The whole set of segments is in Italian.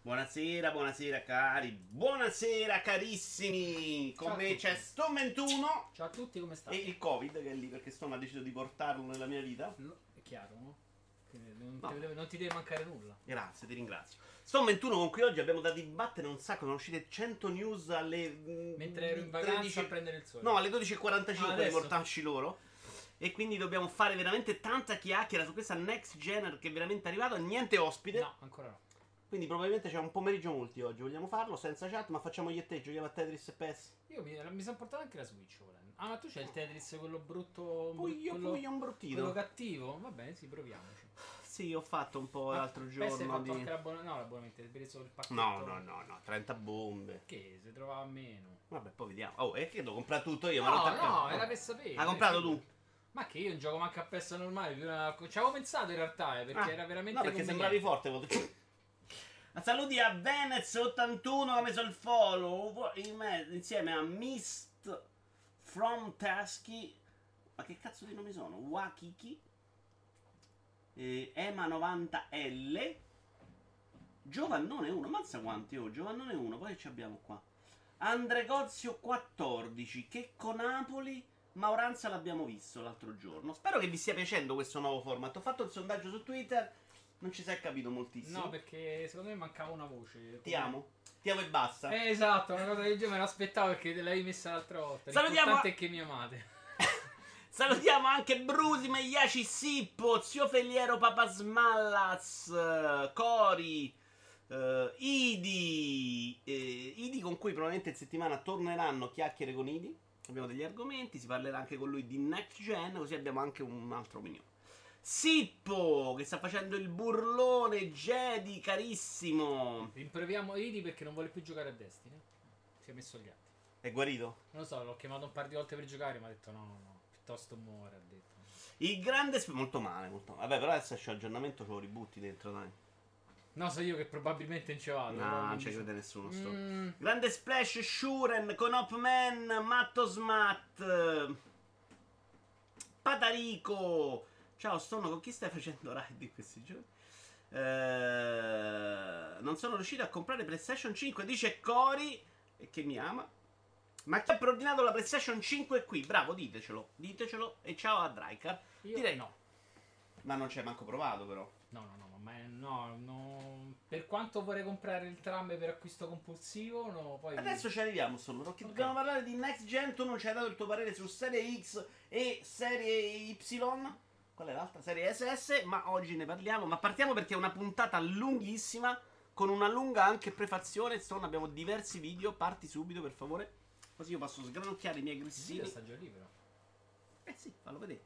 Buonasera, buonasera cari, buonasera carissimi. Con me c'è Sto 21 Ciao a tutti, come e state? il Covid che è lì perché Stone ha deciso di portarlo nella mia vita. No, è chiaro, no? Non, No. ti deve, non ti deve mancare nulla. Grazie, ti ringrazio. Sto 21 con cui oggi abbiamo da dibattere un sacco, sono uscite 100 news alle mm, Mentre ero in vacanza 13 a prendere il sole. No, alle 12.45 Ah, per adesso? mortacci loro. E quindi dobbiamo fare veramente tanta chiacchiera su questa next gen che è veramente arrivata. Niente ospite. No, ancora no. Quindi probabilmente c'è un pomeriggio multi oggi. Vogliamo farlo senza chat, ma facciamo io e. Giochiamo a Tetris e PES. Io mi, mi sono portato anche la Switch volendo. Ah, ma tu c'hai il Tetris, quello brutto. Poi io, quello, poi io un quello bruttino. cattivo? Va bene, sì, proviamoci. Sì, ho fatto un po' l'altro PES giorno. fatto Di... anche l'abbonamento. No, l'abbonamento, hai preso il pacchetto. No, no, no, no, 30 bombe. Che si trovava meno. Vabbè, poi vediamo. Oh, è che devo comprare tutto io. ma no, non t'accade. no, era per sapere. Hai comprato tu? Ma che io non gioco manco a PES normale. più una- Ci avevo pensato in realtà, eh, perché Ah, era veramente. No, perché conveniente. sembravi forte. Saluti a Venez81 che ha messo il follow in me- insieme a Mist from Tasky. Ma che cazzo di nomi sono? Wakiki, eh, Ema90L, Giovannone 1. Mazza quanti ho? Giovannone 1. Poi ci abbiamo qua. Andregozio 14. Checco Napoli. Mauranza l'abbiamo visto l'altro giorno. Spero che vi stia piacendo questo nuovo format. Ho fatto il sondaggio su Twitter. Non ci è capito moltissimo. No, perché secondo me mancava una voce. Ti amo. Ti amo e basta. Eh, esatto, una cosa del genere me l'aspettavo perché te l'avevi messa l'altra volta. Salutiamo- L'importante è che mi amate. Salutiamo anche Brusi, Megliaci Sippo, Zio Feliero Papa Smallaz, Cori, eh, Idi, eh, Idi con cui probabilmente in settimana torneranno chiacchiere con Idi. Abbiamo degli argomenti, si parlerà anche con lui di next gen, così abbiamo anche un'altra opinione. Sippo che sta facendo il burlone, Jedi carissimo. Rimproviamo Idi perché non vuole più giocare a Destiny. Si è messo gli atti. È guarito? Non lo so, l'ho chiamato un par di volte per giocare, ma ha detto no, no, no, piuttosto muore, ha detto. Il grande... sp- molto male, molto male. Vabbè, però adesso c'è aggiornamento, ce lo ributti dentro, dai. No, so io che probabilmente non ci vado. No, non ci crede nessuno. Sto. Mm, Grande splash Shuren con Hopman, Matto Smat, Patarico. Ciao, Stono, con chi stai facendo raid in questi giorni? Eh, non sono riuscito a comprare PlayStation 5, dice Cori, e che mi ama. Ma chi ha preordinato la PlayStation 5 qui? Bravo, ditecelo, ditecelo. E ciao a Draikar. io Direi no. Ma non c'è manco provato, però. No, no, no, ma no, no. Per quanto vorrei comprare il tram per acquisto compulsivo, no, poi... Adesso ci arriviamo, solo perché Ok. dobbiamo parlare di Next Gen. Tu non ci hai dato il tuo parere su Serie X e Serie Y. Qual è l'altra? Serie SS. Ma oggi ne parliamo. Ma partiamo perché è una puntata lunghissima. Con una lunga anche prefazione. Stone, abbiamo diversi video. Parti subito, per favore. Così io posso sgranocchiare i miei Il grissini. video sta già lì, però. Eh sì, fallo vedere.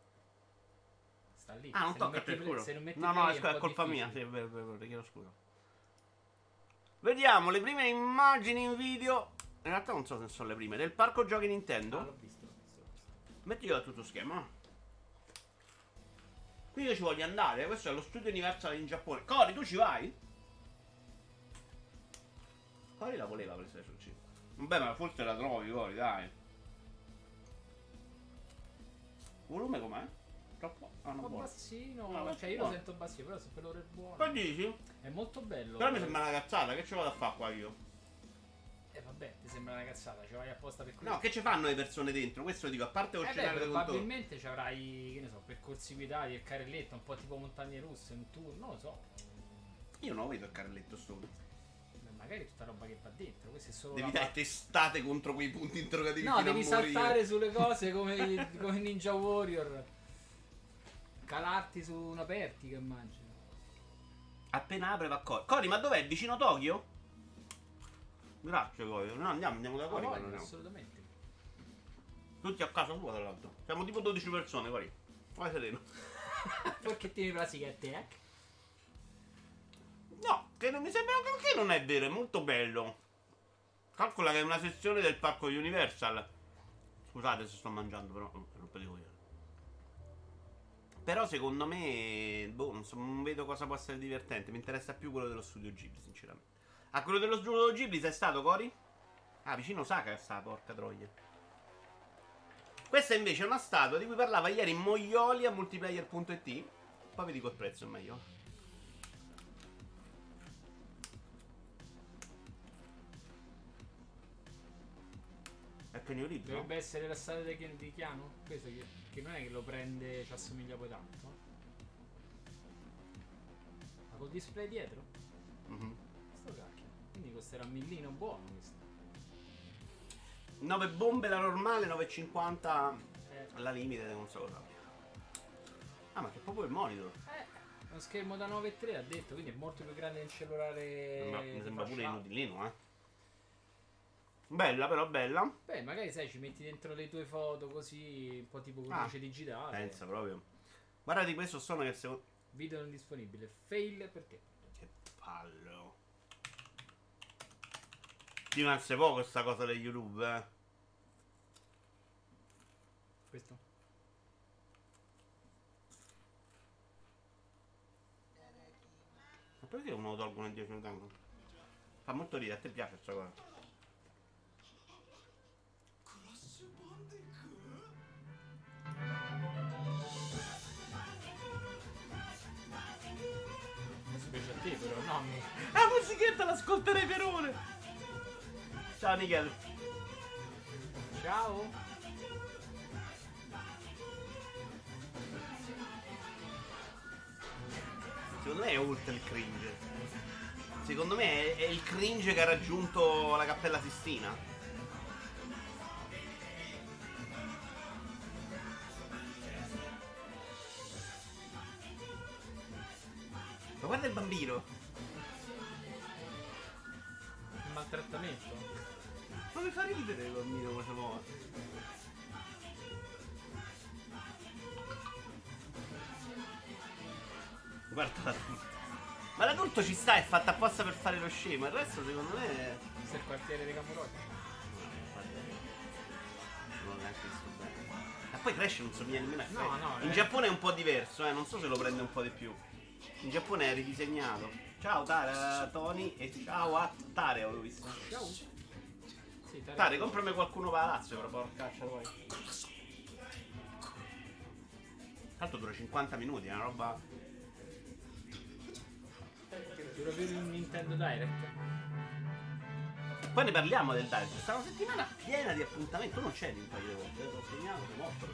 Sta lì. Ah, non tocca metti. Se non metti No, no, è, è colpa mia. Sì, è vero, è vero, ti chiedo scusa. Vediamo le prime immagini in video. In realtà non so se sono le prime. Del parco giochi Nintendo. Ah, l'ho visto, l'ho visto, l'ho visto. Mettilo da tutto schema. Qui io ci voglio andare. Questo è lo studio Universal in Giappone. Cori, tu ci vai? Cori la voleva PlayStation 5. Vabbè, ma forse la trovi, Cori, dai. Volume com'è? Troppo? Ah, Un non po' buono. bassino, No, cioè io buono. lo sento bassino, però se per loro è buono. Poi dici? È molto bello. Però mi sembra una cazzata, che ci vado a fare qua io? Eh vabbè, ti sembra una cazzata, ci vai apposta per quello. No, che ci fanno le persone dentro? Questo dico, a parte lo Eh beh, scenario contorno. probabilmente ci avrai, che ne so, percorsi guidati, il carrelletto, un po' tipo montagne russe, un tour, non lo so. Io non lo vedo il carrelto sto. Beh, Magari tutta roba che va dentro, questo è solo Devi dare parte- testate contro quei punti interrogativi No, a devi saltare sulle cose come, come Ninja Warrior. Calarti su una pertica, immagino. Appena apre va Cori. Cori, ma dov'è? Vicino Tokyo? Grazie, Cori. No, andiamo, andiamo da Ah, Cori. voglio, quando andiamo. assolutamente. Tutti a casa tua, tra l'altro. Siamo tipo 12 persone, Cori. Vai sereno. Forchettini per la sigaretta, eh? No, che non mi sembra che non è vero, è molto bello. Calcola che è una sezione del parco Universal. Scusate se sto mangiando, però non rompete i coglioni. Però secondo me, boh, non, so, non vedo cosa possa essere divertente. Mi interessa più quello dello studio Ghibli, sinceramente. A quello dello sguardo Ghibli sei stato, Cori? Ah, vicino Saka è sta, porca troia. Questa invece è una statua di cui parlava ieri Moglioli a multiplayer.it. Poi vi dico il prezzo, è meglio. È Kenny Reeves, Dovrebbe essere la statua di Chiano? Questo che, che, non è che lo prende, ci assomiglia poi tanto. Ma col display dietro? Mhm. Quindi costerà un millino buono questo. 9 bombe la normale, 9,50 Eh, la limite, non so cosa. Ah, ma che proprio il monitor. eh, uno schermo da 9,3 ha detto, quindi è molto più grande del cellulare. Ma mi sembra pure inutilino, eh. Bella, però bella. Beh, magari sai, ci metti dentro le tue foto così, un po' tipo Ah, codice digitale. Pensa proprio. Guarda di questo sono che secondo. Video non disponibile. Fail per te. Che pallo. Sei poco questa cosa di YouTube, eh. Questo? Ma perché uno lo tolgono in 10 minuti? Fa molto ridere, a te piace questa cosa. Specie a te però, no a me. La musichetta l'ascolterei per ore. Ciao Miguel. Ciao! Secondo me è oltre il cringe. Secondo me è, è il cringe che ha raggiunto la Cappella Sistina. Ma guarda il bambino. Il maltrattamento. Ma mi fa ridere il bambino si muove. Guarda l'adulto. Ma l'adulto ci sta, è fatta apposta per fare lo scemo. Il resto secondo me è... Questo è il quartiere dei Camuroti. Non neanche visto bene. Ma poi Crash non somiglia nemmeno a No, Crash. no, In eh. Giappone è un po' diverso, eh. Non so se lo prende un po' di più. In Giappone è ridisegnato. Ciao Tare, Tony e ciao a Tare, ho visto. Ciao! Sì, Tare. Comprami qualcuno per la Lazio, però porcaccia poi. Tanto dura 50 minuti, è una roba. Dura più di un Nintendo Direct. Poi ne parliamo del Direct. Questa una settimana piena di appuntamenti. Tu non c'eri un paio di volte, te l'ho segnato, sei morto.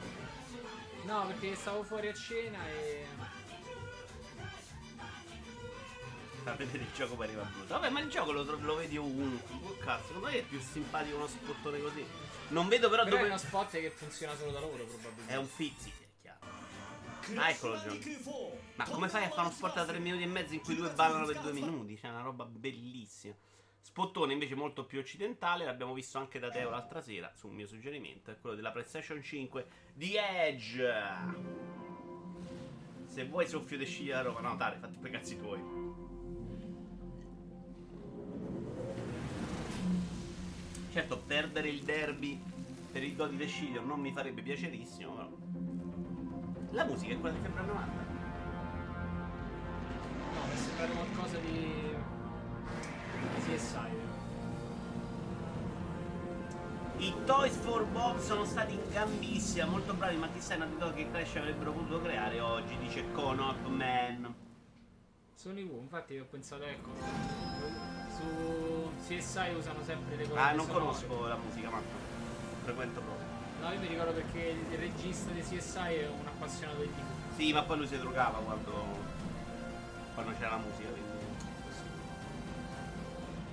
No, perché stavo fuori a cena e. Fa vedere il gioco poi arriva brutto. Vabbè, ma il gioco lo, lo vedi ovunque. Cazzo, secondo me è più simpatico uno spottone così. Non vedo però Però è dove. uno spot che funziona solo da loro, probabilmente. È un fizzi, è chiaro. Ah, eccolo John. Ma come fai a fare uno sport da 3 minuti e mezzo in cui due ballano per 2 minuti? C'è una roba bellissima. Spottone invece molto più occidentale, l'abbiamo visto anche da Teo l'altra sera, su un mio suggerimento, è quello della PlayStation 5 di Edge. Se vuoi soffio di sciglia da Roma, no, Tare, fatti quei cazzi tuoi. Certo, perdere il derby per il gol di De Sciglio non mi farebbe piacerissimo, però. La musica è quella di febbraio 90. No, mi è sembrato qualcosa di. CSI. I Toys for Bob sono stati in gambissima, molto bravi, ma chissà i Naughty Dog che Crash avrebbero potuto creare oggi, dice Conop Man. Sono i Wu, infatti ho pensato, ecco. Su CSI usano sempre le colonne Ah, non sonore. conosco la musica, ma frequento proprio. No, io mi ricordo perché il regista di CSI è un appassionato di TV. Sì, ma poi lui si drogava quando, quando c'era la musica, quindi...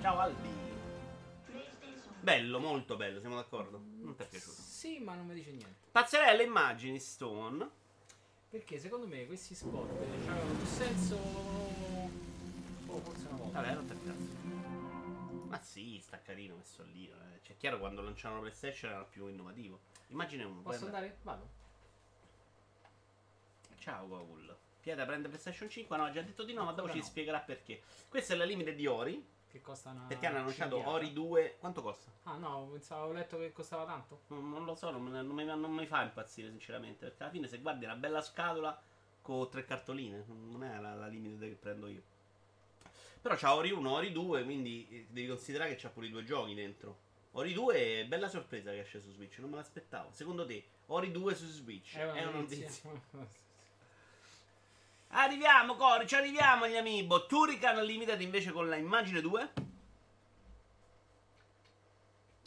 Ciao Albi. Bello, molto bello, siamo d'accordo. Non ti è piaciuto? Sì, ma non mi dice niente. Pazzerelle immagini, Stone. Perché secondo me questi spot avevano più senso. Oh, forse una volta. Vabbè, non ti cazzo. Ma sì, sta carino messo lì. eh. Cioè, chiaro quando lanciarono PlayStation era più innovativo. Immagine uno. Posso andare? Vado. Ciao Gogol. Pietra prende PlayStation 5. No, ha già detto di no, ma dopo Ancora ci no. spiegherà perché. Questa è la limite di Ori. Che costa una. Perché hanno annunciato cinghiata. Ori 2. Quanto costa? Ah no, pensavo, ho letto che costava tanto. Non, non lo so, non, non mi, non mi fa impazzire sinceramente. Perché alla fine se guardi una bella scatola con tre cartoline. Non è la, la limite che prendo io. Però c'ha Ori 1, Ori 2, quindi eh, devi considerare che c'ha pure i due giochi dentro. Ori 2 è bella sorpresa che esce su Switch, non me l'aspettavo. Secondo te, Ori 2 su Switch È una è una notizia. notizia? Arriviamo, Cori, ci arriviamo gli amiibo. Turrican Limited invece con la immagine 2.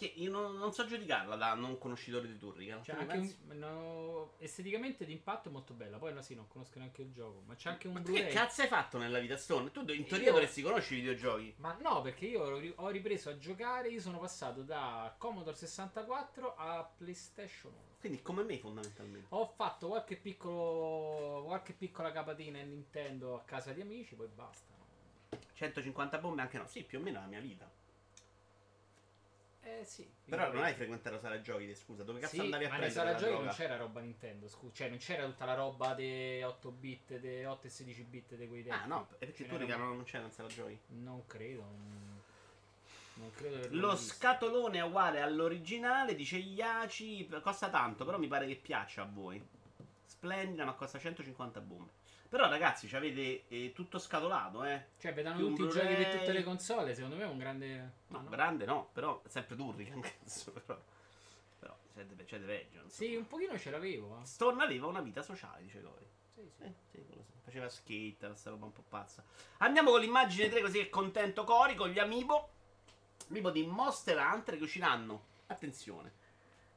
Che io non, non so giudicarla da non conoscitore di Turrica. non C'è te ne anche pensi? un, no, esteticamente d'impatto è molto bella. Poi no, sì, non conosco neanche il gioco. Ma c'è anche un Ma tu Blu-ray. che cazzo hai fatto nella vita Stone? Tu in teoria Io- dovresti conoscere i videogiochi. Ma no, perché io ho ripreso a giocare. Io sono passato da Commodore 64 a PlayStation 1. Quindi come me fondamentalmente. Ho fatto qualche piccolo qualche piccola capatina in Nintendo a casa di amici, poi basta. 150 bombe anche no. Sì, più o meno la mia vita. Eh sì. Però non hai frequentato sala giochi, te, scusa. Dove cazzo Sì, andavi a ma nei prendere sala la giochi droga? non c'era roba Nintendo, scusa. Cioè, non c'era tutta la roba dei 8 bit, dei 8 e 16 bit di quei tempi. Ah no, perché Ce tu riga non c'era in sala giochi. Non credo. Non, non credo Lo visto. scatolone è uguale all'originale, dice Iaci, costa tanto, però mi pare che piaccia a voi. Splendida, ma costa 150 bombe. Però ragazzi, ci avete eh, tutto scatolato, eh. Cioè, vedano tutti i giochi per tutte le console. Secondo me è un grande. No, Ah, no? grande no, però sempre Turrica, cazzo, però. Però c'è c'è peggio, insomma. Sì, un pochino ce l'avevo. Storm aveva una vita sociale, dice Cori. Sì, sì. Eh, sì. Faceva skate, questa roba un po' pazza. Andiamo con l'immagine 3, così è contento Cori, con gli amiibo. Amiibo di Monster Hunter che usciranno. Attenzione.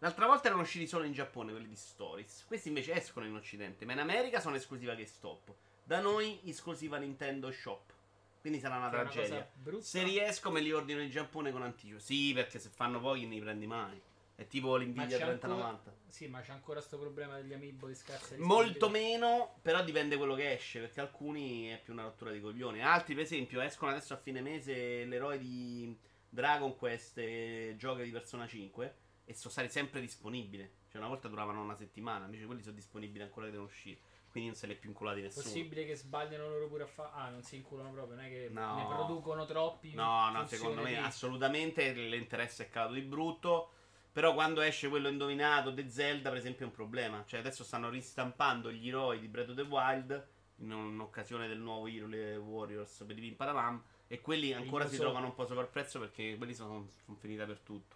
L'altra volta erano usciti solo in Giappone, quelli di Stories. Questi invece escono in Occidente, ma in America sono esclusiva GameStop. Da noi esclusiva Nintendo Shop. Quindi sarà una Che una tragedia. brutta. Se riesco me li ordino in Giappone con anticipo. Sì, perché se fanno pochi li prendi mai. È tipo l'Nvidia c'è ancora- 3090. Sì, ma c'è ancora sto problema degli amiibo di scarsa Molto meno, però dipende quello che esce, perché alcuni è più una rottura di coglioni. Altri, per esempio, escono adesso a fine mese l'eroe di Dragon Quest e giochi di Persona 5 e sono stati sempre disponibili. Cioè una volta duravano una settimana, invece quelli sono disponibili ancora che devono uscire. Quindi non se li è più inculati È nessuno. possibile che sbagliano loro pure a fare. Ah, non si inculano proprio, non è che No. ne producono troppi. No, no, secondo me assolutamente l'interesse è calato di brutto. Però quando esce quello indovinato The Zelda, per esempio, è un problema. Cioè, adesso stanno ristampando gli eroi di Breath of the Wild in un'occasione del nuovo Hero Warriors per i Pim Padamam. E quelli ancora si so. trovano un po' sovrapprezzo perché quelli sono, sono finiti dappertutto.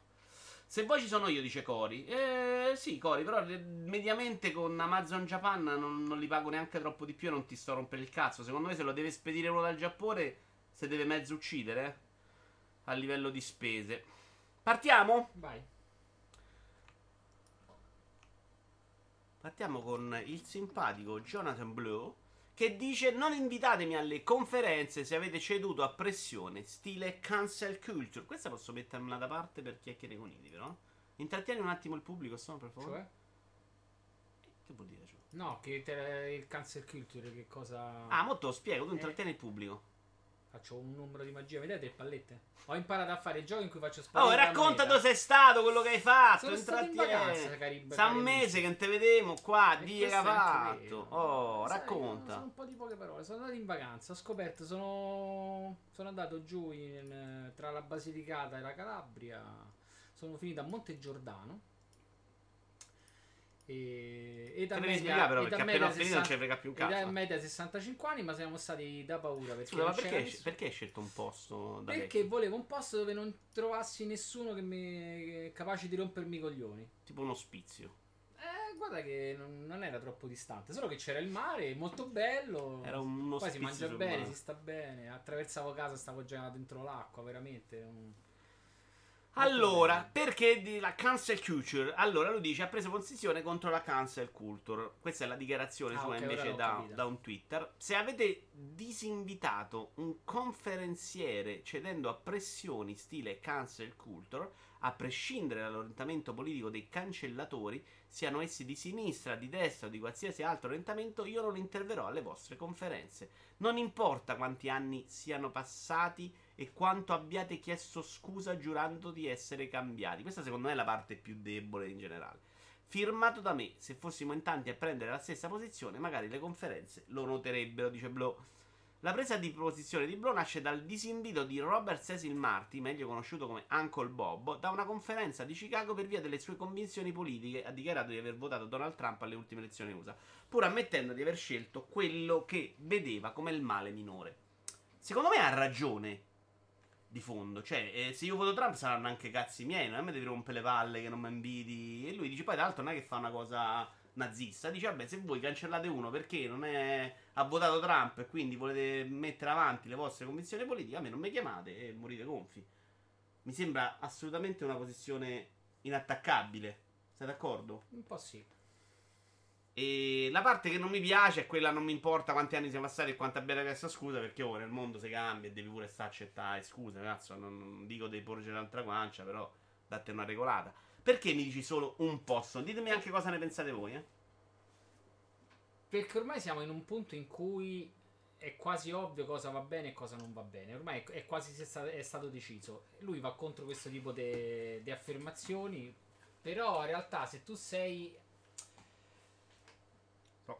Se poi ci sono io, dice Cori. Eh, sì, Cori, però mediamente con Amazon Japan non, non li pago neanche troppo di più e non ti sto a rompere il cazzo. Secondo me se lo deve spedire uno dal Giappone, se deve mezzo uccidere eh, a livello di spese. Partiamo? Vai. Partiamo con il simpatico Jonathan Blue che dice non invitatemi alle conferenze se avete ceduto a pressione stile cancel culture. Questa posso mettermela da parte per chiacchiere con Idi, però. Intrattieni un attimo il pubblico, sono per favore. Cioè? Che vuol dire? Cioè? No, che il cancel culture che cosa. Ah, mo te lo spiego, tu Eh. intrattieni il pubblico. Faccio un numero di magia, vedete le pallette? Ho imparato a fare il gioco in cui faccio Oh, sparire. la racconta dove sei stato, quello che hai fatto, Sono stato in vacanza, intrattieni. cari- Sa un cari mese che non te vedemo qua, E di che fatto. Oh, Sai, racconta. Sono un po' di poche parole. Sono andato in vacanza, ho scoperto, sono, sono andato giù in- tra la Basilicata e la Calabria. Sono finito a Monte Giordano. E, età devi media- spiegare però, età media appena finito non 60 ci frega più un età cazzo. media 65 anni, ma siamo stati da paura perché, Scusa, ma perché, perché hai scelto un posto da Perché vecchio? volevo un posto dove non trovassi nessuno che mi capace di rompermi i coglioni. Tipo un ospizio. Eh, guarda che non, non era troppo distante, solo che c'era il mare, molto bello. Era un Poi si mangia bene, mare. si sta bene. Attraversavo casa, stavo già dentro l'acqua, veramente. un- Allora, perché di la cancel culture? Allora, lui dice ha preso posizione contro la cancel culture. Questa è la dichiarazione Ah, sua ok, invece da, da un Twitter. Se avete disinvitato un conferenziere cedendo a pressioni stile cancel culture, a prescindere dall'orientamento politico dei cancellatori, siano essi di sinistra, di destra o di qualsiasi altro orientamento, io non interverrò alle vostre conferenze. Non importa quanti anni siano passati e quanto abbiate chiesto scusa giurando di essere cambiati. Questa secondo me è la parte più debole in generale. Firmato da me, se fossimo in tanti a prendere la stessa posizione, magari le conferenze lo noterebbero, dice Blow. La presa di posizione di Blow nasce dal disinvito di Robert Cecil Marty, meglio conosciuto come Uncle Bob, da una conferenza di Chicago per via delle sue convinzioni politiche. Ha dichiarato di aver votato Donald Trump alle ultime elezioni USA, pur ammettendo di aver scelto quello che vedeva come il male minore. Secondo me ha ragione di fondo. Cioè, eh, se io voto Trump saranno anche cazzi miei, non è mi devi rompere le palle che non mi inviti. E lui dice, poi tra l'altro non è che fa una cosa nazista. Dice, vabbè, se voi cancellate uno perché non è, ha votato Trump e quindi volete mettere avanti le vostre convinzioni politiche, a me non mi chiamate e morite gonfi. mi sembra assolutamente una posizione inattaccabile. Sei d'accordo? Un po' sì. E la parte che non mi piace è quella non mi importa quanti anni siamo passati e quanto abbia chiesto scusa perché ora nel mondo si cambia e devi pure stare a accettare scusa, cazzo, non, non dico di porgere l'altra guancia, però date una regolata. Perché mi dici solo un posto? Ditemi anche cosa ne pensate voi, eh? Perché ormai siamo in un punto in cui è quasi ovvio cosa va bene e cosa non va bene. Ormai è quasi è stato deciso. Lui va contro questo tipo di affermazioni. Però in realtà se tu sei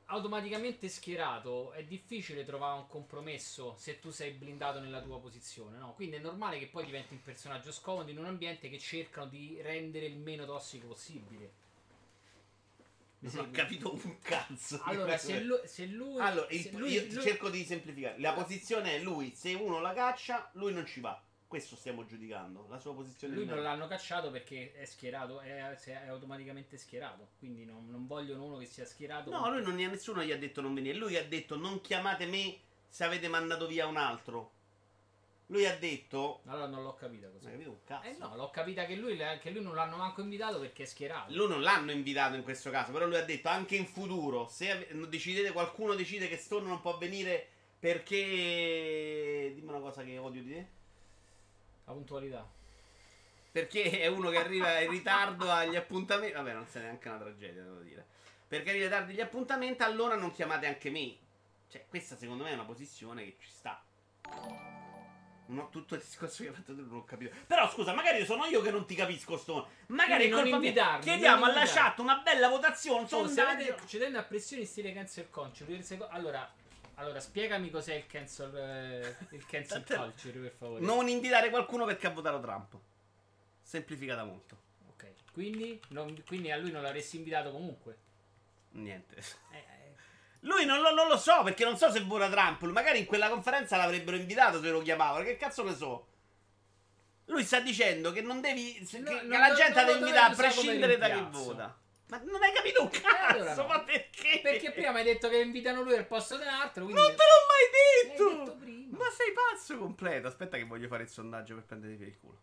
automaticamente schierato è difficile trovare un compromesso se tu sei blindato nella tua posizione, no? Quindi è normale che poi diventi un personaggio scomodo in un ambiente che cercano di rendere il meno tossico possibile. Non ho capito un cazzo. Allora, se lui, se lui, allora, se lui, io lui, cerco di semplificare. La posizione è lui, se uno la caccia, lui non ci va. Questo stiamo giudicando. La sua posizione Lui non l'hanno cacciato perché è schierato, è, è automaticamente schierato. Quindi non, non, vogliono uno che sia schierato. No, lui non, nessuno gli ha detto non venire. Lui ha detto non chiamate me se avete mandato via un altro. Lui ha detto. Allora non l'ho capita così. Capito un cazzo. Eh no, l'ho capita che lui, che lui non l'hanno manco invitato perché è schierato. Lui non l'hanno invitato in questo caso, però lui ha detto anche in futuro, se decidete, qualcuno decide che Stone non può venire perché... Dimmi una cosa che odio di te. La puntualità. Perché è uno che arriva in ritardo agli appuntamenti. Vabbè, non sia neanche una tragedia, devo dire. Perché arriva tardi agli appuntamenti, allora non chiamate anche me. Cioè, questa secondo me è una posizione che ci sta. No, tutto il discorso che hai fatto tu non ho capito. Però scusa, magari sono io che non ti capisco, Stone. Magari colpa mia. Chiediamo alla chat una bella votazione. Un oh, sondaggio. Cedendo a pressioni stile cancel culture. Allora, allora, spiegami cos'è il cancel, eh, il cancel culture, per favore. Non invitare qualcuno perché ha votato Trump. Semplificata molto. Ok, quindi, non, quindi a lui non l'avresti invitato comunque? Niente. Eh, lui non lo, non lo, so perché non so se vota Trump. Magari in quella conferenza l'avrebbero invitato se lo chiamavano. Che cazzo ne so? Lui sta dicendo che non devi. No, che, no, la gente deve invitare a prescindere da chi vota. Ma non hai capito un cazzo? Eh, allora no. Ma perché? Perché prima mi hai detto che invitano lui al posto di un altro. Non te l'ho mai detto! detto ma sei pazzo completo. Aspetta, che voglio fare il sondaggio per prendere per il culo.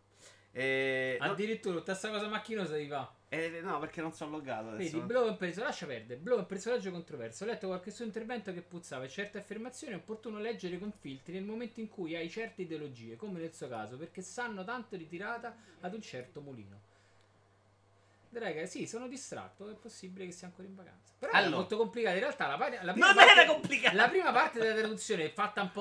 Eh, Addirittura tutta questa cosa macchinosa ti fa. Eh, no, perché non sono loggato. Adesso. Vedi, Blow è un personaggio. Lascia perdere. Blow è un personaggio controverso. Ho letto qualche suo intervento che puzzava e certe affermazioni è opportuno leggere con filtri nel momento in cui hai certe ideologie, come nel suo caso, perché sanno tanto di tirata ad un certo mulino. Raga, sì, sono distratto. È possibile che sia ancora in vacanza. Però allora. è molto complicato. In realtà, la, la prima non parte, era complicato. La prima parte della traduzione è fatta un po'.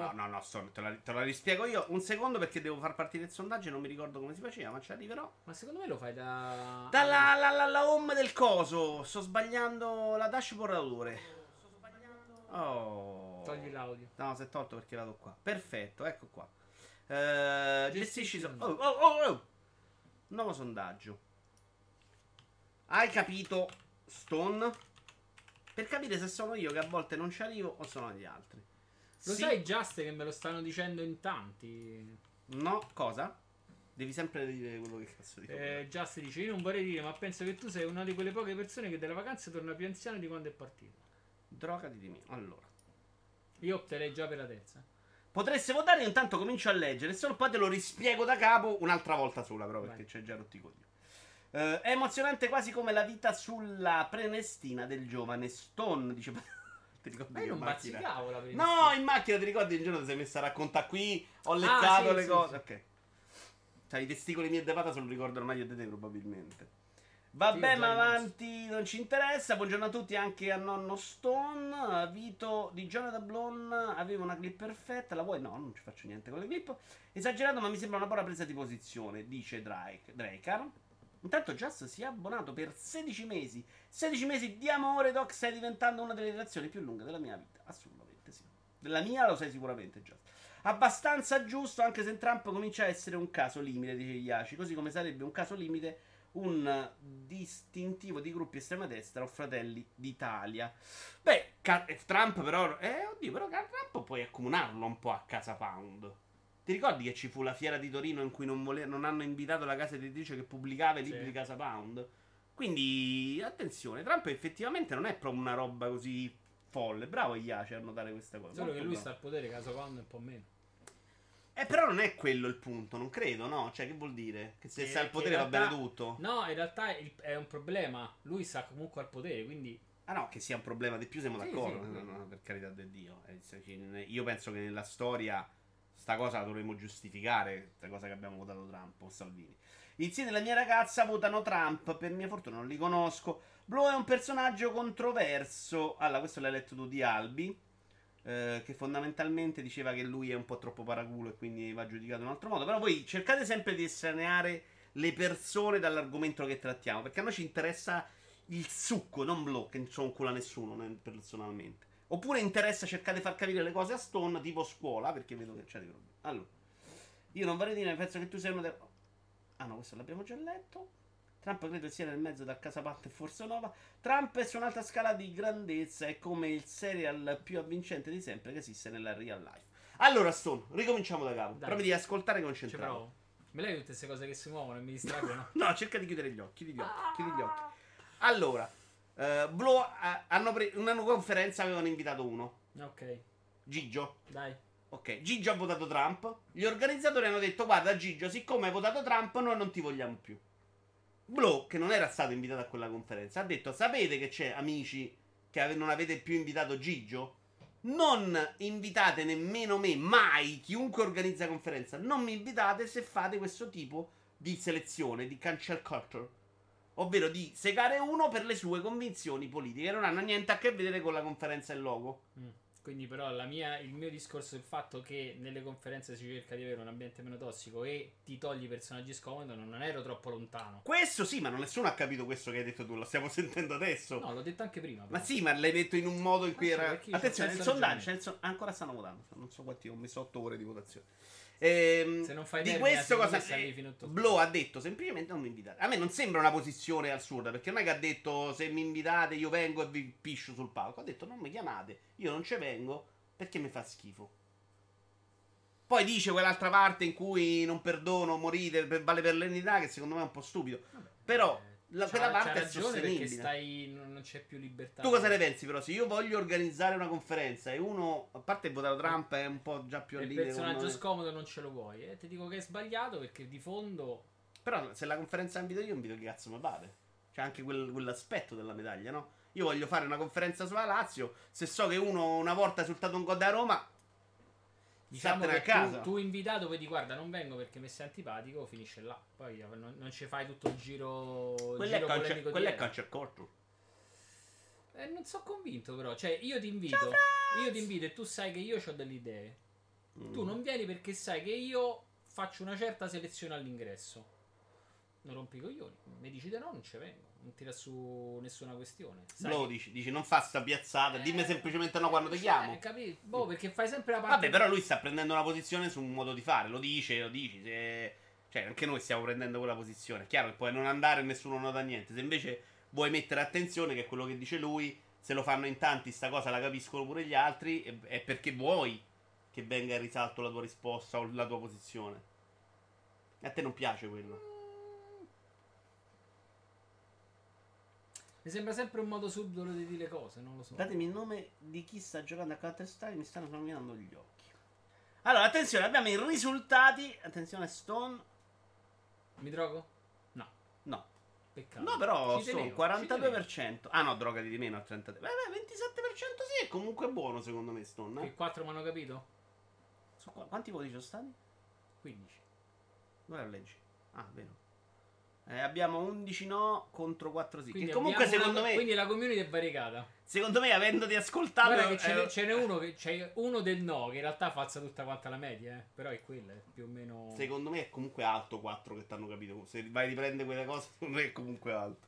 No, no, no, no te, la, te, la, rispiego io un secondo perché devo far partire il sondaggio. Non mi ricordo come si faceva, ma ci arriverò. Ma secondo me lo fai da. Dalla la, la, la home del coso. Sto sbagliando la dashboard d'autore. Sto sbagliando. Oh. Togli l'audio. No, si è tolto perché vado qua. Perfetto, ecco qua. Uh, gestisci. So- oh, oh, oh, oh. Nuovo sondaggio. Hai capito, Stone? Per capire se sono io che a volte non ci arrivo o sono gli altri. Lo sì. sai, Just, che me lo stanno dicendo in tanti. No, cosa? Devi sempre dire quello che cazzo dico. Eh, Just dice: Io non vorrei dire, ma penso che tu sei una di quelle poche persone che dalla vacanza torna più anziano di quando è partito. Drogati di me. Allora, io opterei già per la terza. Potreste votare, intanto comincio a leggere. Solo poi te lo rispiego da capo un'altra volta sola, però, perché Vai. c'è già rotti coglioni. Uh, è emozionante quasi come la vita sulla prenestina del giovane Stone. Dice. ti ricordi Ma io non macchina... bazzicavo la prenestina. No, in macchina ti ricordi il giorno ti sei messa a raccontare qui. Ho ah, leccato ah, sì, le sì, cose. Sì. Ok. Cioè, i testicoli miei e Devata se lo ricordano meglio di te, probabilmente. Vabbè, ma avanti, non ci interessa. Buongiorno a tutti, anche a nonno Stone. Vito di Jonathan Blon aveva una clip perfetta. La vuoi? No, non ci faccio niente con le clip. Esagerato, ma mi sembra una buona presa di posizione, dice Drake, Draker. Intanto Just si è abbonato per 16 mesi. 16 mesi di amore, Doc. Stai diventando una delle relazioni più lunghe della mia vita. Assolutamente sì. Della mia lo sai sicuramente, Just. Abbastanza giusto, anche se Trump comincia a essere un caso limite, dice Iaci. Così come sarebbe un caso limite un distintivo di gruppi estrema destra o fratelli d'Italia. Beh, Trump però... Eh, oddio, però Trump puoi accomunarlo un po' a casa Pound. Ti ricordi che ci fu la fiera di Torino in cui non, vole- non hanno invitato la casa editrice che pubblicava i libri sì. di Casa Pound? Quindi, attenzione, Trump effettivamente non è proprio una roba così folle. Bravo Iace a notare questa cosa. Solo che lui bravo. sta al potere, Casa Pound è un po' meno. Eh, però non è quello il punto, non credo, no? Cioè, che vuol dire? Che se sta al potere in va bene realtà- tutto? No, in realtà è un problema. Lui sta comunque al potere, quindi Ah no, che sia un problema di più siamo Sì, d'accordo. sì. No, no, per carità del Dio. Eh, Io penso che nella storia sta cosa la dovremmo giustificare, questa cosa che abbiamo votato Trump o Salvini. I zii della mia ragazza votano Trump, per mia fortuna non li conosco. Blow è un personaggio controverso. Allora, questo l'hai letto tu di Albi. eh, che fondamentalmente diceva che lui è un po' troppo paraculo e quindi va giudicato in un altro modo. Però voi cercate sempre di estraneare le persone dall'argomento che trattiamo. Perché a noi ci interessa il succo, non Blow, che non so un culo a nessuno personalmente. Oppure interessa cercare di far capire le cose a Stone, tipo scuola, perché vedo che c'è dei problemi. Allora, io non vorrei dire, penso che tu sei uno dei... Ah no, questo l'abbiamo già letto. Trump credo sia nel mezzo da Casa Parte e Forza Nova. Trump è su un'altra scala di grandezza, è come il serial più avvincente di sempre che esiste nella real life. Allora, Stone, ricominciamo da capo. Dai. Provi di ascoltare e provo. Me lei tutte queste cose che si muovono e mi distraggono. No, cerca di chiudere gli occhi, chiudi gli occhi, chiudi gli occhi. Allora, eh, Blow, hanno pre- una conferenza avevano invitato uno, ok, Gigio. dai. Ok, Gigio ha votato Trump. Gli organizzatori hanno detto: Guarda, Gigio, siccome hai votato Trump, noi non ti vogliamo più. Blow, che non era stato invitato a quella conferenza, ha detto: Sapete che c'è, amici, che ave- non avete più invitato Gigio? Non invitate nemmeno me, mai, chiunque organizza conferenza. Non mi invitate se fate questo tipo di selezione, di cancel culture. Ovvero di segare uno per le sue convinzioni politiche. Non hanno niente a che vedere con la conferenza e logo. Mm. Quindi, però, la mia- il mio discorso il fatto che nelle conferenze si cerca di avere un ambiente meno tossico e ti togli i personaggi scomodi. Non ero troppo lontano. Questo sì, ma non nessuno ha capito questo che hai detto tu, lo stiamo sentendo adesso. No, l'ho detto anche prima. Ma però. sì, ma l'hai detto in un modo in cui Ah, era. Attenzione, il sondaggio. son- Ancora stanno votando. Non so quanti ho messo 8 ore di votazione. Ehm, Se non fai di questo cosa tutto. Blow ha detto semplicemente non mi invitate. A me non sembra una posizione assurda perché non è che ha detto se mi invitate io vengo e vi piscio sul palco. Ha detto non mi chiamate, io non ci vengo perché mi fa schifo. Poi dice quell'altra parte in cui non perdono, morite, vale per l'eternità, che secondo me è un po' stupido. Però la- quella parte c'ha è sostenibile. stai, non, c'è più libertà. Tu cosa ne pensi però? Se io voglio organizzare una conferenza e uno, a parte il votato Trump, è un po' già più Il all'idea personaggio scomodo non ce lo vuoi. Eh? Ti dico che è sbagliato perché di fondo. Però se la conferenza invito io, invito chi cazzo mi pare. C'è anche quel- quell'aspetto della medaglia, no? Io voglio fare una conferenza sulla Lazio. Se so che uno una volta ha esultato un gol da Roma, Diciamo che a casa. tu, tu invitato vedi, guarda, non vengo perché mi sei antipatico, finisce là. Poi eh, non, non ci fai tutto il giro. il Quella è, giro calcio, polemico quella è calcio corto. Eh, non sono convinto, però. Cioè, io ti invito. Io ti invito e tu sai che io ho delle idee. Mm. Tu non vieni perché sai che io faccio una certa selezione all'ingresso. Non rompi i coglioni. Mi dici di no, non ci vengo. Non tira su nessuna questione. Sai Lo dici, dici non fa sta piazzata, dimmi Eh, semplicemente no quando ti cioè, chiamo. Capito? Boh, perché fai sempre la parte. Vabbè, però lui sta prendendo una posizione su un modo di fare, lo dice, lo dici. Se... Cioè, anche noi stiamo prendendo quella posizione. È chiaro che puoi non andare e nessuno nota niente. Se invece vuoi mettere attenzione, che è quello che dice lui, se lo fanno in tanti, sta cosa la capiscono pure gli altri, è- perché vuoi che venga in risalto la tua risposta o la tua posizione. A te non piace quello. Mi sembra sempre un modo subdolo di dire cose, non lo so. Datemi il nome di chi sta giocando a Counter Strike, mi stanno illuminando gli occhi. Allora, attenzione, abbiamo i risultati. Attenzione, Stone. Mi drogo? No, No, peccato. No, però Ci sono tenevo, ci 42%. Ah no, droga di meno al 33%. Beh, beh, 27% sì, è comunque buono secondo me Stone. Eh? Che 4 mi hanno capito? Su qua- quanti voti sono stati? 15. Guarda, leggi. Ah, vero. Eh, abbiamo 11 no contro 4 sì. Quindi che comunque secondo una- me, Quindi la community è variegata. secondo me, avendoti ascoltato... Guarda che ce, eh, n'è, ce n'è uno, che, c'è uno del no, che in realtà falsa tutta quanta la media, eh. Però è quella, è più o meno... Secondo me è comunque alto 4 che ti hanno capito. Se vai a riprendere quelle cose, secondo me è comunque alto.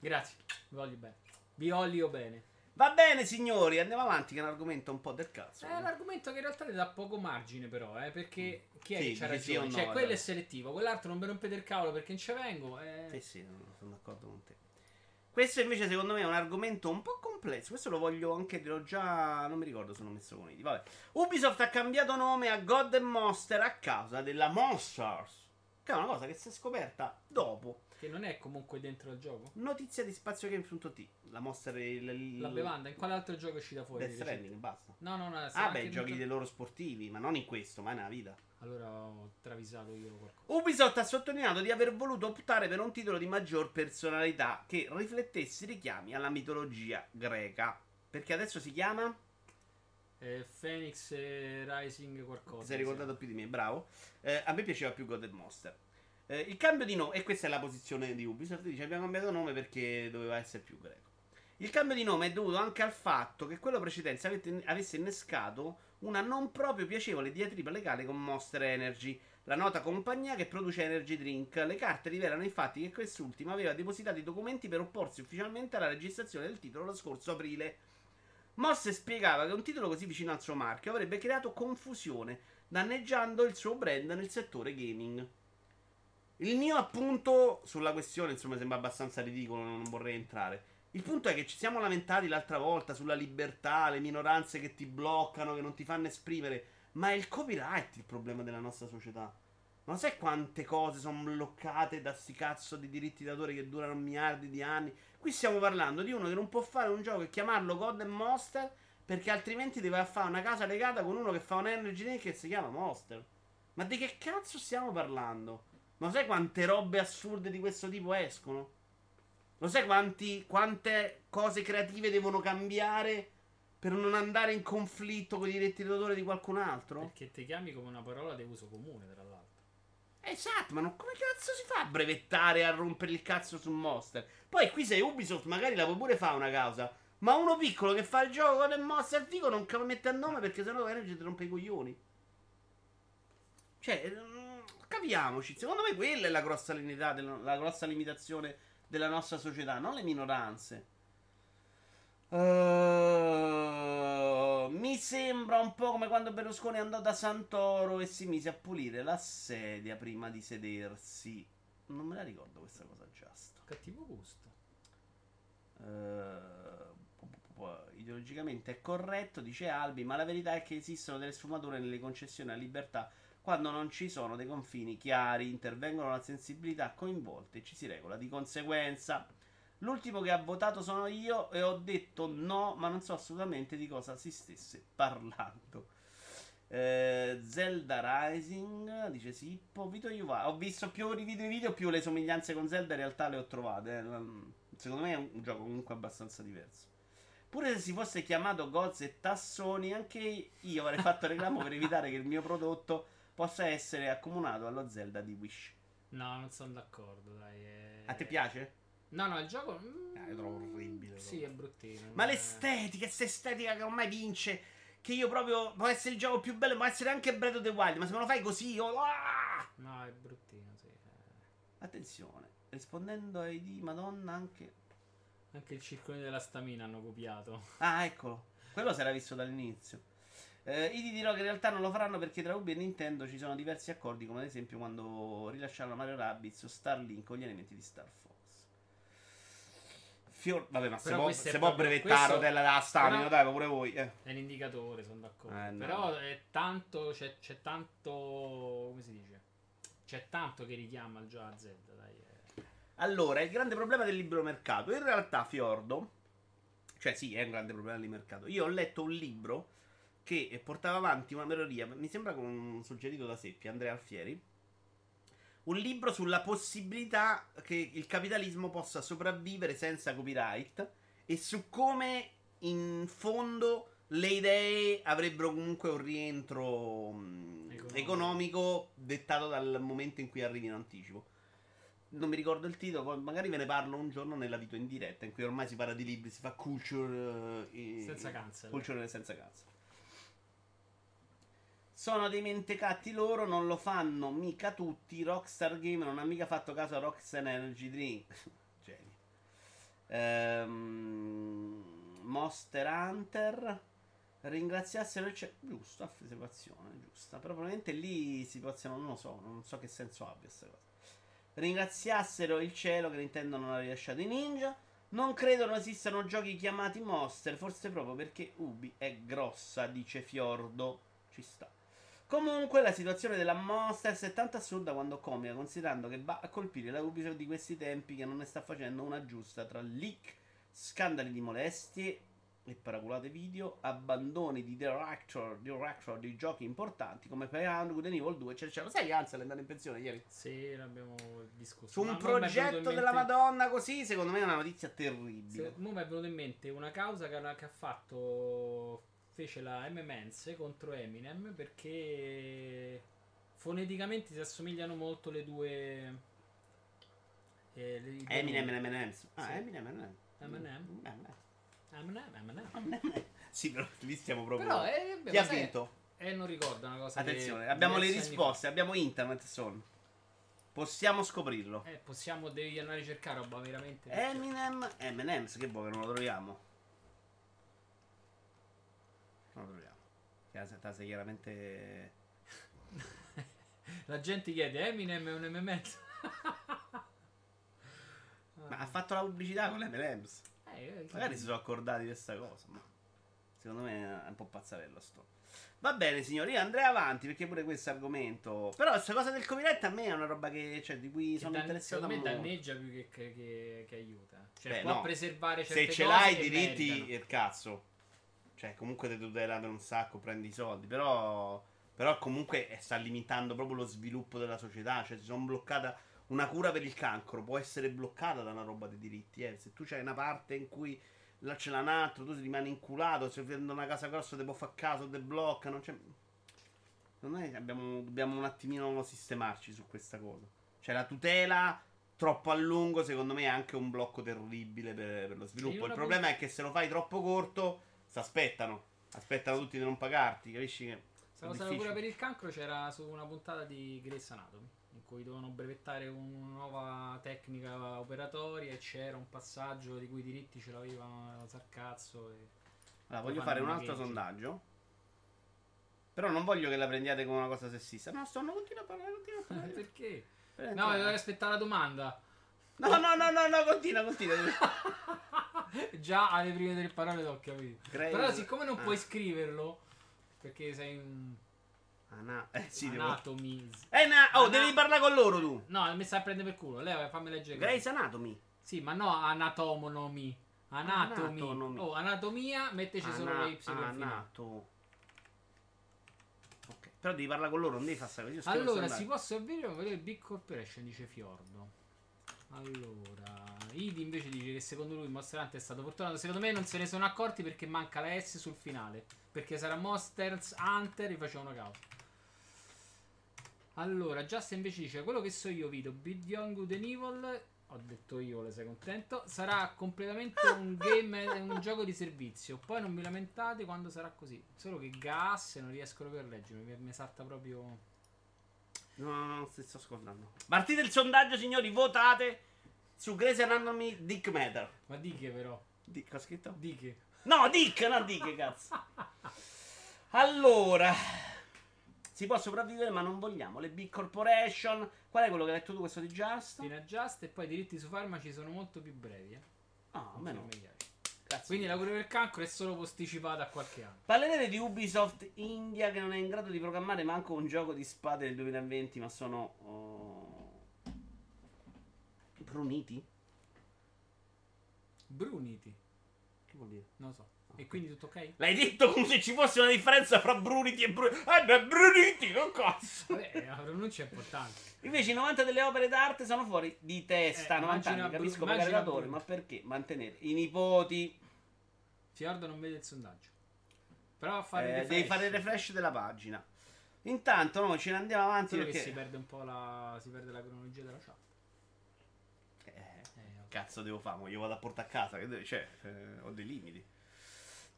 Grazie, vi voglio bene. Vi voglio bene. Va bene, signori, andiamo avanti, che è un argomento un po' del cazzo. È un argomento che in realtà ti dà poco margine, però, eh, perché chi è Sì, che c'ha ragione? no, cioè, quello è selettivo, quell'altro non mi rompete il cavolo perché non ci vengo. Eh. Sì, sì, no, sono d'accordo con te. Questo invece secondo me è un argomento un po' complesso. Questo lo voglio anche l'ho già... non mi ricordo se l'ho messo con i Vabbè. Ubisoft ha cambiato nome a God and Monster a causa della Monsters. Che è una cosa che si è scoperta dopo. Che non è comunque dentro il gioco. Notizia di spaziogames.it. La mostra il, il- La bevanda, in quale altro gioco è uscita fuori? Death? Stranding, basta. No, no, no. Ah, beh, giochi dei loro sportivi, ma non in questo, mai nella vita. Allora ho travisato io qualcosa. Ubisoft ha sottolineato di aver voluto optare per un titolo di maggior personalità che riflettesse i richiami alla mitologia greca. Perché adesso si chiama? Eh, Phoenix Rising qualcosa. Ti sei ricordato più di me, bravo. Eh, a me piaceva più God and Monster. Eh, il cambio di nome, e questa è la posizione di Ubisoft, dice abbiamo cambiato nome perché doveva essere più greco. Il cambio di nome è dovuto anche al fatto che quello precedente avete- avesse innescato una non proprio piacevole diatriba legale con Monster Energy, la nota compagnia che produce energy drink. Le carte rivelano infatti che quest'ultima aveva depositato i documenti per opporsi ufficialmente alla registrazione del titolo lo scorso aprile. Mosse spiegava che un titolo così vicino al suo marchio avrebbe creato confusione, danneggiando il suo brand nel settore gaming. Il mio appunto sulla questione, insomma, sembra abbastanza ridicolo, non vorrei entrare. Il punto è che ci siamo lamentati l'altra volta sulla libertà, le minoranze che ti bloccano, che non ti fanno esprimere, ma è il copyright il problema della nostra società. Ma sai quante cose sono bloccate da sti cazzo di diritti d'autore che durano miliardi di anni? Qui stiamo parlando di uno che non può fare un gioco e chiamarlo God and Monster perché altrimenti deve fare una casa legata con uno che fa un energy drink che si chiama Monster. Ma di che cazzo stiamo parlando? Ma sai quante robe assurde di questo tipo escono? Lo sai quanti, quante cose creative devono cambiare per non andare in conflitto con i diritti d'autore di qualcun altro? Perché ti chiami come una parola di uso comune, tra l'altro. Esatto, ma non- come cazzo si fa a brevettare e a rompere il cazzo su Monster? Poi qui sei Ubisoft, magari la può pure fare una causa. Ma uno piccolo che fa il gioco con il Monster figo non mette a nome perché sennò Energy ti rompe i coglioni. Cioè, capiamoci, secondo me quella è la grossa, la grossa limitazione della nostra società, non le minoranze. Uh, mi sembra un po' come quando Berlusconi andò da Santoro e si mise a pulire la sedia prima di sedersi. Non me la ricordo questa cosa giusta. Cattivo gusto. Uh, ideologicamente è corretto, dice Albi, ma la verità è che esistono delle sfumature nelle concessioni alla libertà quando non ci sono dei confini chiari, intervengono la sensibilità coinvolte e ci si regola di conseguenza. L'ultimo che ha votato sono io e ho detto no, ma non so assolutamente di cosa si stesse parlando. Eh, Zelda Rising, dice Sippo, Vito Iuva. Ho visto più rivido i video, più le somiglianze con Zelda in realtà le ho trovate. eh. Secondo me è un gioco comunque abbastanza diverso. Pure se si fosse chiamato Goz e Tassoni, anche io avrei fatto reclamo per evitare che il mio prodotto possa essere accomunato allo Zelda di Wish. No, non sono d'accordo, dai. è- A te piace? No, no, il gioco... mm, Ah, io trovo orribile, Sì, è bruttino. Ma è- l'estetica, questa estetica che ormai vince. Che io proprio. Può essere il gioco più bello, può essere anche Breath of the Wild. Ma se me lo fai così, io. ah! No, è bruttino, sì. eh. Attenzione, rispondendo ai di Madonna anche. Anche il circone della stamina hanno copiato. Ah, eccolo. Quello si era visto dall'inizio. Eh, io ti dirò che in realtà non lo faranno perché tra Ubi e Nintendo ci sono diversi accordi, come ad esempio quando rilasciarono Mario Rabbids o Starlink con gli elementi di Star Fox. Fior... Vabbè, ma se può, se può brevettare della stamina, dai, pure voi. Eh. È un indicatore, sono d'accordo. Eh, no. Però è tanto. C'è, c'è tanto. Come si dice? C'è tanto che richiama già a Zelda, dai. eh. Allora, il grande problema del libero mercato. In realtà, Fiordo, cioè sì, è un grande problema di mercato. Io ho letto un libro che portava avanti una melodia, mi sembra con un suggerito da Seppi, Andrea Alfieri. Un libro sulla possibilità che il capitalismo possa sopravvivere senza copyright e su come in fondo le idee avrebbero comunque un rientro mh, Economico. economico dettato dal momento in cui arrivi in anticipo. Non mi ricordo il titolo, magari ve ne parlo un giorno nella video in diretta, in cui ormai si parla di libri, si fa culture eh, Senza cancel. Culture senza cazzo. Sono dei mentecatti loro, non lo fanno mica tutti. Rockstar Game non ha mica fatto caso a Rockstar Energy Drink. Geni. Ehm, Monster Hunter. Ringraziassero il cielo. Giusto, affermazione, giusta. Però probabilmente lì si possono. Non lo so, non so che senso abbia questa cosa. Ringraziassero il cielo che Nintendo non ha rilasciato i ninja. Non credo non esistano giochi chiamati Monster, forse proprio perché Ubi è grossa, dice Fiordo. Ci sta. Comunque la situazione della Monsters è tanto assurda quanto comica, considerando che va a colpire la Ubisoft di questi tempi che non ne sta facendo una giusta tra leak, scandali di molestie e paraculate video, abbandoni di director, director di giochi importanti come Playground, Good and Evil 2, eccetera, eccetera. Sai che Ansel è andato in pensione ieri? Sì, l'abbiamo discusso. Su un progetto della mente- Madonna così, secondo me è una notizia terribile. Se- mo mi è venuto in mente una causa che, che ha fatto. Fece la M-Mens contro Eminem perché foneticamente si assomigliano molto le due. eh, le- due Eminem e M&M's. Ah, Sì. Eminem, Eminem. Eminem? Eminem. Sì, però lì stiamo proprio... Però, eh, vabbè, Chi ha sai- vinto? Eh, non ricordo una cosa. che Attenzione, abbiamo le anni risposte, abbiamo internet, son. Possiamo scoprirlo. Eh, possiamo, devi andare a ricercare roba veramente. Eminem, M&M's, che vuoi che non lo troviamo? Non lo troviamo. Sei chiaramente... La gente chiede Eminem è un MMS. Ma ha fatto la pubblicità con l'M&M's. Eh, Magari si sono accordati di questa cosa, ma secondo me è un po' pazzarello sto. Va bene, signori, io andrei avanti perché pure questo argomento. Però questa cosa del copyright a me è una roba che, cioè, di cui che sono dan- interessato secondo me molto. danneggia più che, che- che- aiuta. Cioè, Beh, può no. preservare certe Se ce l'hai i diritti, il cazzo. Cioè, comunque ti tutela per un sacco, prendi i soldi. Però, però comunque eh, sta limitando proprio lo sviluppo della società. Cioè, si sono bloccata. Una cura per il cancro può essere bloccata da una roba di diritti. Eh. Se tu c'hai una parte in cui là c'è un altro, tu rimani inculato. Se vendo una casa grossa, ti può fare caso, ti bloccano. Cioè, me abbiamo, dobbiamo un attimino sistemarci su questa cosa. Cioè, la tutela troppo a lungo, secondo me, è anche un blocco terribile per, per lo sviluppo. Il problema è che se lo fai troppo corto, si aspettano. Aspettano tutti di non pagarti, capisci? Che Questa cosa difficile. cura per il cancro c'era su una puntata di Grey's Anatomy in cui dovevano brevettare una nuova tecnica operatoria e c'era un passaggio di cui i diritti ce l'aveva Sarcazzo e... Allora, voglio fare un altro sondaggio. Però non voglio che la prendiate come una cosa sessista. No, sto, no, continua a parlare, continua a parlare. Perché? No, dovevo aspettare la domanda. no, no, no, no, no, continua, continua. Già alle prime delle parole l'ho capito. Grace- Però siccome non ah. puoi scriverlo, perché sei un Ana- eh, sì, anatomy. Eh, na- oh, Ana- devi parlare con loro tu. No, mi sta a prendere per culo. Lei fammi leggere. Grey's Anatomy. Sì, ma no anatomonomy. Anatomy. Anatomy. Oh, anatomia, metteci solo Ana- le Y. Anato. Ok. Però devi parlare con loro, non devi fare il Allora, si può servire o vedere Big Corporation, dice Fiordo. Allora, Idi invece dice che secondo lui Monster Hunter è stato fortunato. Secondo me non se ne sono accorti perché manca la S sul finale. Perché sarà Monsters Hunter e facevano causa. Allora, Just invece dice quello che so io, Vito, Bid Young Good and Evil. Ho detto io, le sei contento. Sarà completamente un game, un gioco di servizio. Poi non vi lamentate quando sarà così. Solo che gas non riesco proprio a leggermi. Mi, mi salta proprio. No, no, no, ti sto ascoltando. Partite il sondaggio, signori, votate su Grey's Anatomy Dick Matter. Ma di che però? Dick, ho scritto? Di che? No, Dick, no Dick, cazzo. Allora, si può sopravvivere, ma non vogliamo le big corporation. Qual è quello che hai detto tu, questo di Just? Fino a Just e poi i diritti su farmaci sono molto più brevi. Eh? Ah, a me no. Intermediari. Grazie. Quindi la cura del cancro è solo posticipata a qualche anno. Parlerete di Ubisoft India che non è in grado di programmare manco un gioco di spade nel 2020, ma sono. oh, Bruniti? Bruniti. Che vuol dire? Non lo so. E quindi tutto ok? L'hai detto come se ci fosse una differenza fra Bruniti e Bruniti. Eh, beh, Bruniti, non cazzo! Vabbè, la pronuncia è importante. Invece i 90 delle opere d'arte sono fuori di testa. Eh, 90 immagina anni, capisco Bru- immagina l'autore, ma perché mantenere i nipoti? Fiordo non vede il sondaggio. Però a fare Eh, devi fare il refresh della pagina. Intanto noi ce ne andiamo avanti che perché... si perde un po' la. si perde la cronologia della chat. Eh, Eh, cazzo devo fare? Io vado a portare a casa, che cioè, eh, ho dei limiti.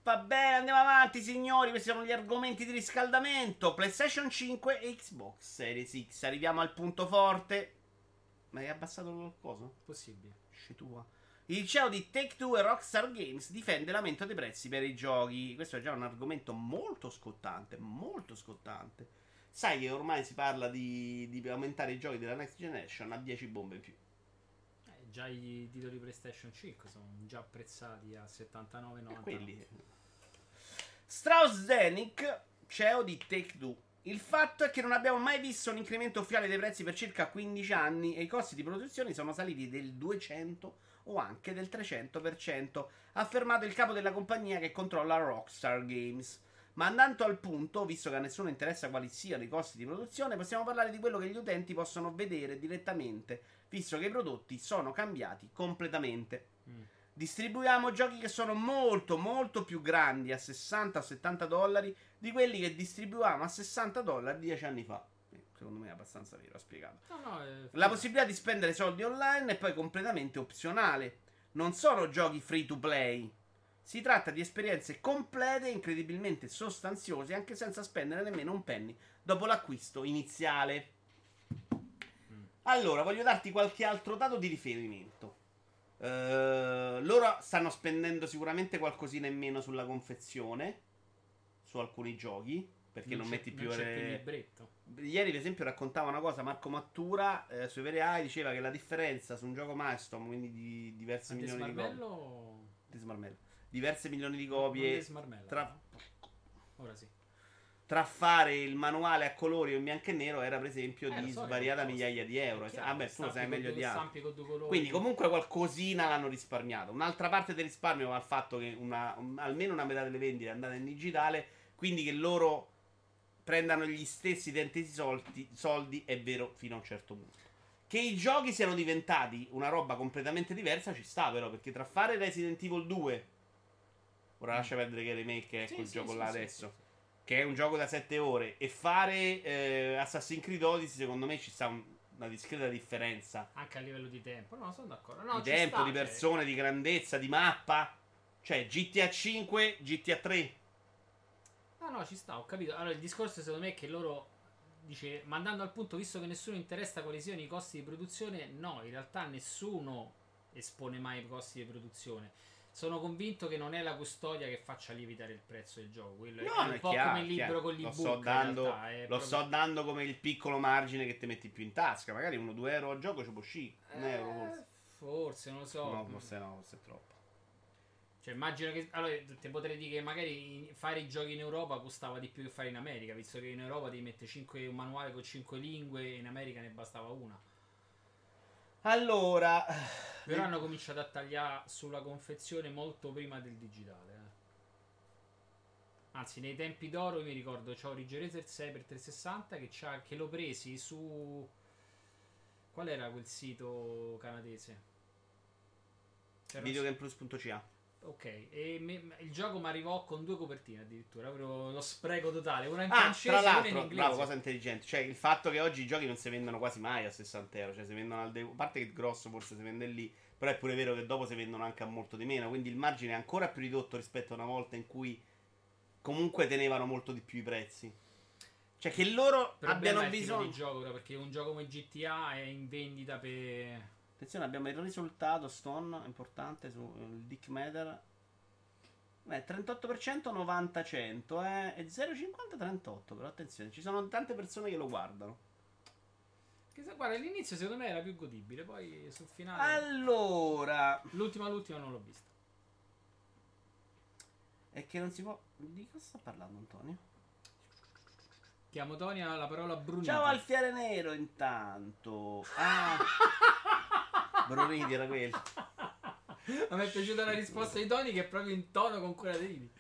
Va bene, andiamo avanti, signori. Questi sono gli argomenti di riscaldamento. PlayStation 5 e Xbox Series X. Arriviamo al punto forte. Ma hai abbassato il coso? possibile. Sci tua. Il CEO di Take Two e Rockstar Games difende l'aumento dei prezzi per i giochi. Questo è già un argomento molto scottante. Molto scottante. Sai che ormai si parla di, di aumentare i giochi della next generation a 10 bombe in più. Eh, già i titoli PlayStation 5 sono già apprezzati a 79,90. Eh, quelli. Strauss Zenick, CEO di Take Two. Il fatto è che non abbiamo mai visto un incremento ufficiale dei prezzi per circa 15 anni e i costi di produzione sono saliti del 200 o anche del 300%, ha affermato il capo della compagnia che controlla Rockstar Games. Ma andando al punto, visto che a nessuno interessa quali siano i costi di produzione, possiamo parlare di quello che gli utenti possono vedere direttamente, visto che i prodotti sono cambiati completamente. Mm. Distribuiamo giochi che sono molto molto più grandi a 60 o 70 dollari di quelli che distribuivamo a 60 dollari 10 anni fa. Secondo me è abbastanza vero, ha spiegato. No, no, La possibilità di spendere soldi online è poi completamente opzionale. Non sono giochi free to play. Si tratta di esperienze complete e incredibilmente sostanziose, anche senza spendere nemmeno un penny dopo l'acquisto iniziale. Mm. Allora, voglio darti qualche altro dato di riferimento. Uh, loro stanno spendendo sicuramente qualcosina in meno sulla confezione su alcuni giochi perché non, non metti più, non le... più Ieri, per esempio, raccontava una cosa Marco Mattura eh, sui veri AI. Diceva che la differenza su un gioco milestone, quindi di diverse A milioni di copie. Di Smarmello. Diverse milioni di copie. Tra... Ora sì tra fare il manuale a colori o in bianco e nero era per esempio eh, di so svariata migliaia di euro. Ah, beh, tu lo sai meglio di altri. Quindi, comunque, qualcosina l'hanno risparmiato. Un'altra parte del risparmio va al fatto che una, un, almeno una metà delle vendite è andata in digitale. Quindi, che loro prendano gli stessi identici soldi, soldi è vero fino a un certo punto. Che i giochi siano diventati una roba completamente diversa ci sta, però, perché tra fare Resident Evil 2. Ora mm. lascia perdere che remake è sì, quel sì, gioco sì, là adesso che è un gioco da 7 ore, e fare eh, Assassin's Creed Odyssey, secondo me ci sta un, una discreta differenza. Anche a livello di tempo, no, sono d'accordo. No, di tempo, sta, di cioè persone, cioè... di grandezza, di mappa. Cioè, GTA 5, GTA 3. No, no, ci sta, ho capito. Allora, il discorso secondo me è che loro dice, mandando al punto, visto che nessuno interessa quali siano i costi di produzione, no, in realtà nessuno espone mai i costi di produzione sono convinto che non è la custodia che faccia lievitare il prezzo del gioco. Quello no, è un è po' chiaro, come il libro chiaro. con l'ebook. Lo, so dando, lo proprio... sto dando come il piccolo margine che ti metti più in tasca. Magari uno 2 euro al gioco ci può uscire. Un eh, euro forse. Forse, non lo so. No, forse no, forse è troppo. Cioè, immagino che. Allora, ti potrei dire che magari fare i giochi in Europa costava di più che fare in America, visto che in Europa ti mette 5, un manuale con 5 lingue e in America ne bastava una. Allora, però hanno cominciato a tagliare sulla confezione molto prima del digitale. Eh. Anzi, nei tempi d'oro io mi ricordo c'ho Ridge Racer 6 per 360 che, che l'ho presi su. Qual era quel sito canadese? Videogameplus.ca Ok, e me, il gioco mi arrivò con due copertine addirittura, proprio lo spreco totale, una in ah, francese tra l'altro, e una in inglese. Bravo, cosa intelligente, cioè il fatto che oggi i giochi non si vendono quasi mai a 60 euro, cioè si vendono al de- a parte che il grosso forse si vende lì, però è pure vero che dopo si vendono anche a molto di meno, quindi il margine è ancora più ridotto rispetto a una volta in cui comunque tenevano molto di più i prezzi. Cioè che loro abbiano bisogno di gioco, perché un gioco come GTA è in vendita per Attenzione, abbiamo il risultato Stone importante su Dick Matter. Beh, 38% 90-100 eh, e 0,50-38. Però attenzione, ci sono tante persone che lo guardano. Che se, guarda, all'inizio secondo me era più godibile, poi sul finale. Allora, l'ultima, l'ultima non l'ho vista. È che non si può. Di cosa sta parlando Antonio? Chiamo Tonia la parola Brunito. Ciao Alfiere Nero intanto. Ah. Bruniti era quello. A me è piaciuta la risposta di Tony che è proprio in tono con quella di Lili.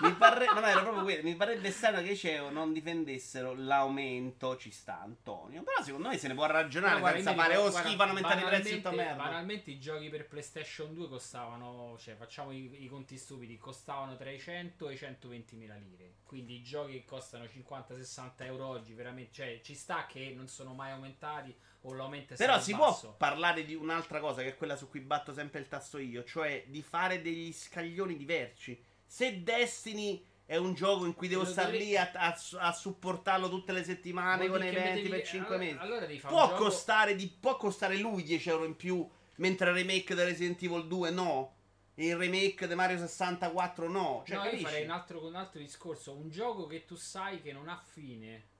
Mi, parre... no, era proprio quello. Mi parebbe strano che CEO non difendessero l'aumento. Ci sta Antonio. Però secondo me se ne può ragionare no, senza fare oh schifo hanno aumentato i prezzi tutta merda. Banalmente i giochi per PlayStation 2 costavano, cioè facciamo i, i conti stupidi, costavano tra i 100 e i 120 mila lire. Quindi i giochi che costano 50-60 euro oggi, veramente, cioè ci sta che non sono mai aumentati o l'aumento è Però si basso. può parlare di un'altra cosa che è quella su cui batto sempre il tasto io, cioè di fare degli scaglioni diversi. Se Destiny è un gioco in cui devo stare dovrei... lì a, a, a, supportarlo tutte le settimane Vuol con eventi devi... per 5 allora, mesi, allora può, gioco... costare di... può costare lui 10 euro in più, mentre il remake di Resident Evil 2 no. Il remake di Mario 64 no. Cioè, no, capisci? io farei un altro, un altro discorso. Un gioco che tu sai che non ha fine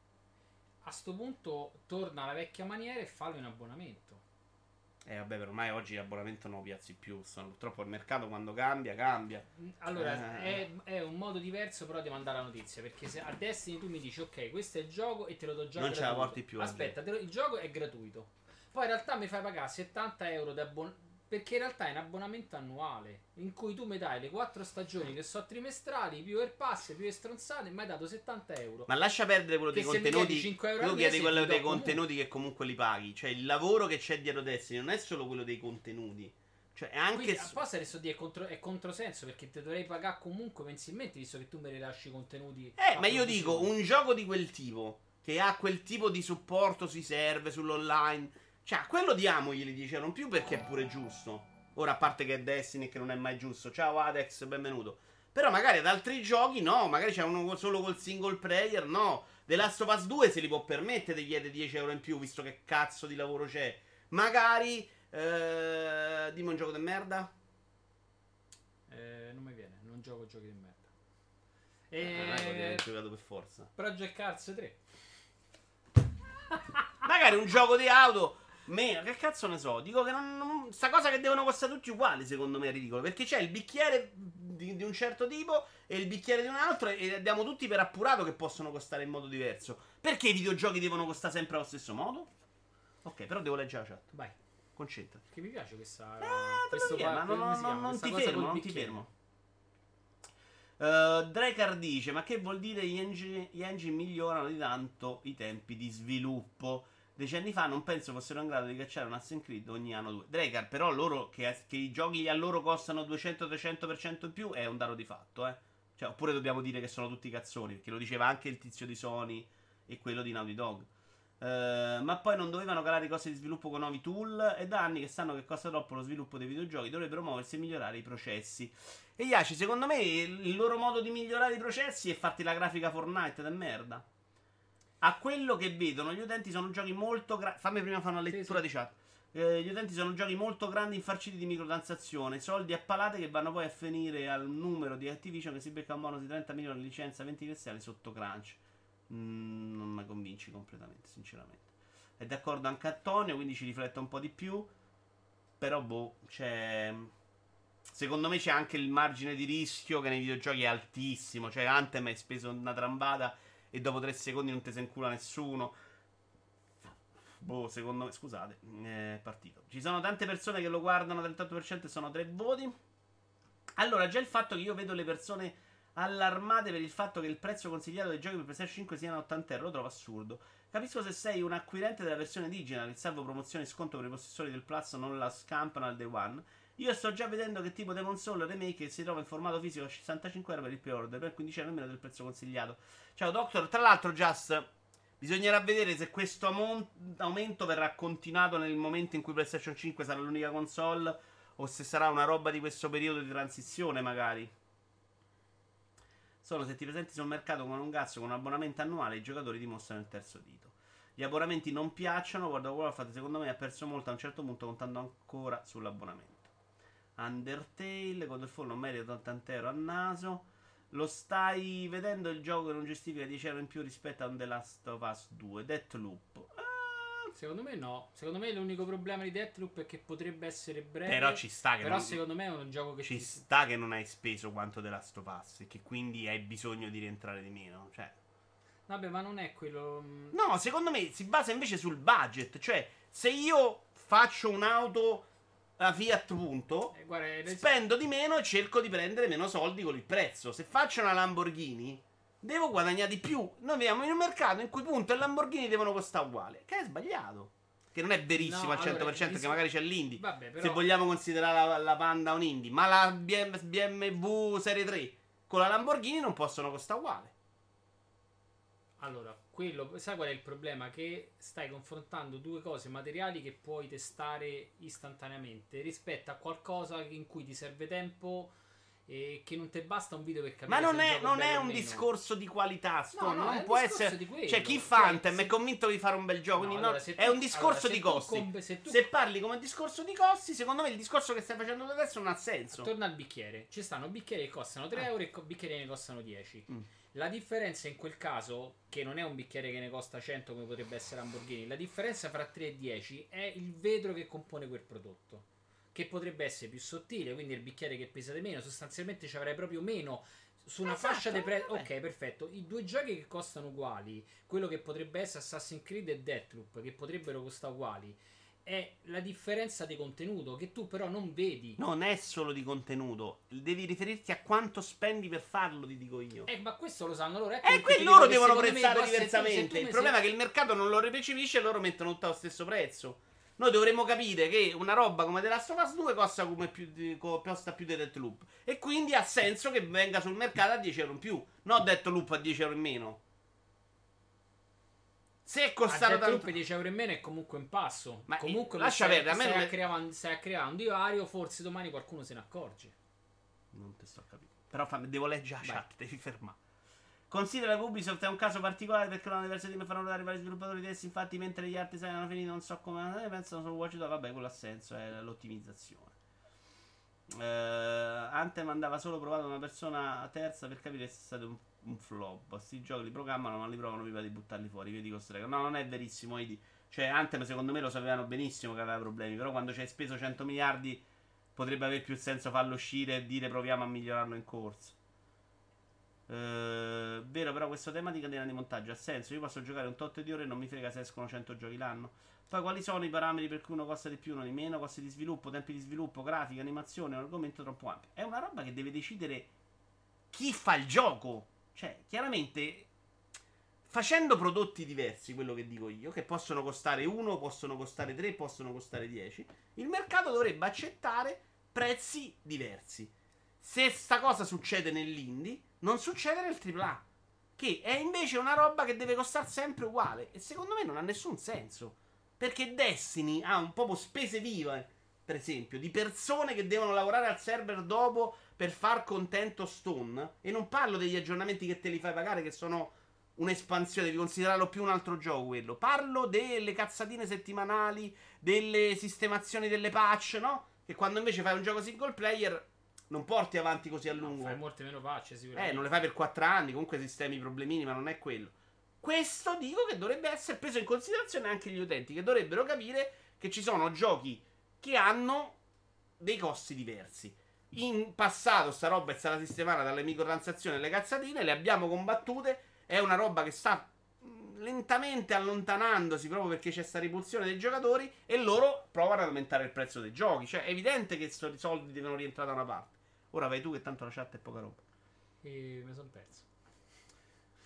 a sto punto torna alla vecchia maniera e fallo in abbonamento. Eh vabbè, per ormai oggi l'abbonamento non lo piazzi più. Sono, purtroppo il mercato quando cambia, cambia. Allora, Eh. è, è un modo diverso, però devo mandare la notizia. Perché se a Destiny tu mi dici, ok, questo è il gioco e te lo do già Non ce gratuito. la porti più, Aspetta, lo- il gioco è gratuito. Poi in realtà mi fai pagare 70 euro di abbonamento. Perché in realtà è un abbonamento annuale in cui tu mi dai le quattro stagioni che sono trimestrali, più air pass, più stronzate, e mi hai dato 70 euro. Ma lascia perdere quello Che dei contenuti. chiedi 5 euro mese, quello do dei comunque. contenuti che comunque li paghi. Cioè, il lavoro che c'è dietro Destiny non è solo quello dei contenuti. Cioè, è anche. Quindi su- apposta adesso di è, contro, è controsenso perché ti dovrei pagare comunque mensilmente visto che tu mi rilasci contenuti. Eh, ma io dico, un gioco di quel tipo, che ha quel tipo di supporto sui server, sull'online, cioè, a quello diamoglieli 10 euro in più perché è pure giusto. Ora, a parte che è Destiny che non è mai giusto. Ciao Adex, benvenuto. Però magari ad altri giochi no, magari c'è uno solo col single player, no. The Last of Us 2 se li può permettere di chiedere 10 euro in più, visto che cazzo di lavoro c'è. Magari... Eh, dimmi un gioco di merda. Eh, non mi viene, non gioco giochi di merda. Eh, non è che E... hai giocato per forza. Project Cars 3. Magari un gioco di auto meno, che cazzo ne so? Dico che non, non- sta cosa che devono costare tutti uguali, secondo me è ridicolo. Perché c'è il bicchiere di, di un certo tipo e il bicchiere di un altro, e abbiamo tutti per appurato che possono costare in modo diverso. Perché i videogiochi devono costare sempre allo stesso modo? Ok, però devo leggere la chat. Vai. Concentrati. Che mi piace questa. Lo questo pa- ma non, non- non ti fermo, non ti fermo. Uh, Dracar dice: Ma che vuol dire gli engine, gli engine migliorano di tanto i tempi di sviluppo? Decenni fa non penso fossero in grado di cacciare un Assassin's Creed ogni anno due. Dracar, però loro che, che i giochi a loro costano 200-300% in più è un dato di fatto, eh. Cioè, oppure dobbiamo dire che sono tutti cazzoni, perché lo diceva anche il tizio di Sony e quello di Naughty Dog. Eh, ma poi non dovevano calare i costi di sviluppo con nuovi tool e da anni che sanno che costa troppo lo sviluppo dei videogiochi dovrebbero muoversi e migliorare i processi. E Yaci, secondo me il loro modo di migliorare i processi è farti la grafica Fortnite da merda. A quello che vedono gli utenti sono giochi molto grandi. Fammi prima fare una Sì, lettura sì. di chat. Eh, gli utenti sono giochi molto grandi infarciti di microtransazioni, soldi a palate che vanno poi a finire al numero di Activision che si becca un bonus di 30 milioni di licenza 20 iniziali sotto crunch. Mm, non mi convinci completamente, sinceramente. È d'accordo anche Antonio, quindi ci riflette un po' di più. Però, boh, c'è. Secondo me c'è anche il margine di rischio che nei videogiochi è altissimo. Cioè, Anthem hai speso una trambata e dopo tre secondi non ti se incula nessuno. Boh, secondo me, scusate, è partito. Ci sono tante persone che lo guardano, 38% e sono tre voti. Allora, già il fatto che io vedo le persone allarmate per il fatto che il prezzo consigliato dei giochi per PlayStation 5 siano 80 euro, lo trovo assurdo. Capisco se sei un acquirente della versione digital, il salvo promozione e sconto per i possessori del Plus non la scampano al day one. Io sto già vedendo che tipo Demon Soul Remake si trova in formato fisico a 65 euro per il pre-order, per 15 euro meno del prezzo consigliato. Ciao Doctor, tra l'altro Just bisognerà vedere se questo aumento verrà continuato nel momento in cui PlayStation 5 sarà l'unica console o se sarà una roba di questo periodo di transizione magari. Solo se ti presenti sul mercato con un cazzo con un abbonamento annuale, i giocatori dimostrano il terzo dito. Gli abbonamenti non piacciono, of Warcraft secondo me ha perso molto a un certo punto contando ancora sull'abbonamento. Undertale, God of War non merita 80 euro a naso. Lo stai vedendo il gioco che non giustifica 10 euro in più rispetto a un The Last of Us 2. Deathloop. Ah, Secondo me no. Secondo me l'unico problema di Deathloop è che potrebbe essere breve. però ci sta che Però non, secondo me è un gioco che ci ti- sta che non hai speso quanto The Last of Us e che quindi hai bisogno di rientrare di meno. Cioè, Vabbè, ma non è quello. mm, No, secondo me si basa invece sul budget. Cioè, se io faccio un'auto a Fiat punto, eh, guarda, spendo di meno e cerco di prendere meno soldi con il prezzo. Se faccio una Lamborghini, devo guadagnare di più. Noi viviamo in un mercato in cui punto e Lamborghini devono costare uguale. Che è sbagliato. Che non è verissimo No, al 100%, allora, che dis- magari c'è l'Indy. Vabbè, però. Se vogliamo considerare la, la Panda un Indy. Ma la BM BMW Serie 3 con la Lamborghini non possono costare uguale. Allora, quello, sai qual è il problema? Che stai confrontando due cose materiali che puoi testare istantaneamente rispetto a qualcosa in cui ti serve tempo e che non ti basta un video per capire Ma non è, non è un discorso di qualità, Sto, No, no, non può essere. Cioè, chi Cioè, fa Anthem se- è convinto di fare un bel gioco. No, quindi allora, è tu- un discorso allora, di costi. comp- se tu- Se parli come discorso di costi, secondo me il discorso che stai facendo adesso non ha senso. Torna al bicchiere. Ci stanno bicchieri che costano 3 Ah. euro e bicchieri che ne costano 10. Mm. La differenza in quel caso, che non è un bicchiere che ne costa 100 come potrebbe essere Lamborghini, la differenza fra 3 e 10 è il vetro che compone quel prodotto. Che potrebbe essere più sottile, quindi il bicchiere che pesa di meno. Sostanzialmente ci avrai proprio meno su una Esatto, fascia di prezzo. Ok, perfetto. I due giochi che costano uguali, quello che potrebbe essere Assassin's Creed e Deathloop, che potrebbero costare uguali, è la differenza di contenuto che tu però non vedi. Non è solo di contenuto, devi riferirti a quanto spendi per farlo, ti dico io. Eh, ma questo lo sanno loro. Ecco E qui ti loro devono prezzare diversamente. tu Il problema è sei- che il mercato non lo recepisce e loro mettono tutto allo stesso prezzo. Noi dovremmo capire che una roba come The Last of Us 2 costa, come più costa più di Deathloop. E quindi ha senso che venga sul mercato a 10 euro in più. Non Deathloop a 10 euro in meno. Se costano Deathloop tanto. 10 euro in meno è comunque un passo. Ma, comunque lascia perdere, a me stai non a è- creare, stai a creare un divario. Forse domani qualcuno se ne accorge. Non te sto capendo. Però fammi- devo leggere la Vai. chat, devi fermare. Considera che Ubisoft è un caso particolare perché non ha diverse team faranno dare vari sviluppatori diversi. Infatti, mentre gli altri hanno finito, non so come eh, pensano solo Watch Dogs. Vabbè, quello ha senso, è l'ottimizzazione. Eh, Anthem andava solo provato una persona terza per capire se è stato un, un flop. Questi giochi li programmano, ma li provano prima di buttarli fuori. Vedi Costrega. No, non è verissimo. Idi. Cioè, Anthem, secondo me, lo sapevano benissimo che aveva problemi. Però, quando ci hai speso 100 miliardi, potrebbe aver più senso farlo uscire e dire proviamo a migliorarlo in corsa. Eh, vero, però questa tematica di montaggio ha senso. Io posso giocare un tot di ore e non mi frega se escono 100 giochi l'anno. Poi quali sono i parametri per cui uno costa di più, uno di meno, costi di sviluppo, tempi di sviluppo, grafica, animazione, è un argomento troppo ampio. È una roba che deve decidere chi fa il gioco. Cioè, chiaramente facendo prodotti diversi, quello che dico io, che possono costare 1, possono costare 3, possono costare 10, il mercato dovrebbe accettare prezzi diversi. Se sta cosa succede nell'indie, non succede nel AAA. Che è invece una roba che deve costare sempre uguale. E secondo me non ha nessun senso. Perché Destiny ha un po' spese vive, per esempio, di persone che devono lavorare al server dopo per far contento Stone. E non parlo degli aggiornamenti che te li fai pagare, che sono un'espansione, devi considerarlo più un altro gioco quello. Parlo delle cazzatine settimanali, delle sistemazioni delle patch, no? Che quando invece fai un gioco single player non porti avanti così a lungo. Fai molte meno facce, sicuramente. Eh, non le fai per 4 anni, comunque sistemi problemini, ma non è quello. Questo dico che dovrebbe essere preso in considerazione anche gli utenti, che dovrebbero capire che ci sono giochi che hanno dei costi diversi. In passato sta roba è stata sistemata dalle microtransazioni e le cazzatine, le abbiamo combattute, è una roba che sta mh, lentamente allontanandosi proprio perché c'è sta ripulsione dei giocatori e loro provano ad aumentare il prezzo dei giochi. Cioè è evidente che sti soldi devono rientrare da una parte. Ora vai tu che tanto la chat è poca roba. E mi sono perso.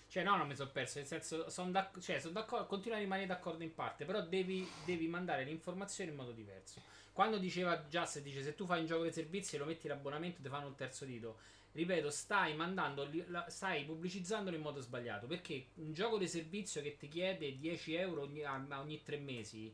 Cioè, no, non mi sono perso. Nel senso, sono d'accordo. Cioè, sono d'accordo. Continuo a rimanere d'accordo in parte. Però devi, devi mandare l'informazione in modo diverso. Quando diceva Just, dice se tu fai un gioco di servizi e lo metti l'abbonamento, ti fanno il terzo dito. Ripeto, stai mandando, stai pubblicizzandolo in modo sbagliato. Perché un gioco di servizio che ti chiede 10 euro ogni, ogni tre mesi.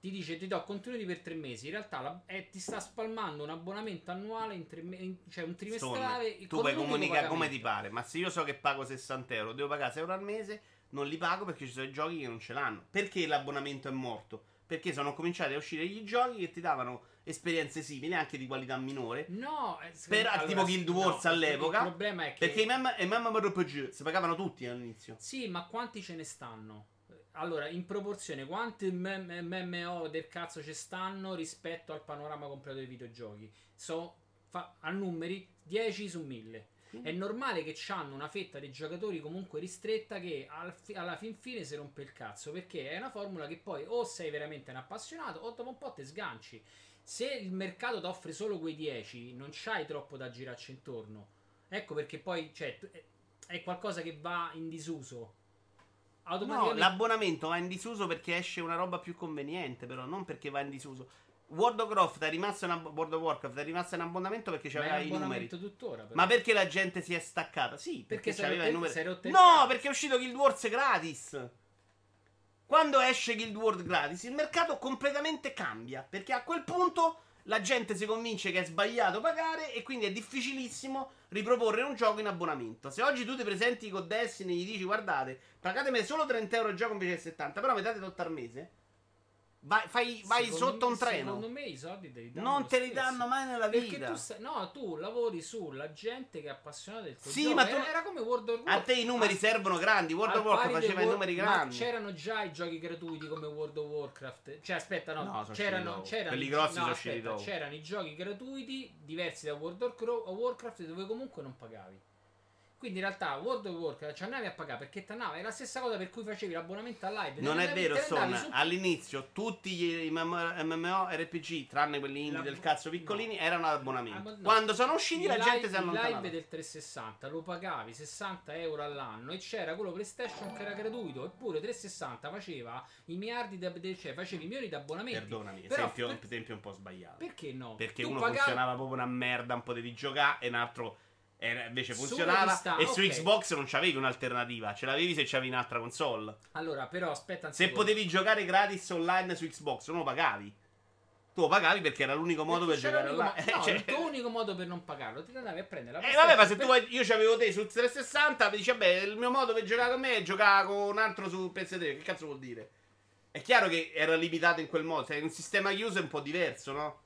Ti dice ti do contenuti per tre mesi. In realtà la- eh, ti sta spalmando un abbonamento annuale, in tre in- cioè un trimestrale. Stone, tu puoi comunicare come ti pare, ma se io so che pago 60 euro, devo pagare 6 euro al mese, non li pago perché ci sono i giochi che non ce l'hanno. Perché l'abbonamento è morto? Perché sono cominciati a uscire gli giochi che ti davano esperienze simili, anche di qualità minore. No, eh, Per- allora, tipo Guild Wars no, all'epoca, Il problema è che. Perché i MM- i MMORPG si pagavano tutti all'inizio. Sì, ma quanti ce ne stanno? Allora, in proporzione, quanti MMO del cazzo ci stanno rispetto al panorama completo dei videogiochi? So, fa- a numeri 10 su 1000. È normale che hanno una fetta di giocatori comunque ristretta che al fi- alla fin fine si rompe il cazzo perché è una formula che poi o sei veramente un appassionato o dopo un po' ti sganci. Se il mercato ti offre solo quei 10, non c'hai troppo da girarci intorno. Ecco perché poi cioè, è- qualcosa che va in disuso. No, Automaticamente l'abbonamento va in disuso perché esce una roba più conveniente, però non perché va in disuso. World of Warcraft è rimasto in, ab- World of Warcraft è rimasto in abbonamento perché c'aveva i numeri. tuttora. Ma perché la gente si è staccata? Sì, perché, Perché c'aveva i il- numeri. No, perché è uscito Guild Wars gratis. Quando esce Guild Wars gratis, il mercato completamente cambia. Perché a quel punto la gente si convince che è sbagliato pagare e quindi è difficilissimo riproporre un gioco in abbonamento. Se oggi tu ti presenti con Destiny e gli dici guardate, pagatemi solo 30 euro il gioco invece che 70, però mi date tutto al mese. Vai, fai, vai sotto me- un treno. Secondo me i soldi te li danno Non te li danno mai nella Perché vita. tu, stai- no, tu lavori sulla gente che è appassionata del tuo Sì, gioco. ma tu- era, era come World of A Warcraft. te i numeri Ah, servono grandi. World of Warcraft faceva i War- numeri ma grandi. c'erano già i giochi gratuiti come World of Warcraft. Cioè, aspetta, no, No, c'erano, c'erano Quelli i- grossi no, sono usciti aspetta, dopo. c'erano i giochi gratuiti diversi da World of Warcraft dove comunque non pagavi. Quindi in realtà World of Warcraft ci andavi a pagare perché t'andavi, è la stessa cosa per cui facevi l'abbonamento al live. Non è vero, Son. su- All'inizio tutti gli MMORPG, tranne quelli indie La- del cazzo piccolini, no. erano ma no. Quando sono usciti, Il la live- gente si è Il live allontanata. del 360 lo pagavi 60 euro all'anno e c'era quello PlayStation che era gratuito. Eppure 360 faceva i miliardi di cioè faceva i milioni di abbonamenti. Perdonami, Però esempio, per- esempio un po' sbagliato. Perché no? Perché Tu uno pagavi- funzionava proprio una merda, un potevi giocare, e un altro era- invece funzionava. di sta- e su ok. Xbox non c'avevi un'alternativa, ce l'avevi se c'avevi un'altra console. Allora, però aspetta Se secondo. potevi giocare gratis online su Xbox, non lo pagavi. Tu lo pagavi perché era l'unico modo per Perché c'era giocare online. mo- no, Cioè- il tuo unico modo per non pagarlo, ti andavi a prendere la Eh vabbè, ma se tu per- vai- io c'avevo te sul 360, mi dici, vabbè, il mio modo per giocare con me è giocare con un altro su PS3. Che cazzo vuol dire? È chiaro che era limitato in quel modo, cioè un sistema chiuso è un po' diverso, no?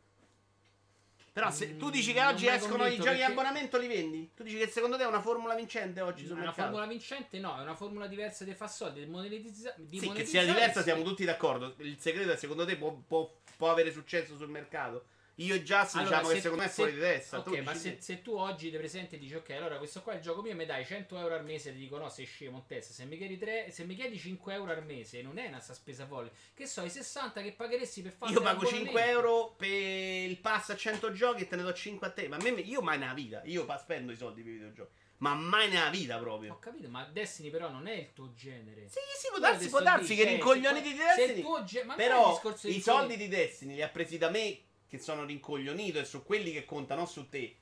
Però se tu dici che Mm, oggi escono i giochi di perché- abbonamento, li vendi? Tu dici che secondo te è una formula vincente oggi sul Una mercato? formula vincente no, è una formula diversa di far soldi, di monetizza- di Sì, che sia diversa siamo tutti d'accordo. Il segreto è secondo te può, può- può avere successo sul mercato? Io e Just Allora, diciamo che se- secondo me è fuori di testa. Ok, tu ma se, se tu oggi ti presenti e dici ok, allora questo qua è il gioco mio e mi dai 100 euro al mese, ti dico no, sei scemo in testa. Se mi chiedi, tre- se mi chiedi 5 euro al mese, non è una spesa folle. Che so, i 60 che pagheresti per fare Io pago 5 euro per il pass a 100 giochi e te ne do 5 a te. Ma a me, io mai nella vita. Io spendo i soldi per i videogiochi. Ma mai nella vita proprio. Ho capito, ma Destiny però non è il tuo genere. Sì, sì, può darsi, può darsi che rincoglioniti se- di se il Destiny. tuo ge- ma Però i di soldi di Destiny li ha presi da me, che sono rincoglionito, e su quelli che contano, non su te.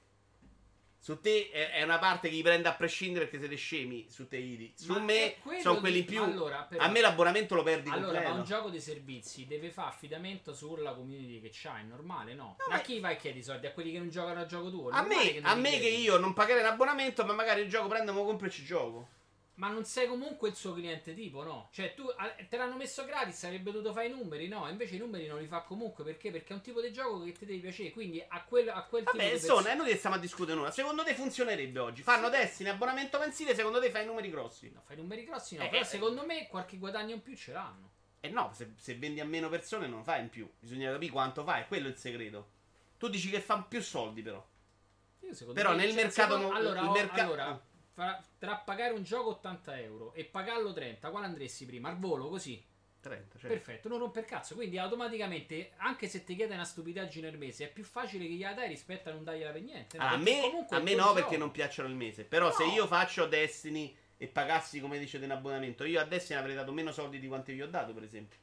Su te è, una parte che li prende a prescindere perché siete scemi. Su te, Idi. Su Ma me sono quelli di- in più. allora, però- a me l'abbonamento lo perdi Allora, completo. ma un gioco dei servizi deve fare affidamento sulla community che c'ha, è normale, no? No, ma a chi vai e chiedi i soldi? A quelli che non giocano a gioco tuo? A me, non a me che io non pagherei l'abbonamento, ma magari il gioco prendo, lo compro e ci gioco. Ma non sei comunque il suo cliente tipo, no? Cioè, tu a- te l'hanno messo gratis, avrebbe dovuto fare i numeri, no? Invece i numeri non li fa comunque perché? Perché è un tipo di gioco che ti deve piacere. Quindi a quel, a quel tipo Vabbè, di insomma, perso- è inutile stiamo a discutere nulla. Secondo te funzionerebbe oggi? Fanno Destiny, abbonamento mensile, secondo te fai i numeri grossi? No, fai numeri grossi, no. Eh, però eh, secondo me qualche guadagno in più ce l'hanno. Eh no, se, se vendi a meno persone non fai in più. Bisogna capire quanto fai, quello è il segreto. Tu dici che fa più soldi però. Io secondo Però me- nel mercato secondo- no- allora, merca- allora, oh. Fra- tra pagare un gioco 80 euro e pagarlo 30, quale andresti prima? Al volo, così? 30, cioè. Perfetto, non romper cazzo. Quindi automaticamente, anche se ti chiede una stupidaggine al mese, è più facile che gliela dai rispetto a non dargliela per niente. Ah, a me, a me no, tuo perché gioco. non piacciono il mese. Però se No. io faccio Destiny e pagassi, come dicete, in abbonamento, io a Destiny avrei dato meno soldi di quanti vi ho dato, per esempio.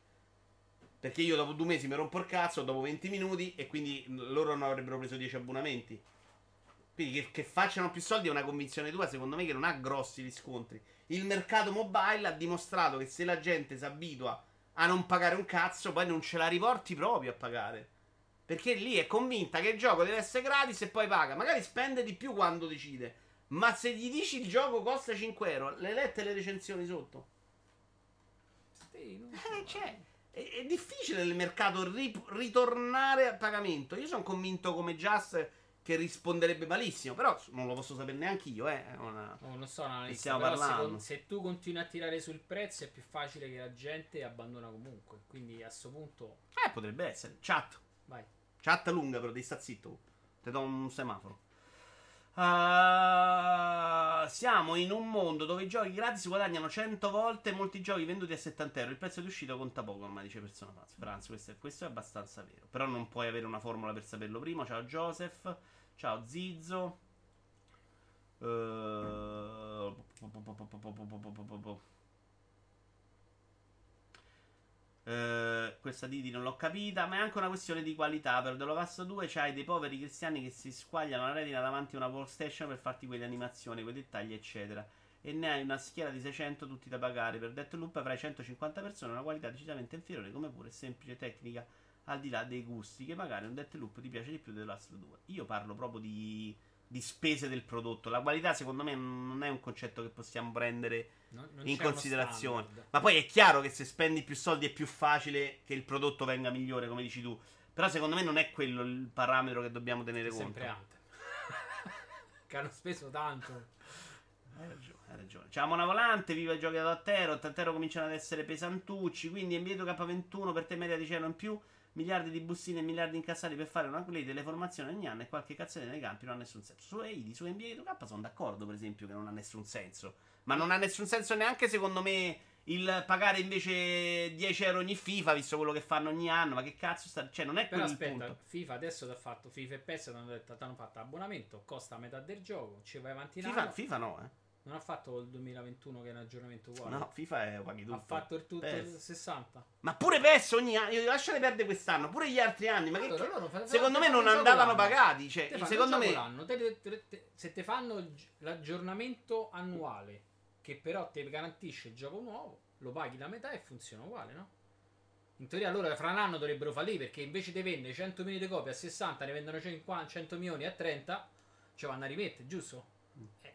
Perché io dopo due mesi mi rompo il cazzo, dopo 20 minuti, e quindi loro non avrebbero preso 10 abbonamenti. Quindi che, che facciano più soldi è una convinzione tua, secondo me, che non ha grossi riscontri. Il mercato mobile ha dimostrato che se la gente si abitua a non pagare un cazzo, poi non ce la riporti proprio a pagare. Perché lì è convinta che il gioco deve essere gratis e poi paga. Magari spende di più quando decide. Ma se gli dici il gioco costa 5 euro, le lette le recensioni sotto. Sì, non- Eh, cioè, è, è difficile nel mercato ri- ritornare al pagamento. Io sono convinto come Just che risponderebbe malissimo. Però non lo posso sapere neanche io, eh. una- Oh, non so, analista, stiamo parlando. secon- se tu continui a tirare sul prezzo è più facile che la gente abbandona comunque. Quindi a sto punto, Eh, potrebbe essere. Chat. vai. Chat lunga, però devi stare zitto. Ti do un semaforo. Ah, siamo in un mondo dove i giochi gratis guadagnano 100 volte molti giochi venduti a 70 euro. Il prezzo di uscita conta poco, ormai dice Persona. Franz, questo questo è abbastanza vero. Però non puoi avere una formula per saperlo prima. Ciao Joseph. Ciao Zizzo. Eh, eh, questa Didi non l'ho capita, ma è anche una questione di qualità. Per The Last of Us 2 c'hai dei poveri cristiani che si squagliano la retina davanti a una workstation per farti quelle animazioni, quei dettagli, eccetera. E ne hai una schiera di 600 tutti da pagare. Per Deathloop avrai 150 persone, una qualità decisamente inferiore, come pure semplice tecnica al di là dei gusti, che magari un Deathloop ti piace di più del Last of Us 2. Io parlo proprio di di spese del prodotto. La qualità, secondo me, non è un concetto che possiamo prendere Non- non in considerazione. Ma poi è chiaro che se spendi più soldi è più facile che il prodotto venga migliore, come dici tu. Però secondo me non è quello il parametro che dobbiamo tenere conto. sempre Anthem. che hanno speso tanto. Hai ragione, hai ragione. Ciao Mona Volante, viva i giochi da Tero. Tantero cominciano ad essere pesantucci. Quindi NBA K21 per te media di cielo in più. Miliardi di bustine e miliardi incassati per fare una upgrade delle formazioni ogni anno e qualche cazzata nei campi non ha nessun senso. Su AID, su NBA 2K sono d'accordo, per esempio, che non ha nessun senso. Ma non ha nessun senso neanche secondo me il pagare invece 10 euro ogni FIFA, visto quello che fanno ogni anno. Ma che cazzo sta. Cioè, non è Però quello il aspetta, punto. FIFA adesso ti ha fatto FIFA e PES ti hanno detto hanno fatto abbonamento, costa metà del gioco, ci vai avanti in FIFA, anno. FIFA no, eh. Non ha fatto il 2021 che è un aggiornamento uguale. No, FIFA è paghi tutto. ha fatto il tutto PES. il 60. Ma pure PES ogni anno, lasciate perdere quest'anno, pure gli altri anni, ma che Allora, ca- loro fa- secondo me non andavano pagati, cioè, Te secondo me l'anno, te- te- te- se te fanno l'aggiornamento annuale che però ti garantisce il gioco nuovo, lo paghi la metà e funziona uguale, no? In teoria allora fra un anno dovrebbero fallire perché invece di vendere 100 milioni di copie a 60 ne vendono 50, 100 milioni a 30, ci vanno a rimettere, giusto?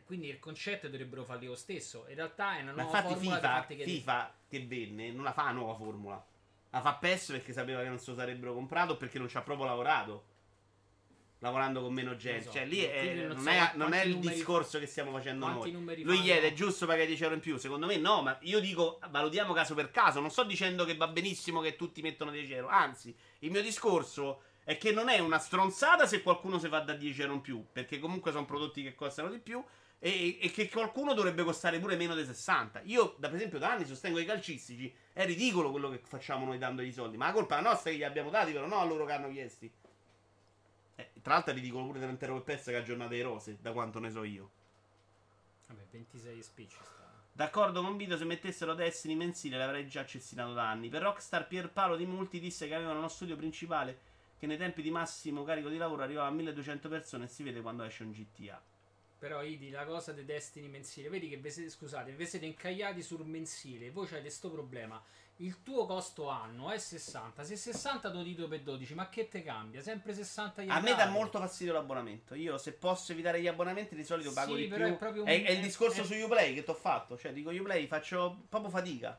Quindi il concetto dovrebbero fallire lo stesso. In realtà è una ma nuova infatti formula FIFA, FIFA che venne non la fa la nuova formula. La fa PES perché sapeva che non se lo sarebbero comprato perché non ci ha proprio lavorato. Lavorando con meno gente. so, Cioè, lì è- non non, so è, non è il numeri- discorso che stiamo facendo noi. Lui fanno? chiede, è giusto pagare 10 euro in più? Secondo me no, ma io dico, valutiamo caso per caso. Non sto dicendo che va benissimo che tutti mettono 10 euro. Anzi, il mio discorso è che non è una stronzata se qualcuno si fa da 10 euro in più. Perché comunque sono prodotti che costano di più. E, e che qualcuno dovrebbe costare pure meno di 60. Io, da, per esempio, da anni sostengo i calcistici. È ridicolo quello che facciamo noi dandogli i soldi. Ma la colpa è nostra che gli abbiamo dati, però no a loro che hanno chiesti. Eh, tra l'altro è ridicolo pure dell'intero per PES che ha giornate di rose, da quanto ne so io. Vabbè, 26 speech sta. D'accordo con Vito, se mettessero Destiny mensile l'avrei già cestinato da anni. Per Rockstar Pierpaolo di Multi disse che avevano uno studio principale che nei tempi di massimo carico di lavoro arrivava a 1200 persone e si vede quando esce un GTA. Però Idi, la cosa dei Destiny mensile, vedi che vi siete, scusate, vi siete incagliati sul mensile, voi avete sto problema. Il tuo costo anno è 60, se 60 lo dito per 12, ma che te cambia? Sempre 60 gli A me dà molto fastidio l'abbonamento. Io se posso evitare gli abbonamenti di solito pago Sì, di però più. è proprio un- È, è il discorso è- su Uplay che ti ho fatto. Cioè, dico Uplay faccio proprio fatica.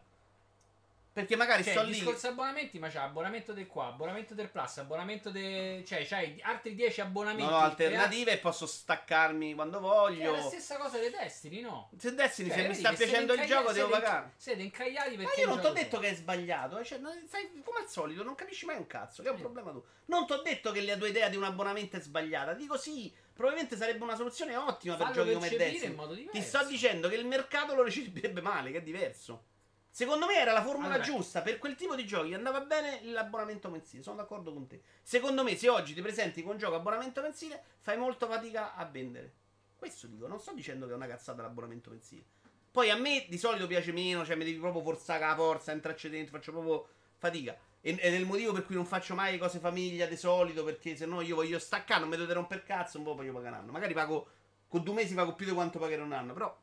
Perché magari Cioè, sto lì. discorso abbonamenti, ma c'è abbonamento del qua, abbonamento del plus, abbonamento del... Cioè, c'hai altri 10 abbonamenti. Non ho alternative e posso staccarmi quando Che è voglio. la stessa cosa dei Destiny, no? Se Destiny, Cioè, se mi sta piacendo il gioco, devo pagare. Siete incagliati perché Ma io non ti ho detto che è sbagliato, cioè, non- sai, come al solito, non capisci mai un cazzo, che è un Eh. problema tu. Non ti ho detto che la tua idea di un abbonamento è sbagliata, dico sì, probabilmente sarebbe una soluzione ottima per Fallo giochi come Destiny. Ti sto dicendo che il mercato lo riceverebbe male, che è diverso. Secondo me era la formula Allora- giusta, per quel tipo di giochi andava bene l'abbonamento mensile, sono d'accordo con te. Secondo me se oggi ti presenti con un gioco abbonamento mensile, fai molto fatica a vendere. Questo dico, non sto dicendo che è una cazzata l'abbonamento mensile. Poi a me di solito piace meno, cioè mi devi proprio forzare la forza, entrarci dentro, faccio proprio fatica. E- Ed è il motivo per cui non faccio mai cose famiglia di solito, perché se no io voglio staccare, non mi dovete rompere cazzo, un po' voglio pagare un anno. Magari pago, con due mesi pago più di quanto pagherò un anno, però...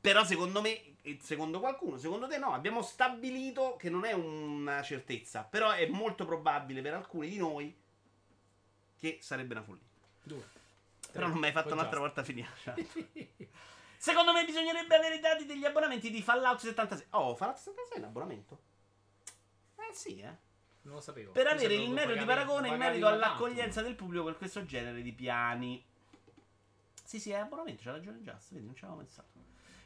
Però secondo me, e secondo qualcuno, secondo te no, abbiamo stabilito che non è una certezza, però è molto probabile per alcuni di noi che sarebbe una follia. Due. Però non mi hai fatto un'altra volta finire. Secondo me bisognerebbe avere i dati degli abbonamenti di Fallout 76. Oh, Fallout 76 è un abbonamento? Eh sì, eh. Non lo sapevo. Per Mi avere il merito di paragone in merito una tanto. all'accoglienza del pubblico per questo genere di piani. Sì, sì, è abbonamento, c'ha ragione Just, vedi, non ci avevo pensato.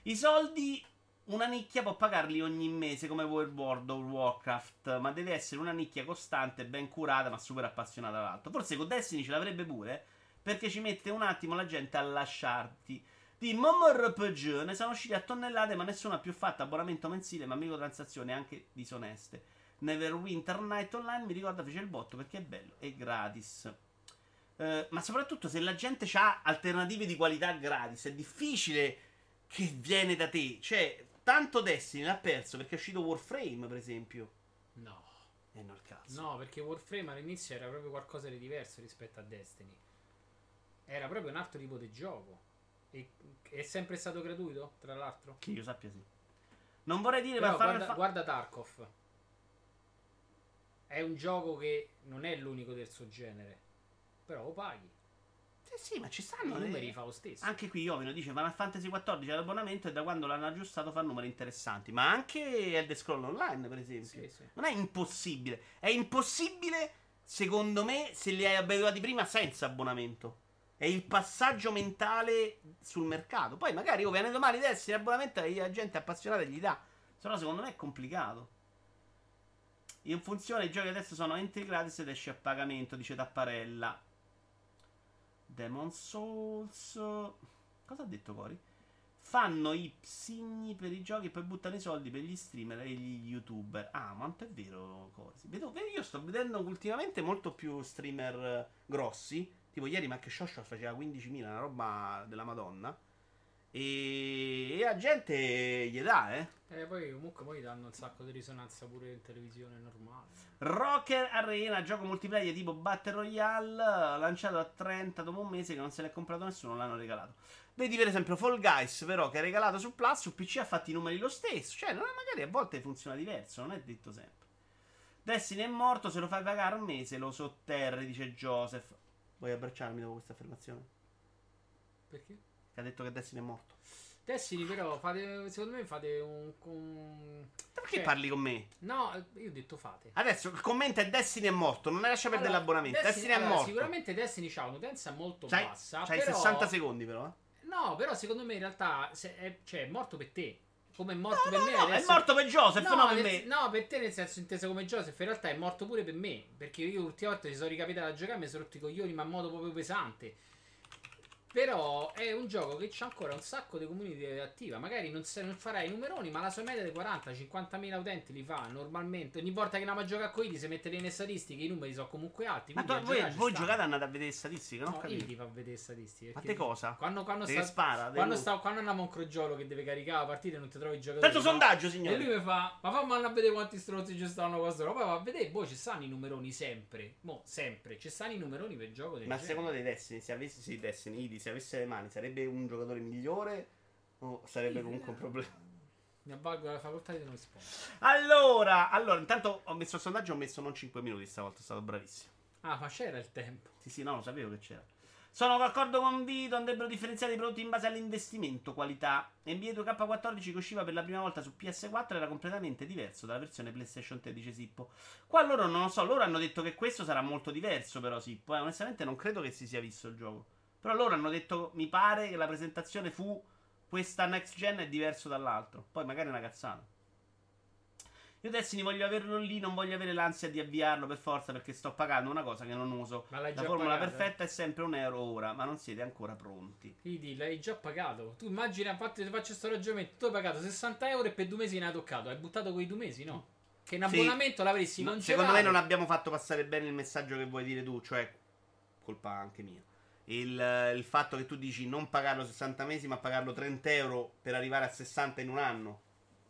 I soldi una nicchia può pagarli ogni mese come World of Warcraft, ma deve essere una nicchia costante, ben curata, ma super appassionata all'alto. Forse con Destiny ce l'avrebbe pure, perché ci mette un attimo la gente a lasciarti. Di MMORPG ne sono usciti a tonnellate, ma nessuno ha più fatto abbonamento mensile, ma microtransazioni anche disoneste. Neverwinter Night Online mi ricorda fece il botto perché è bello e gratis. Eh, ma soprattutto se la gente ha alternative di qualità gratis, è difficile che viene da te. Cioè, tanto Destiny l'ha perso perché è uscito Warframe, per esempio. No. E non il cazzo. No, perché Warframe all'inizio era proprio qualcosa di diverso rispetto a Destiny. Era proprio un altro tipo di gioco. E è sempre stato gratuito, tra l'altro. Che io sappia sì. Non vorrei dire Però per fare guarda, guarda Tarkov. È un gioco che non è l'unico del suo genere. Però lo paghi. Sì, sì, ma ci I stanno. numeri fa lo stesso. Anche qui Iovino dice Final Fantasy XIV all'abbonamento e da quando l'hanno aggiustato fa numeri interessanti. Ma anche Elder Scroll Online, per esempio. Sì, sì. Non è impossibile. È impossibile, secondo me, se li hai abituati prima senza abbonamento. È il passaggio mentale sul mercato. Poi magari oh, viene domani adesso in abbonamento e la gente appassionata gli dà. Se no, secondo me è complicato. In funzione i giochi adesso sono entry gratis ed esce a pagamento, dice Tapparella. Demon Souls. Cosa ha detto Cori? Fanno i psigni per i giochi e poi buttano i soldi per gli streamer e gli youtuber. Ah, ma non è vero, Cori. Vedo, io sto vedendo ultimamente molto più streamer eh, grossi. Tipo ieri Mac Shosho faceva 15.000, una roba della Madonna. E, e la gente gli dà, eh. Eh, poi comunque poi danno un sacco di risonanza pure in televisione normale. Rocker Arena, gioco multiplayer tipo Battle Royale, lanciato a 30 dopo un mese che non se l'è comprato nessuno, l'hanno regalato. Vedi per esempio Fall Guys, però, che è regalato su Plus, su PC ha fatto i numeri lo stesso. Cioè, magari a volte funziona diverso, non è detto sempre. Destiny è morto, se lo fai pagare un mese lo sotterri, dice Joseph. Vuoi abbracciarmi dopo questa affermazione? Perché? Che ha detto che Destiny è morto. Destiny però fate, secondo me fate un... un- Perché cioè, parli con me? No, io ho detto fate. Adesso il commento è Destiny è morto, non lascia perdere Allora, l'abbonamento. Destiny, è allora, morto. Sicuramente Destiny ha un'utenza molto C'hai, bassa. c'hai però... 60 secondi però. eh. No, però secondo me in realtà è, cioè, è morto per te. Come è morto No, per no, me no, adesso- è morto per Joseph, no, per nel- me. no, per te nel senso inteso come Joseph, in realtà è morto pure per me. Perché io l'ultima volta ci sono ricapitato a giocare e mi sono rotto i coglioni, ma in modo proprio pesante. Però è un gioco che c'ha ancora un sacco di community attiva. Magari non, se- non farà i numeroni, ma la sua media di 40-50 mila utenti li fa normalmente. Ogni volta che andiamo a giocare con Idi, se mettete nelle statistiche, i numeri sono comunque alti. Ma tu- voi, voi giocate andate a vedere le statistiche, non No, capito. Idi fa vedere statistiche. Ma te cosa? Quando, quando sta, spara, quando, sta, quando andiamo a un crogiolo che deve caricare la partita e non ti trovi i giocatori. No? sondaggio, E signore. lui mi fa, ma fammi andare a vedere quanti stronzi ci stanno qua sopra. Poi va a vedere, boh, ci stanno i numeroni sempre. Mo, sempre. Ci stanno i numeroni per gioco del Ma genere. secondo te Destiny, se avesse sì, Destiny, Idi, se avesse le mani, sarebbe un giocatore migliore o sarebbe comunque un eh. problema? Mi avvalgo la facoltà di non rispondere. Allora, allora, intanto ho messo il sondaggio, ho messo non 5 minuti stavolta, è stato bravissimo. Ah, ma c'era il tempo. Sì, sì, no, lo sapevo che c'era. Sono d'accordo con Vito, andrebbero differenziati i prodotti in base all'investimento, qualità. NBA 2K14 che usciva per la prima volta su PS4 era completamente diverso dalla versione PlayStation 3, dice Sippo. Qua loro non lo so, loro hanno detto che questo sarà molto diverso però Sippo, eh. onestamente non credo che si sia visto il gioco. Però loro hanno detto, mi pare che la presentazione fu questa next gen è diverso dall'altro. Poi magari è una cazzata. Io Destiny voglio averlo lì, non voglio avere l'ansia di avviarlo per forza perché sto pagando una cosa che non uso. Ma l'hai La già formula pagato, eh? perfetta è sempre un euro ora, ma non siete ancora pronti. Idi, l'hai già pagato. Tu immagina, infatti, ti faccio questo ragionamento. Tu hai pagato 60 euro e per due mesi ne hai toccato. Hai buttato quei due mesi, no? Che in Sì. abbonamento l'avresti No, congelato. secondo me non abbiamo fatto passare bene il messaggio che vuoi dire tu, cioè colpa anche mia. Il, il fatto che tu dici non pagarlo 60 mesi, ma pagarlo 30 euro per arrivare a 60 in un anno.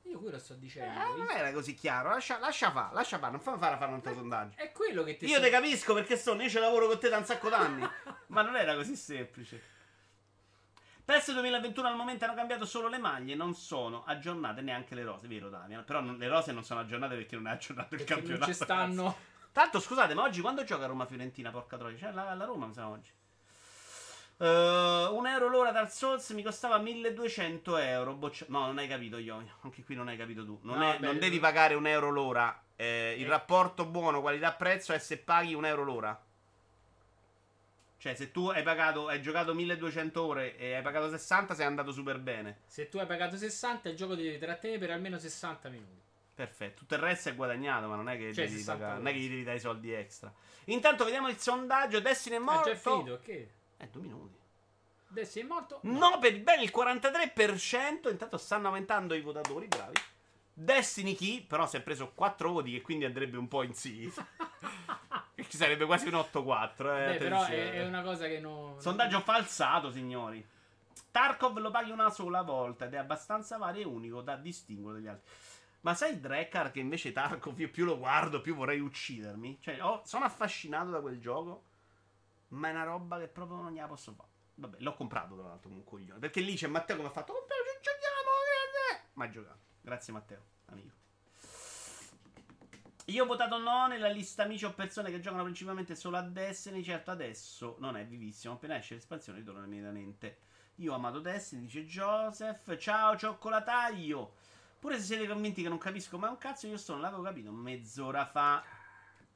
Io quello sto dicendo. Eh, non era così chiaro. Lascia, lascia fare, lascia fare, non fammi fare fare un altro sondaggio. È quello che ti Io te capisco perché sono, io ci lavoro con te da un sacco d'anni. ma non era così semplice. PES 2021 al momento hanno cambiato solo le maglie, non sono aggiornate neanche le rose, vero Damian? Però non- le rose non sono aggiornate perché non è aggiornato il perché non campionato. ci stanno. Tanto scusate, ma oggi quando gioca Roma-Fiorentina, porca troia? Cioè la, la Roma mi sa oggi. Eh, un euro l'ora dal Souls mi costava 1200 euro. Boccia- no, non hai capito, io. Anche qui non hai capito tu. Non, No, è- non devi no. pagare un euro l'ora. Eh, il Eh. rapporto buono qualità-prezzo è se paghi un euro l'ora. Cioè, se tu hai pagato, hai giocato 1200 ore e hai pagato 60, sei andato super bene. Se tu hai pagato 60, il gioco ti devi trattenere per almeno 60 minuti. Perfetto, tutto il resto è guadagnato, ma non è che, Cioè, devi 60 pagare- non è che gli devi dare i soldi extra. Intanto vediamo il sondaggio. Destiny è Ah, morto. già è finito, ok. Eh, due minuti. Adesso è morto? No, per ben il 43%. Intanto stanno aumentando i votatori, bravi. Destiny Key, però si è preso 4 voti, che quindi andrebbe un po' in sì. Che sarebbe quasi un 8-4. Eh, Beh, però è, è una cosa che non. Sondaggio falsato, signori. Tarkov lo paghi una sola volta ed è abbastanza vario e unico da distinguere dagli altri. Ma sai Drekkar che invece Tarkov io più lo guardo più vorrei uccidermi? Cioè, ho- sono affascinato da quel gioco, ma è una roba che proprio non gliela posso fare. Vabbè, l'ho comprato tra l'altro come un coglione. Perché lì c'è Matteo che mi ha fatto "Compriamo, ci giochiamo, eh, eh". Ma giocato. Grazie Matteo, amico. io ho votato no nella lista amici o persone che giocano principalmente solo a Destiny. Certo, adesso non è vivissimo. Appena esce l'espansione, ritorno immediatamente. Io ho amato Destiny, dice Joseph. Ciao, cioccolataio. Pure se siete convinti che non capisco mai un cazzo, io sono, l'avevo capito mezz'ora fa.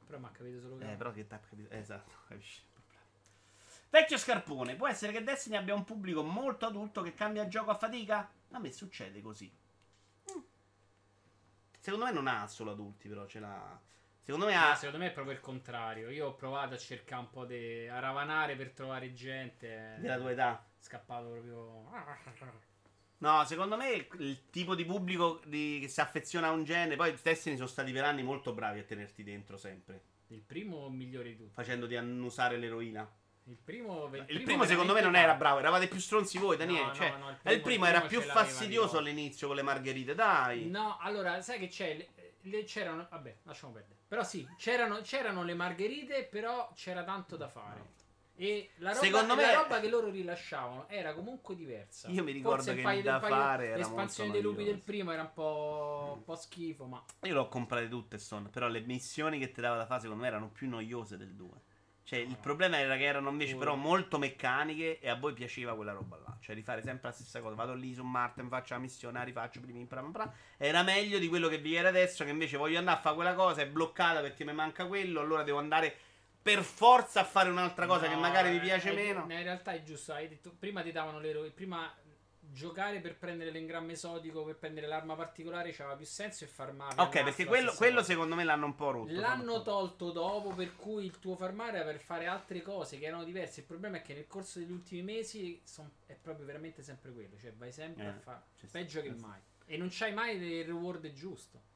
Però mi ha capito solo che. Eh, però che t'ha capito. Esatto, capisci. Vecchio scarpone, può essere che Destiny abbia un pubblico molto adulto che cambia gioco a fatica? A me succede così. Mm. Secondo me non ha solo adulti, però ce l'ha. Secondo me ha. Ah, secondo me è proprio il contrario. Io ho provato a cercare un po' di. a ravanare per trovare gente. Della tua età. Scappato proprio. No, secondo me il tipo di pubblico di- che si affeziona a un genere. Poi Destiny sono stati per anni molto bravi a tenerti dentro sempre. Il primo migliore di tutti. Facendoti annusare l'eroina. Il primo. Il primo, secondo me non era bravo, eravate più stronzi voi, Daniele. No, cioè, no, no, il primo- il primo il era più fastidioso di all'inizio con le margherite, dai. No, allora, sai che c'è? Le- le- c'erano. Vabbè, lasciamo perdere. Però sì, c'erano, c'erano le margherite, però c'era tanto da fare. E la roba, Secondo la me- roba che loro rilasciavano era comunque diversa. Io mi ricordo Forse che paio il da paio- fare era L'espansione dei lupi del primo era un po', un po' schifo, ma. Io l'ho comprate tutte, son, però le missioni che ti dava da fare secondo me erano più noiose del 2. Cioè, il problema era che erano invece però molto meccaniche e a voi piaceva quella roba là. Cioè, rifare sempre la stessa cosa. Vado lì su Marte, faccio la missione, la rifaccio prima in pra, pra, pra. Era meglio di quello che vi era adesso, che invece voglio andare a fare quella cosa, è bloccata perché mi manca quello, allora devo andare per forza a fare un'altra cosa che No, magari mi eh, piace eh, meno. In realtà è giusto, hai detto, prima ti davano le prima giocare per prendere l'engramma esodico, per prendere l'arma particolare c'aveva più senso e farmare. Ok, perché quello, quello secondo me l'hanno un po' rotto. L'hanno tolto dopo, per cui il tuo farmare era per fare altre cose che erano diverse. Il problema è che nel corso degli ultimi mesi son- è proprio veramente sempre quello. Cioè, vai sempre Eh, a fare peggio che ci sta. mai. E non c'hai mai il reward giusto.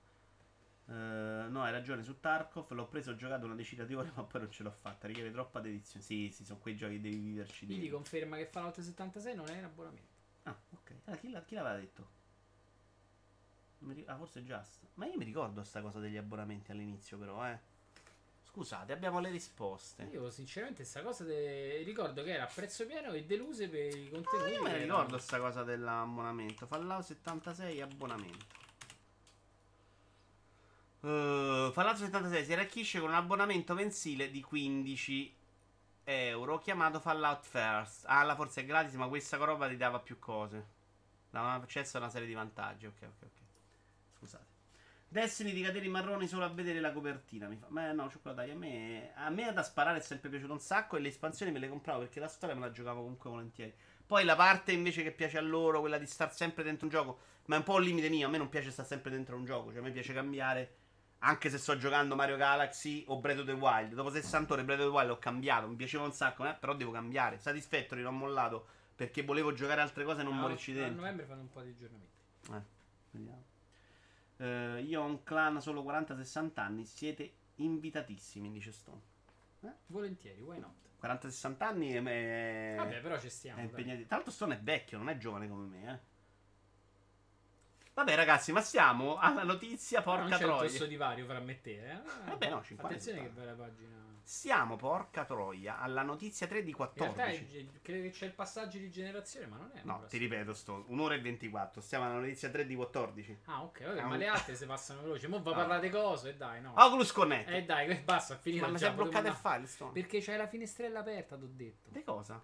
Eh, no, hai ragione su Tarkov. L'ho preso, ho giocato una decina di ore, ma poi non ce l'ho fatta. Richiede troppa dedizione. Sì, sì, sono quei giochi che devi viverci. Quindi dentro. conferma che Fallout 76 non è in abbonamento. Ah, ok. Ah, chi, l'ha- chi l'aveva detto? Non mi ri- Ah, forse Just. Ma io mi ricordo sta cosa degli abbonamenti all'inizio, però, eh. Scusate, abbiamo le risposte. Io sinceramente sta cosa de- ricordo che era a prezzo pieno e deluse per i Ah, contenuti. io me ne che ricordo erano- sta cosa dell'abbonamento. Fallout 76 abbonamento. Uh, Fallout 76 si arricchisce con un abbonamento mensile di 15 euro chiamato Fallout First. Ah, là forse è gratis, ma questa roba ti dava più cose. Dava accesso a una serie di vantaggi. Ok, ok, ok. Scusate. Destiny di cadere i marroni solo a vedere la copertina. Mi fa... Ma no, cioccolato, dai, a me, a me da sparare è sempre piaciuto un sacco e le espansioni me le compravo perché la storia me la giocavo comunque volentieri. Poi la parte invece che piace a loro, quella di star sempre dentro un gioco, ma è un po' un limite mio, a me non piace stare sempre dentro un gioco, cioè a me piace cambiare. Anche se sto giocando Mario Galaxy o Breath of the Wild. Dopo 60 ore Breath of the Wild ho cambiato, mi piaceva un sacco, eh, però devo cambiare. Satisfattory non ho mollato perché volevo giocare altre cose e non Ah, morirci A dentro. novembre fanno un po' di aggiornamenti. Eh, vediamo. Eh, io ho un clan solo 40-60 anni. Siete invitatissimi, dice Stone. Volentieri, why not? 40-60 anni è, è, Vabbè, però ci stiamo. Tra l'altro, Stone è vecchio, non è giovane come me. Eh. Vabbè, ragazzi, ma siamo alla notizia. Porca non c'è il troia. grosso divario fra me e te. Eh? Vabbè, no, 50 Attenzione che bella pagina. Siamo, porca troia, alla notizia 3 di In realtà 14. è- credo che c'è il passaggio di generazione, ma non è. No, ti ripeto, Stone. Un'ora e 24. Stiamo alla notizia 3 di 14. Ah, ok, vabbè, Ah, ma le altre si passano veloci. Mo' va a Ah. parlare di cose, e dai, no. Oculus Connect. Eh dai, basta, è finito ma mi già, sei bloccato il file, andare. Perché c'è la finestrella aperta, t'ho detto. Di cosa?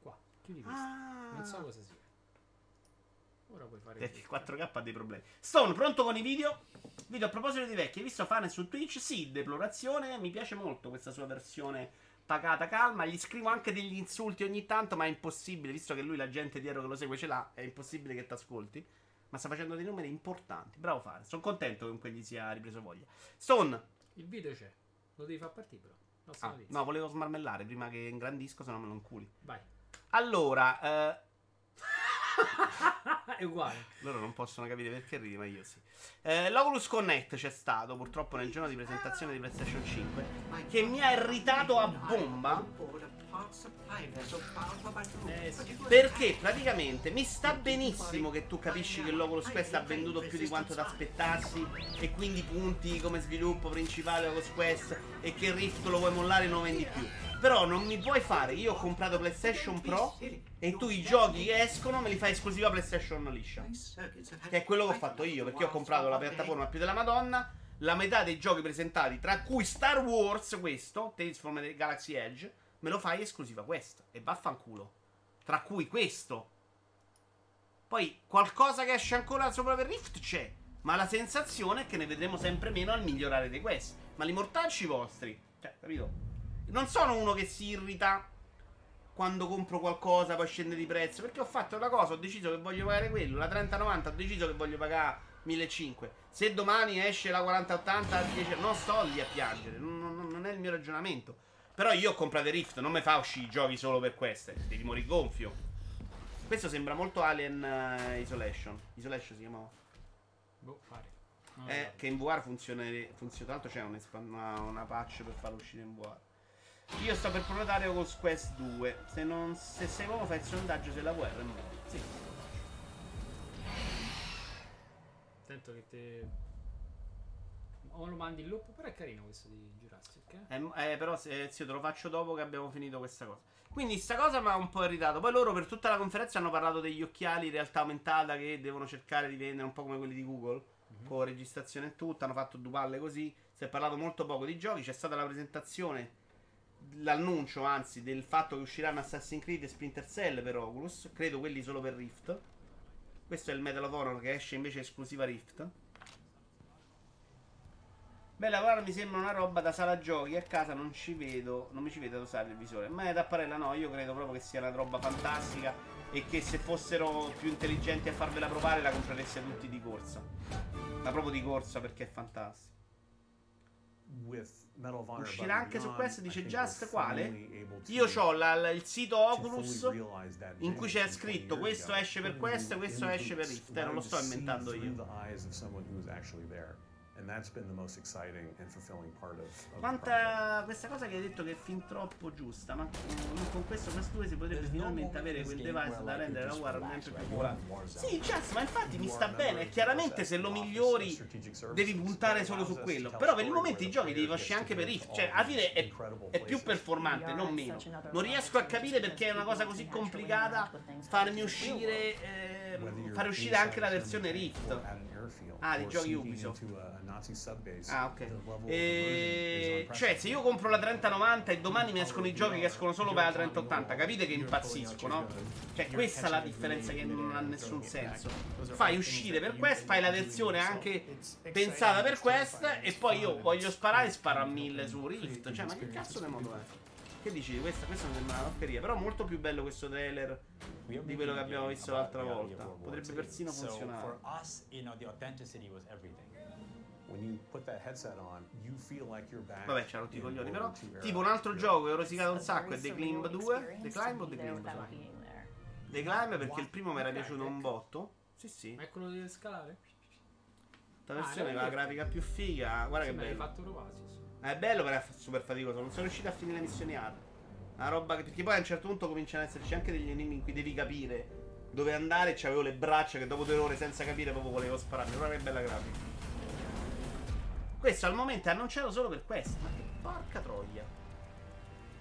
Qua, chiudi questo. Ah. Non so cosa sia. Ora puoi fare Perché il questo. 4K ha dei problemi. Stone, pronto con i video? Video a proposito di vecchi. Hai visto Fane su Twitch? Sì, deplorazione. Mi piace molto questa sua versione pacata, calma. Gli scrivo anche degli insulti ogni tanto, ma è impossibile, visto che lui la gente dietro che lo segue ce l'ha, è impossibile che ti ascolti. Ma sta facendo dei numeri importanti. Bravo Fane. Sono contento che comunque gli sia ripreso voglia. Stone. Il video c'è. Lo devi far partire, però. Ah, no, volevo smarmellare prima che ingrandisco, se no me lo inculi. Vai. Allora, eh, è uguale. Loro non possono capire perché ridi, ma io sì. Eh, L'Oculus Connect c'è stato purtroppo nel giorno di presentazione di PlayStation 5 che mi ha irritato a bomba perché praticamente mi sta benissimo che tu capisci che l'Oculus Quest ha venduto più di quanto ti aspettassi e quindi punti come sviluppo principale Oculus Quest e che Rift lo vuoi mollare e non vendi più. Però non mi puoi fare, io ho comprato PlayStation Pro e tu i giochi che escono me li fai esclusiva PlayStation liscia. Che è quello che ho fatto io, perché ho comprato la piattaforma più della Madonna. la metà dei giochi presentati, tra cui Star Wars, questo, Tales from the Galaxy Edge, me lo fai esclusiva questa. E vaffanculo. Tra cui questo. Poi qualcosa che esce ancora sopra per Rift c'è. Ma la sensazione è che ne vedremo sempre meno al migliorare dei quest. Ma li mortacci vostri. Cioè, capito? Non sono uno che si irrita quando compro qualcosa, poi scende di prezzo. Perché ho fatto una cosa, ho deciso che voglio pagare quello. La 3090 ho deciso che voglio pagare 1500. Se domani esce la 4080 10, non sto lì a piangere. Non, non- non è il mio ragionamento. Però io ho comprato Rift, non mi fa uscire i giochi solo per queste. Devi morire gonfio. Questo sembra molto Alien eh, Isolation. Isolation si chiamava. Boh, pare. Eh, che in VR funziona, funziona. Tra l'altro c'è una, una patch per farlo uscire in VR. Io sto per prenotare con Quest 2. Se, non, se sei uomo fai il sondaggio se la guerra è morta. Sì. Attento che te. O lo mandi in loop, però è carino questo di Jurassic. Eh? Eh, eh, però se, zio, te lo faccio dopo che abbiamo finito questa cosa. Quindi sta cosa mi ha un po' irritato. Poi loro per tutta la conferenza hanno parlato degli occhiali in realtà aumentata che devono cercare di vendere un po' come quelli di Google. Con registrazione e tutto. Hanno fatto due palle così. Si è parlato molto poco di giochi. C'è stata la presentazione. L'annuncio, anzi, del fatto che usciranno Assassin's Creed e Splinter Cell per Oculus. Credo quelli solo per Rift. Questo è il Medal of Honor che esce invece esclusiva Rift. Beh, lavorare mi sembra una roba da sala giochi. A casa non ci vedo, non mi ci vedo ad usare il visore. Ma è da parella, no. Io credo proprio che sia una roba fantastica. E che se fossero più intelligenti a farvela provare, la comprereste tutti di corsa. Ma proprio di corsa perché è fantastico. Uscirà anche su questo, dice Just quale? Io ho il sito Oculus in cui c'è scritto questo esce per questo e questo esce per Rift. Eh, non lo sto inventando io. Quanta questa cosa che hai detto che è fin troppo giusta, ma mm, con questo Quest 2 si potrebbe finalmente avere quel device da rendere la War sempre più popolare. Sì, Jazz, ma infatti mi sta bene. Chiaramente se lo migliori devi puntare solo su quello. Però per il momento i giochi devi uscire anche per Rift. Cioè, alla fine è, è più performante, non meno. Non riesco a capire perché è una cosa così complicata farmi uscire. ehm, fare uscire anche la versione Rift. Ah, di giochi Ubisoft. Ah, ok. E... Cioè, se io compro la 3090 e domani mi escono i giochi che escono solo per la 3080, capite che impazzisco, no? Cioè, questa è la differenza che non ha nessun senso. Fai uscire per Quest, fai la versione anche pensata per Quest, e poi io voglio sparare e sparo a 1000 su Rift. Cioè, ma che cazzo di modo è? Che dici? Questa, questa mi sembra una porcheria. Però molto più bello questo trailer di quello che abbiamo visto l'altra volta. Potrebbe persino funzionare. So for us, you know, the authenticity was everything. Vabbè, c'ha rotti i coglioni, però. Tipo un altro gioco che ho rosicato un sacco è The Climb 2. The Climb o The Climb? The Climb perché il primo mi era piaciuto un botto. Sì, sì. Ma è quello di scalare? Questa versione con la grafica più figa. Guarda che Sì, l'hai bello. fatto provare, sì, sì. È bello, però è super faticoso. Non sono riuscito a finire le missioni hard. Una roba che. Perché poi a un certo punto cominciano ad esserci anche degli enigmi in cui devi capire dove andare. C'avevo le braccia che dopo due ore senza capire proprio volevo spararmi. Guarda che bella grafica. Questo al momento è annunciato solo per questo. Ma che porca troia.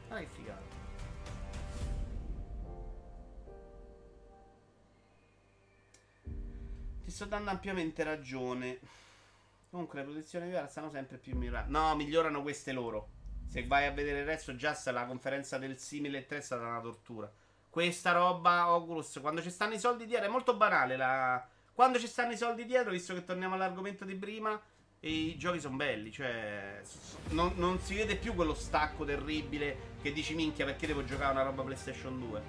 Guarda che figata. Ti sto dando ampiamente ragione. Comunque le protezioni VR stanno sempre più migliorando. No, migliorano queste loro. Se vai a vedere il resto, già la conferenza del simile 3 è stata una tortura. Questa roba Oculus, quando ci stanno i soldi dietro, è molto banale. La... Quando ci stanno i soldi dietro, visto che torniamo all'argomento di prima, i giochi sono belli. Cioè, non, non si vede più quello stacco terribile che dici minchia perché devo giocare una roba PlayStation 2.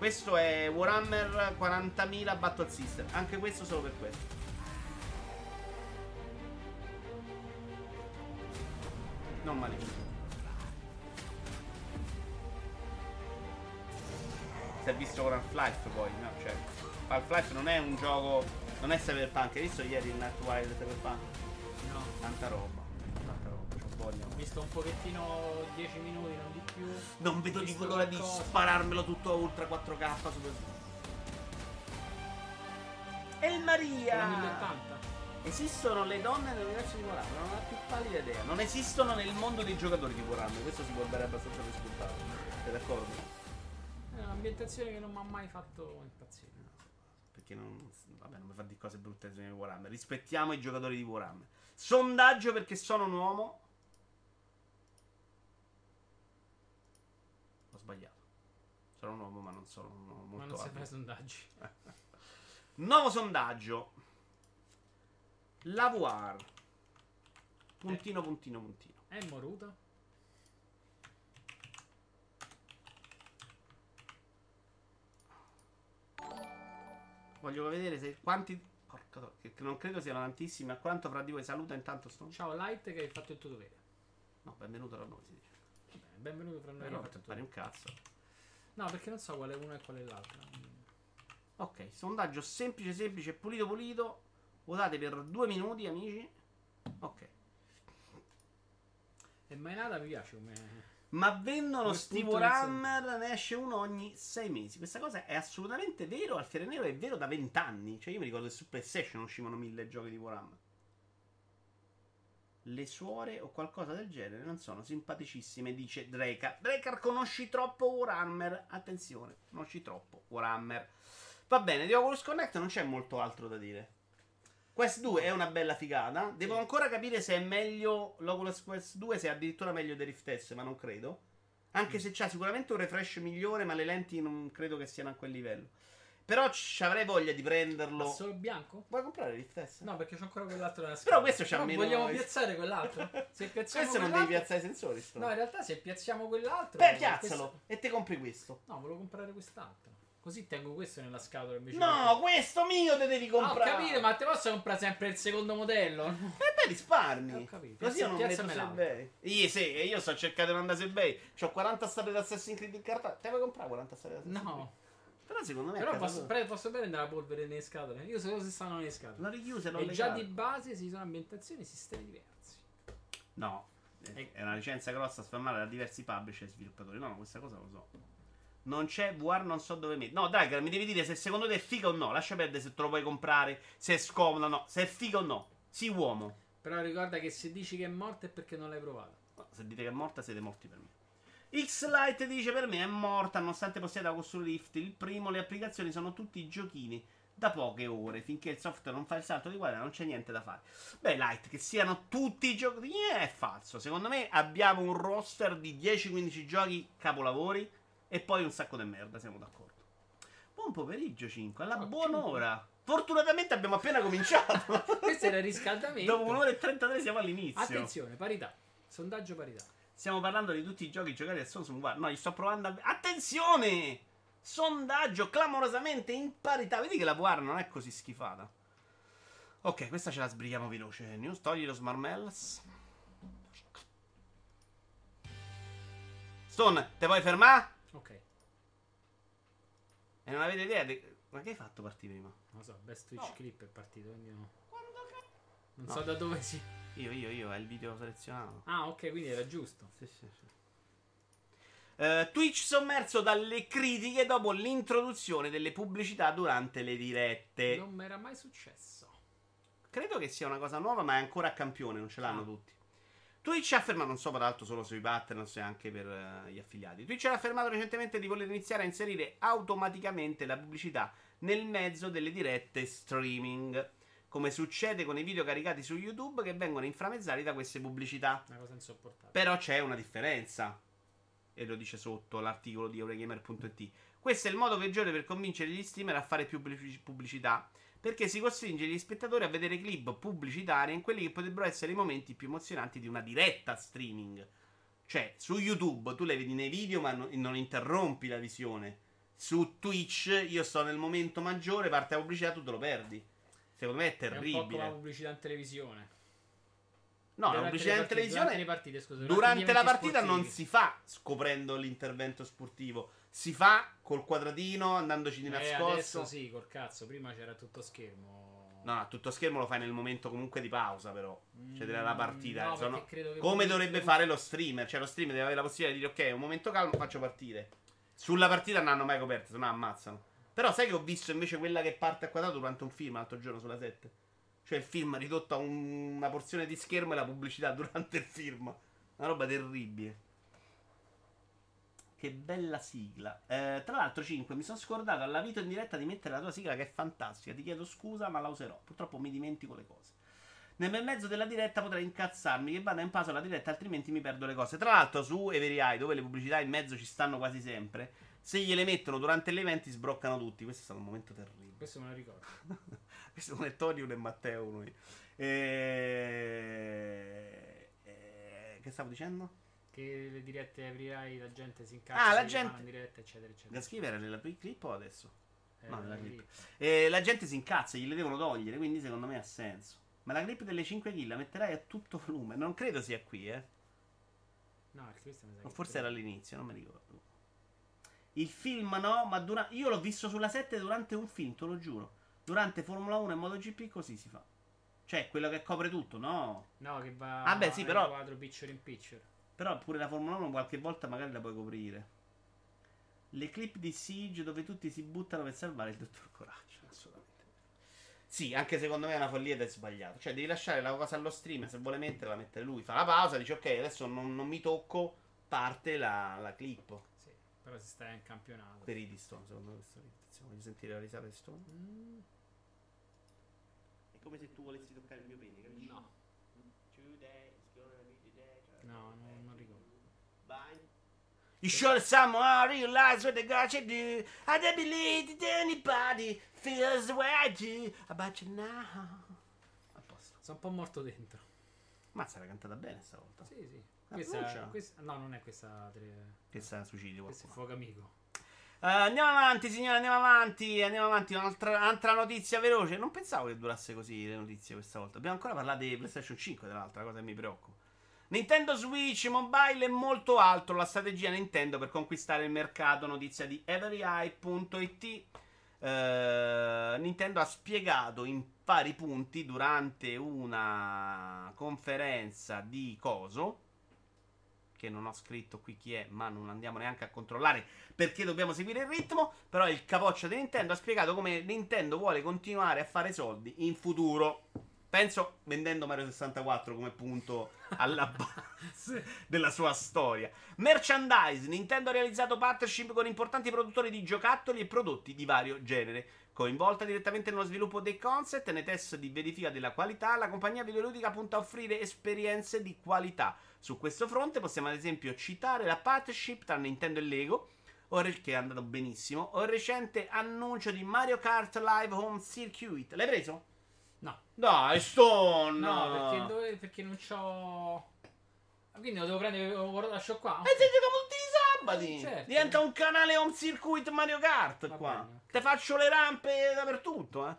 Questo è Warhammer 40.000 Battle System. Anche questo solo per questo. Non malissimo. Si è visto con Half-Life poi, no? Cioè, Half-Life non è un gioco. Non è Cyberpunk. Hai visto ieri il Night Wild Cyberpunk? No. Tanta roba. Voglia. Ho visto un pochettino 10 minuti, non di più. Non vedo di l'ora di spararmelo tutto a ultra 4K super. El La Maria! 1080. Esistono le donne nell'universo di Warhammer? Non ho la più pallida idea. Non esistono nel mondo dei giocatori di Warhammer. Questo si può dare abbastanza per scontato. Sei d'accordo? È un'ambientazione che non mi ha mai fatto impazzire. Perché perché non, vabbè, non mi fa di cose brutte di Warhammer. Rispettiamo i giocatori di Warhammer. Sondaggio perché sono un uomo. Ho sbagliato. Sono un uomo, ma non sono un uomo Ma molto non si fa sondaggi. Nuovo sondaggio. Lavoir. Puntino, puntino, puntino. È moruta? Voglio vedere se quanti. Porca che non credo siano tantissimi. A quanto fra di voi saluta intanto sto. Ciao Light che hai fatto il tuo dovere. No, benvenuto da noi si dice. Benvenuto fra noi. Per fatto fare un cazzo. No, perché non so quale uno e quale l'altro. Ok, sondaggio semplice, semplice, pulito, pulito. Votate per due minuti, amici. Ok. E mai nada mi piace come. Ma vendono nel Warhammer, ne esce uno ogni sei mesi. Questa cosa è assolutamente vero. Alfiere Nero è vero da vent'anni. Cioè, io mi ricordo che su PlayStation uscivano mille giochi di Warhammer. Le suore o qualcosa del genere non sono simpaticissime, dice Drakar. Drakar, conosci troppo Warhammer. Attenzione, conosci troppo Warhammer. Va bene, di Oculus Connect non c'è molto altro da dire. Quest 2 è una bella figata. Devo ancora capire se è meglio l'Oculus Quest 2, se è addirittura meglio del Rift S, ma non credo. Anche se c'ha sicuramente un refresh migliore, ma le lenti non credo che siano a quel livello. Però ci avrei voglia di Ma prenderlo. solo bianco? Vuoi comprare Rift S? No, perché c'ho ancora quell'altro nella Però questo c'ha Però meno- Vogliamo piazzare quell'altro? Se piazziamo Questo non devi piazzare i sensori. sto. No, in realtà se piazziamo quell'altro. Beh, questo- piazzalo e te compri questo. No, volevo comprare quest'altro. Così tengo questo nella scatola invece. No, questo mio te devi Ah, ho comprare. capito, ma te posso comprare sempre il secondo modello? E beh, risparmi. Ho capito. Così io non metto su eBay. Io sì, io sto cercando di andare su eBay. Ho 40 storie di Assassin's Creed in carta. Te vuoi comprare 40 storie di Assassin's Creed? No, Però secondo me però posso, pre- posso prendere la polvere nelle scatole. Io solo se stanno nelle scatole. La richiuse, non E già di base si sono ambientazioni e sistemi diversi. No, è è una licenza grossa sfermata da diversi publisher e sviluppatori. No, no, questa cosa lo so. Non c'è VR, non so dove mettere. No, Dragar, mi devi dire se secondo te è figa o no. Lascia perdere se te lo puoi comprare, se è scomodo o no. Se è figa o no. Sì, uomo. Però ricorda che se dici che è morta è perché non l'hai provata. No, se dite che è morta, siete morti per me. X-Lite dice per me è morta, nonostante possieda con Rift. Il primo, le applicazioni sono tutti giochini da poche ore. Finché il software non fa il salto di qualità, non c'è niente da fare. Beh, Light, che siano tutti i giochi è falso. Secondo me abbiamo un roster di 10-15 giochi capolavori e poi un sacco di merda, siamo d'accordo. Buon pomeriggio 5, alla Oh, buon'ora. Fortunatamente abbiamo appena cominciato. Questo era il riscaldamento. Dopo un'ora e 33 siamo all'inizio. Attenzione, parità. Sondaggio parità. Stiamo parlando di tutti i giochi giocati al Samsung Guarda, no, gli sto provando a... Attenzione! Sondaggio clamorosamente in parità. Vedi che la VR non è così schifata. Ok, questa ce la sbrighiamo veloce. News, togli lo Smarmells. Stone, te vuoi fermare? Ok, E non avete idea di... Ma che hai fatto partire prima? non lo so, best Twitch No. clip è partito, quindi no. Non No. so da dove si... Io, io, io, è il video selezionato. Ah, ok, quindi era giusto. Sì, sì, sì. Eh, Twitch sommerso dalle critiche dopo l'introduzione delle pubblicità durante le dirette. Non mi era mai successo. Credo che sia una cosa nuova, ma è ancora a campione, non ce l'hanno Ah. tutti. Twitch ha affermato, non so peraltro solo sui partners e anche per eh, gli affiliati. Twitch ha affermato recentemente di voler iniziare a inserire automaticamente la pubblicità nel mezzo delle dirette streaming, come succede con i video caricati su YouTube che vengono inframezzati da queste pubblicità. Una cosa insopportabile. Però c'è una differenza. E lo dice sotto l'articolo di Eurogamer.it. Questo è il modo peggiore per convincere gli streamer a fare più pubblici- pubblicità. Perché si costringe gli spettatori a vedere clip pubblicitari in quelli che potrebbero essere i momenti più emozionanti di una diretta streaming. Cioè, su YouTube tu le vedi nei video, ma no- non interrompi la visione. Su Twitch io sto nel momento maggiore, parte la pubblicità, tu te lo perdi. Secondo me è È un po' come la terribile. pubblicità in televisione. No, la pubblicità in televisione Durante partite, scusa. durante la partita non sportivi. si fa scoprendo l'intervento sportivo, si fa col quadratino andandoci di Eh, nascosto. adesso sì, col cazzo, prima c'era tutto schermo. No, no, tutto schermo lo fai nel momento comunque di pausa, però. Cioè, della partita. Mm, no, sono- Come dovrebbe fare lo streamer. Cioè, lo streamer deve avere la possibilità di dire, ok, un momento calmo, faccio partire. Sulla partita non hanno mai coperto, se no ammazzano. Però sai che ho visto invece quella che parte a quadrato durante un film l'altro giorno sulla 7? Cioè il film ridotto a un- una porzione di schermo e la pubblicità durante il film. Una roba terribile. Che bella sigla. Eh, tra l'altro, 5, mi sono scordato alla vita in diretta di mettere la tua sigla che è fantastica. Ti chiedo scusa, ma la userò. Purtroppo mi dimentico le cose. Nel mezzo della diretta potrei incazzarmi che vada in pausa la diretta, altrimenti mi perdo le cose. Tra l'altro, su Every Eye, dove le pubblicità in mezzo ci stanno quasi sempre, se gliele mettono durante gli eventi sbroccano tutti. Questo è stato un momento terribile. Questo me lo ricordo. Questo con Torium e Matteo noi. E... e- Che stavo dicendo? Che le dirette aprirai, la gente si incazza. Ah, la gente- diretta, eccetera, eccetera. Da scrivere nella clip o adesso? Eh, no, nella clip. E la gente si incazza, gliele devono togliere, quindi secondo me ha senso. Ma la clip delle 5 kill la metterai a tutto volume. Non credo sia qui, eh. No, il questo mi sa O che forse era all'inizio, non mi ricordo. Il film no, ma dura... io l'ho visto sulla 7 durante un film, te lo giuro. Durante Formula 1 e MotoGP così si fa. Cioè, quello che copre tutto, no? No, che va. Ah, beh, sì, però- quadro picture in picture. Però pure la Formula 1 qualche volta magari la puoi coprire. Le clip di Siege dove tutti si buttano per salvare il dottor Coraggio. Assolutamente. Sì, anche secondo me è una follia ed è sbagliato. Cioè, devi lasciare la cosa allo stream. Se vuole metterla, mette lui. Fa la pausa, dice ok, adesso non, non mi tocco. Parte la, la clip. Però si sta in campionato. Per i di Stone, secondo me questa ritmo. Voglio sentire la risata di Stone. Mm, È come se tu volessi toccare il mio pene, capisci? no, no, no, non ricordo. You should somehow realize what they got you do. I don't believe that anybody feels the way I do about you now. A posto. Sono un po' morto dentro. Mazza, l'ha cantata bene stavolta. Sì, sì. Questa, questa- no, non è questa. tre- Questa è suicidio Questo è fuoco amico. Eh, andiamo avanti, signore, andiamo avanti. Andiamo avanti. Un'altra, un'altra notizia veloce. Non pensavo che durasse così le notizie questa volta. Dobbiamo ancora parlare di PlayStation 5, tra l'altra cosa che mi preoccupa. Nintendo Switch Mobile è molto alto la strategia Nintendo per conquistare il mercato. Notizia di everyeye.it. Eh, Nintendo ha spiegato in vari punti durante una conferenza di Coso. Che non ho scritto qui chi è, ma non andiamo neanche a controllare perché dobbiamo seguire il ritmo. Però il capoccio di Nintendo ha spiegato come Nintendo vuole continuare a fare soldi in futuro. Penso vendendo Mario 64 come punto alla base della sua storia. Merchandise: Nintendo ha realizzato partnership con importanti produttori di giocattoli e prodotti di vario genere. Coinvolta direttamente nello sviluppo dei concept e nei test di verifica della qualità, la compagnia videoludica punta a offrire esperienze di qualità. Su questo fronte possiamo ad esempio citare la partnership tra Nintendo e Lego, che è andato benissimo, o il recente annuncio di Mario Kart Live Home Circuit. L'hai preso? No, Dai, Stone! no, perché, dove- perché non c'ho. Ah, Quindi lo devo prendere, lo lascio qua. E se giochiamo sabati! Certo. Diventa un canale Home Circuit Mario Kart Va qua. bene. Te faccio le rampe dappertutto, eh.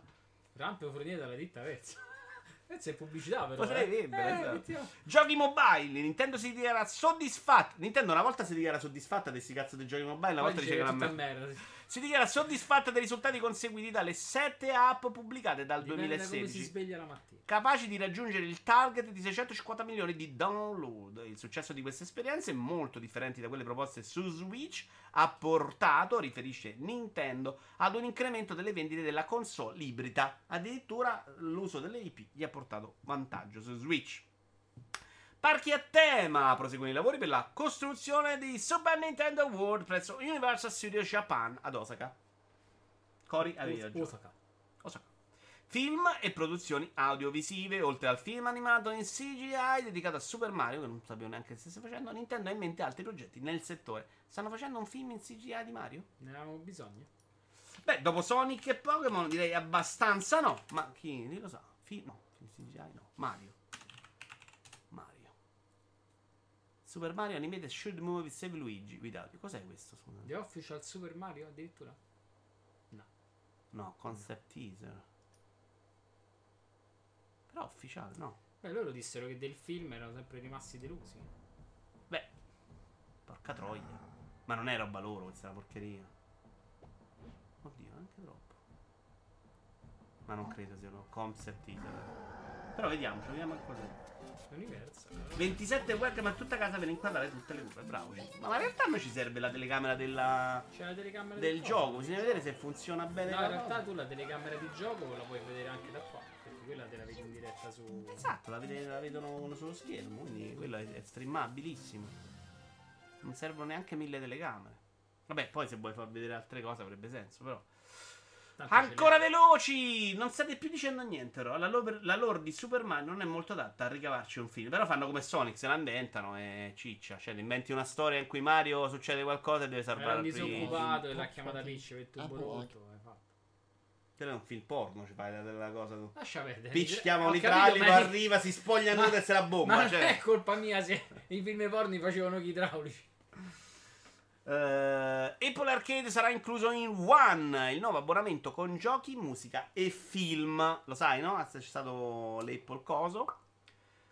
Rampe fornite dalla ditta Vezzo. Vezzo è pubblicità, però. Potrei eh. Eh, esatto. Giochi mobile, Nintendo si dichiara soddisfatta. Nintendo una volta si dichiara soddisfatta di questi cazzo di giochi mobile, una volta Poi dice che la merda. merda. Si dichiara soddisfatta dei risultati conseguiti dalle 7 app pubblicate dal Dipende da come si 2016. sveglia la mattina. capaci di raggiungere il target di 650 milioni di download. Il successo di queste esperienze, molto differenti da quelle proposte su Switch, ha portato, riferisce Nintendo, ad un incremento delle vendite della console ibrida. Addirittura l'uso delle IP gli ha portato vantaggio su Switch. Parchi a tema proseguono i lavori per la costruzione di Super Nintendo World presso Universal Studios Japan ad Osaka. Cori avevi Os-. Osaka. Osaka. Film e produzioni audiovisive, oltre al film animato in CGI dedicato a Super Mario, che non sapevo neanche se stesse facendo, Nintendo ha in mente altri progetti nel settore. Stanno facendo un film in CGI di Mario? Ne avevamo bisogno. Beh, dopo Sonic e Pokémon direi abbastanza no, ma chi, lo sa? Film, no, film CGI no. Mario. Super Mario Animated Should Move Save Luigi. Guidati. Cos'è questo? Scusa. The Official Super Mario addirittura? No, concept teaser. Però ufficiale, no. Beh, loro dissero che del film erano sempre rimasti delusi. Beh, porca troia. Ma non è roba loro, questa è una porcheria. Oddio, anche troppo. Ma non credo siano concept teaser. Però vediamo, vediamo che cos'è. L'universo. 27 webcam a tutta casa per inquadrare tutte le curve. Bravo. Ma in realtà a noi ci serve la telecamera della- C'è la telecamera del coso. gioco. Bisogna vedere se funziona bene. No, in realtà cosa. tu la telecamera di gioco la puoi vedere anche da qua. Perché quella te la vedi in diretta su. Esatto, la, vede- la vedono sullo schermo. Quindi quello è, è streamabilissimo. Non servono neanche mille telecamere. Vabbè, poi se vuoi far vedere altre cose avrebbe senso, però. Tanto Ancora l'hai. veloci! Non state più dicendo niente, però. La lore, la lore di Superman non è molto adatta a ricavarci un film. Però fanno come Sonic, se la inventano e ciccia. Cioè, ti inventi una storia in cui Mario succede qualcosa e deve salvare un il disoccupato e l'ha chiamata Peach per tubo rotto. Te è un film porno, ci fai della cosa tu. Lascia perdere. Peach chiama un idraulico, arriva, si spoglia nuda e se la bomba. Ma non cioè. è colpa mia se i film porni facevano gli idraulici. Eh, Apple Arcade sarà incluso in One, il nuovo abbonamento con giochi, musica e film. Lo sai, no? C'è stato l'Apple Coso.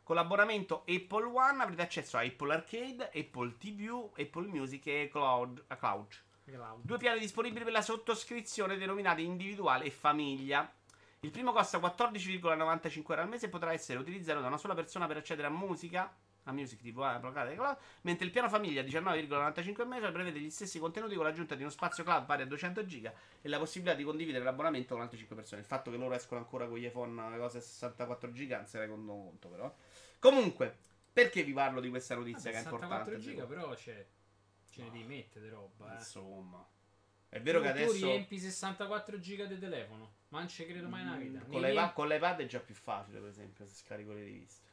Con l'abbonamento Apple One avrete accesso a Apple Arcade, Apple TV, Apple Music e Cloud. a Cloud. Due piani disponibili per la sottoscrizione denominati individuale e famiglia. Il primo costa 14,95 euro al mese e potrà essere utilizzato da una sola persona per accedere a musica, a Music TV, a Apple Arcade e Cloud, mentre il piano famiglia 19,95 al mese prevede gli stessi contenuti con l'aggiunta di uno spazio cloud pari a 200 giga e la possibilità di condividere l'abbonamento con altre 5 persone. Il fatto che loro escono ancora con gli iPhone le cose a 64 giga non se ne rendono conto però. Comunque, perché vi parlo di questa notizia che è 64 importante? giga però c'è. Ce ne devi mettere roba, eh. Insomma. È vero tu, che adesso... tu riempi 64 giga di telefono. Ma non ci credo mai nella vita. Mm, Con, Ne l'iPad, riempi- con l'iPad è già più facile, per esempio, se scarico le riviste.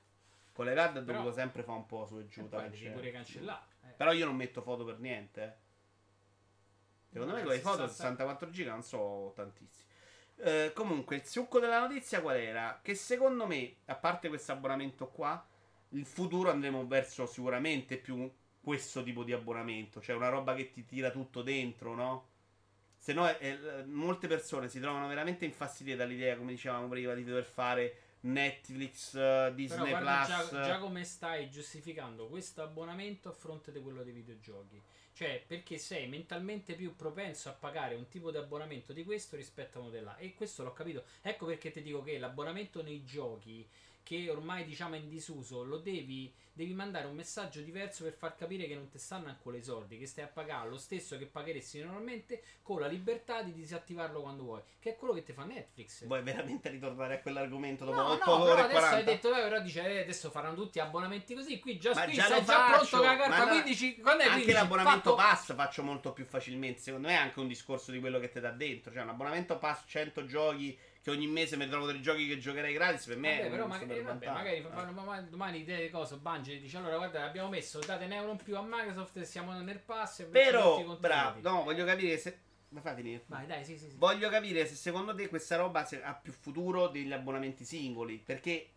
Con l'iPad ho Però- sempre fare un po' su e giù. e poi devi cancellare. pure cancellare. eh. Però io non metto foto per niente. eh. Secondo me con le foto 60 64 giga non so tantissimi. Eh, comunque, il succo della notizia qual era? Che secondo me, a parte questo abbonamento qua, il futuro andremo verso sicuramente più questo tipo di abbonamento. Cioè una roba che ti tira tutto dentro, no? Se no, eh, eh, molte persone si trovano veramente infastidite dall'idea, come dicevamo prima, di dover fare Netflix, eh, Disney guarda Plus. già, già come stai giustificando questo abbonamento a fronte di quello dei videogiochi. Cioè, perché sei mentalmente più propenso a pagare un tipo di abbonamento di questo rispetto a uno dell'altro. E questo l'ho capito. Ecco perché ti dico che l'abbonamento nei giochi, che ormai diciamo è in disuso, lo devi, devi mandare un messaggio diverso per far capire che non ti stanno ancora i soldi, che stai a pagare lo stesso che pagheresti normalmente, con la libertà di disattivarlo quando vuoi. Che è quello che ti fa Netflix. Vuoi veramente ritornare a quell'argomento dopo No, 8 no, ore adesso 40? hai detto, eh, però dice, eh, adesso faranno tutti abbonamenti così, qui già, Ma qui già sei già pronto con la carta ma no, 15, quando è Anche 15? l'abbonamento Fatto- pass faccio molto più facilmente. Secondo me è anche un discorso di quello che ti dà dentro. Cioè, un abbonamento pass 100 giochi che ogni mese mi trovo dei giochi che giocherei gratis. Per me Vabbè, però magari, vabbè, magari Eh. fanno domani, domani te cosa Bungie dice allora guarda abbiamo messo date un euro in più a Microsoft e siamo nel pass e Però, bravo, no, voglio capire se. Ma fai finire. vai dai sì sì, sì. Voglio capire se secondo te questa roba se- ha più futuro degli abbonamenti singoli. Perché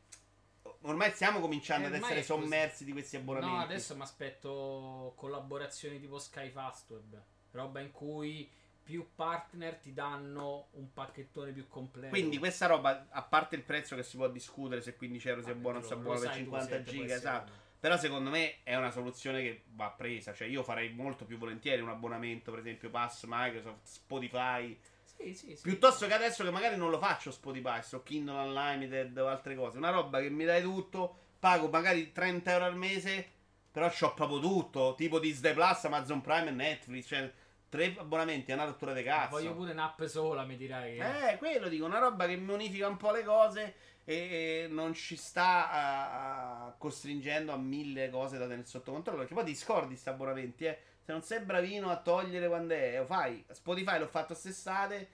ormai stiamo cominciando Eh, ad ormai essere è così. sommersi di questi abbonamenti. no adesso mi aspetto collaborazioni tipo Sky Fastweb roba in cui più partner ti danno un pacchettone più completo Quindi questa roba, a parte il prezzo che si può discutere se 15 euro sia Vabbè, buono o sia lo buono per sai tu 50 se te può giga, essere esatto. Però secondo me è una soluzione che va presa. Cioè io farei molto più volentieri un abbonamento, per esempio Pass, Microsoft, Spotify. sì sì sì Piuttosto che adesso che magari non lo faccio Spotify, sto Kindle Unlimited o altre cose. Una roba che mi dai tutto, pago magari 30 euro al mese, però c'ho proprio tutto. Tipo Disney Plus, Amazon Prime e Netflix. Cioè, tre abbonamenti è una rottura di cazzo. voglio pure un'app sola mi dirai che- Eh, quello dico, una roba che mi unifica un po' le cose e non ci sta a- a- costringendo a mille cose da tenere sotto controllo. Perché poi ti scordi sti abbonamenti, eh. Se non sei bravino a togliere quando è, lo fai. Spotify l'ho fatto st'estate,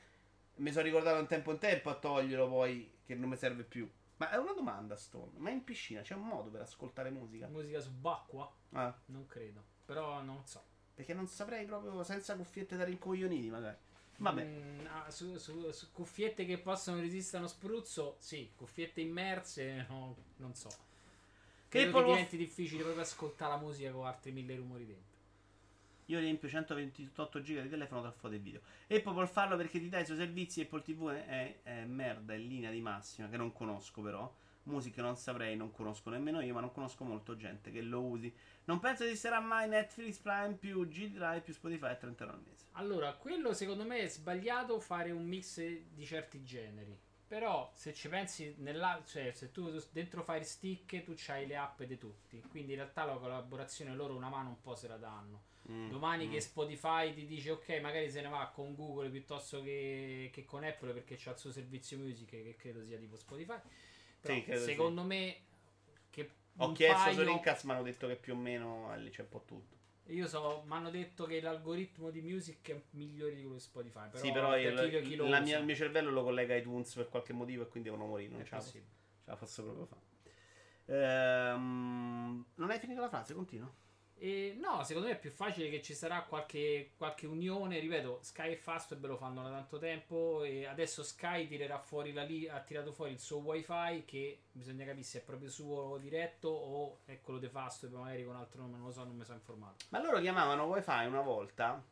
mi sono ricordato in tempo in tempo a toglierlo poi, che non mi serve più. Ma è una domanda, Stone. Ma in piscina c'è un modo per ascoltare musica? musica subacquea Ah, non credo però non so perché non saprei proprio senza cuffiette da rincoglioniti, magari. Vabbè. Mm, ah, su, su- su cuffiette che possono resistere a uno spruzzo, sì, cuffiette immerse, no, non so. Credo che lo- diventi difficile proprio ascoltare la musica con altri mille rumori dentro. Io riempio 128 giga di telefono tra foto e video. Apple può farlo perché ti dà i suoi servizi. Apple TV è, è- è merda, è linea di massima, che non conosco però. Musica non saprei, non conosco nemmeno io, ma non conosco molto gente che lo usi. Non penso esisterà mai Netflix Prime più G Drive più Spotify a 30 euro al mese. Allora, quello secondo me è sbagliato fare un mix di certi generi. Però se ci pensi nella, cioè se tu dentro Fire Stick tu c'hai le app di tutti, quindi in realtà la collaborazione loro una mano un po' se la danno. Mm, Domani mm. che Spotify ti dice ok, magari se ne va con Google piuttosto che, che con Apple perché c'ha il suo servizio music che credo sia tipo Spotify. Però Sì, secondo me che Ho chiesto paio- su Rincas, mi hanno detto che più o meno lì c'è un po' tutto. Io so, mi hanno detto che l'algoritmo di music è migliore di quello di Spotify. Però sì, però per il, chi- chi la mia- il mio cervello lo collega a iTunes per qualche motivo e quindi devono morire. Non è ce la, possibile. ce la posso proprio fare. Ehm, non hai finito la frase? Continua. E no, secondo me è più facile che ci sarà qualche, qualche unione. Ripeto, Sky e Fastweb lo fanno da tanto tempo. E adesso Sky tirerà fuori la li- ha tirato fuori il suo wifi. Che bisogna capire se è proprio suo diretto o è quello di Fastweb, magari con altro nome. Non lo so, non mi sono informato. Ma loro chiamavano wifi una volta.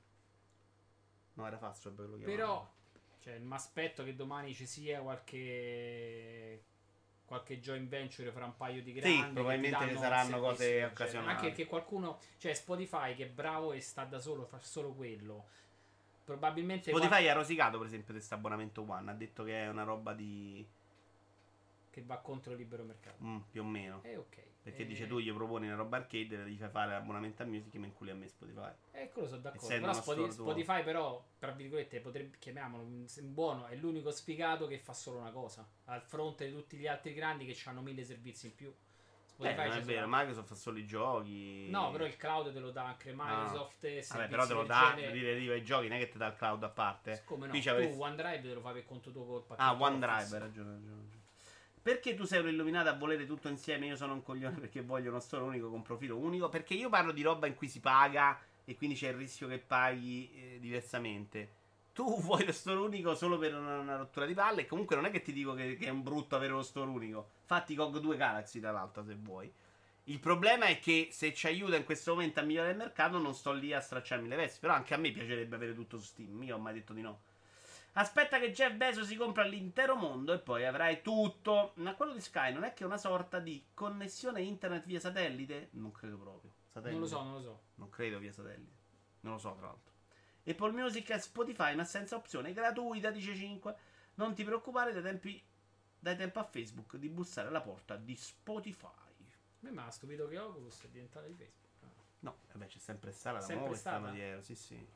No, era Fastweb che lo chiamavano. Però, cioè, mi aspetto che domani ci sia qualche. Qualche joint venture fra un paio di grandi. ti probabilmente un saranno cose occasionali. Anche che qualcuno, cioè Spotify che è bravo e sta da solo, fa solo quello. Probabilmente Spotify ha rosicato, per esempio, questo abbonamento One. Ha detto che è una roba di. che va contro il libero mercato. mm, più o meno. Eh, ok. Perché Eh, dice tu gli proponi una roba arcade e gli fai fare l'abbonamento a music ma inculi a me Spotify. Eh, quello sono d'accordo. Essendo Però uno Spoti- store tuo. Spotify, però, tra virgolette, potrebbe chiamiamolo buono. È l'unico sfigato che fa solo una cosa. Al fronte di tutti gli altri grandi che hanno mille servizi in più. Spotify non è vero, solo- Microsoft fa solo i giochi. No, però il cloud te lo dà anche Microsoft. e Vabbè, però te lo dà genere. dire i giochi, non è che ti dà il cloud a parte. Come no? Qui Tu c'avresti- OneDrive te lo fai per conto tuo col pacchetto Ah, OneDrive, hai ragione, ragione, ragione. Perché tu sei un illuminato a volere tutto insieme? Io sono un coglione perché voglio uno store unico con profilo unico. Perché io parlo di roba in cui si paga e quindi c'è il rischio che paghi eh, diversamente. Tu vuoi lo store unico solo per una, una rottura di palle. E comunque non è che ti dico che, che è un brutto avere lo store unico. Fatti GOG 2 Galaxy, tra l'altro, se vuoi. Il problema è che se ci aiuta in questo momento a migliorare il mercato, non sto lì a stracciarmi le vesti. Però anche a me piacerebbe avere tutto su Steam. Io ho mai detto di no. Aspetta che Jeff Bezos si compra l'intero mondo e poi avrai tutto. Ma quello di Sky non è che è una sorta di connessione internet via satellite? Non credo proprio. Satellite? Non lo so, non lo so. Non credo via satellite. Non lo so, tra l'altro. Apple Music e Spotify, ma senza opzione gratuita, dice 5. Non ti preoccupare dai tempi. Dai tempo a Facebook di bussare alla porta di Spotify. A me mi ha stupito che Oculus è diventata di Facebook. No, vabbè, c'è sempre stata la Sempre stata? stanno dietro, sì, sì.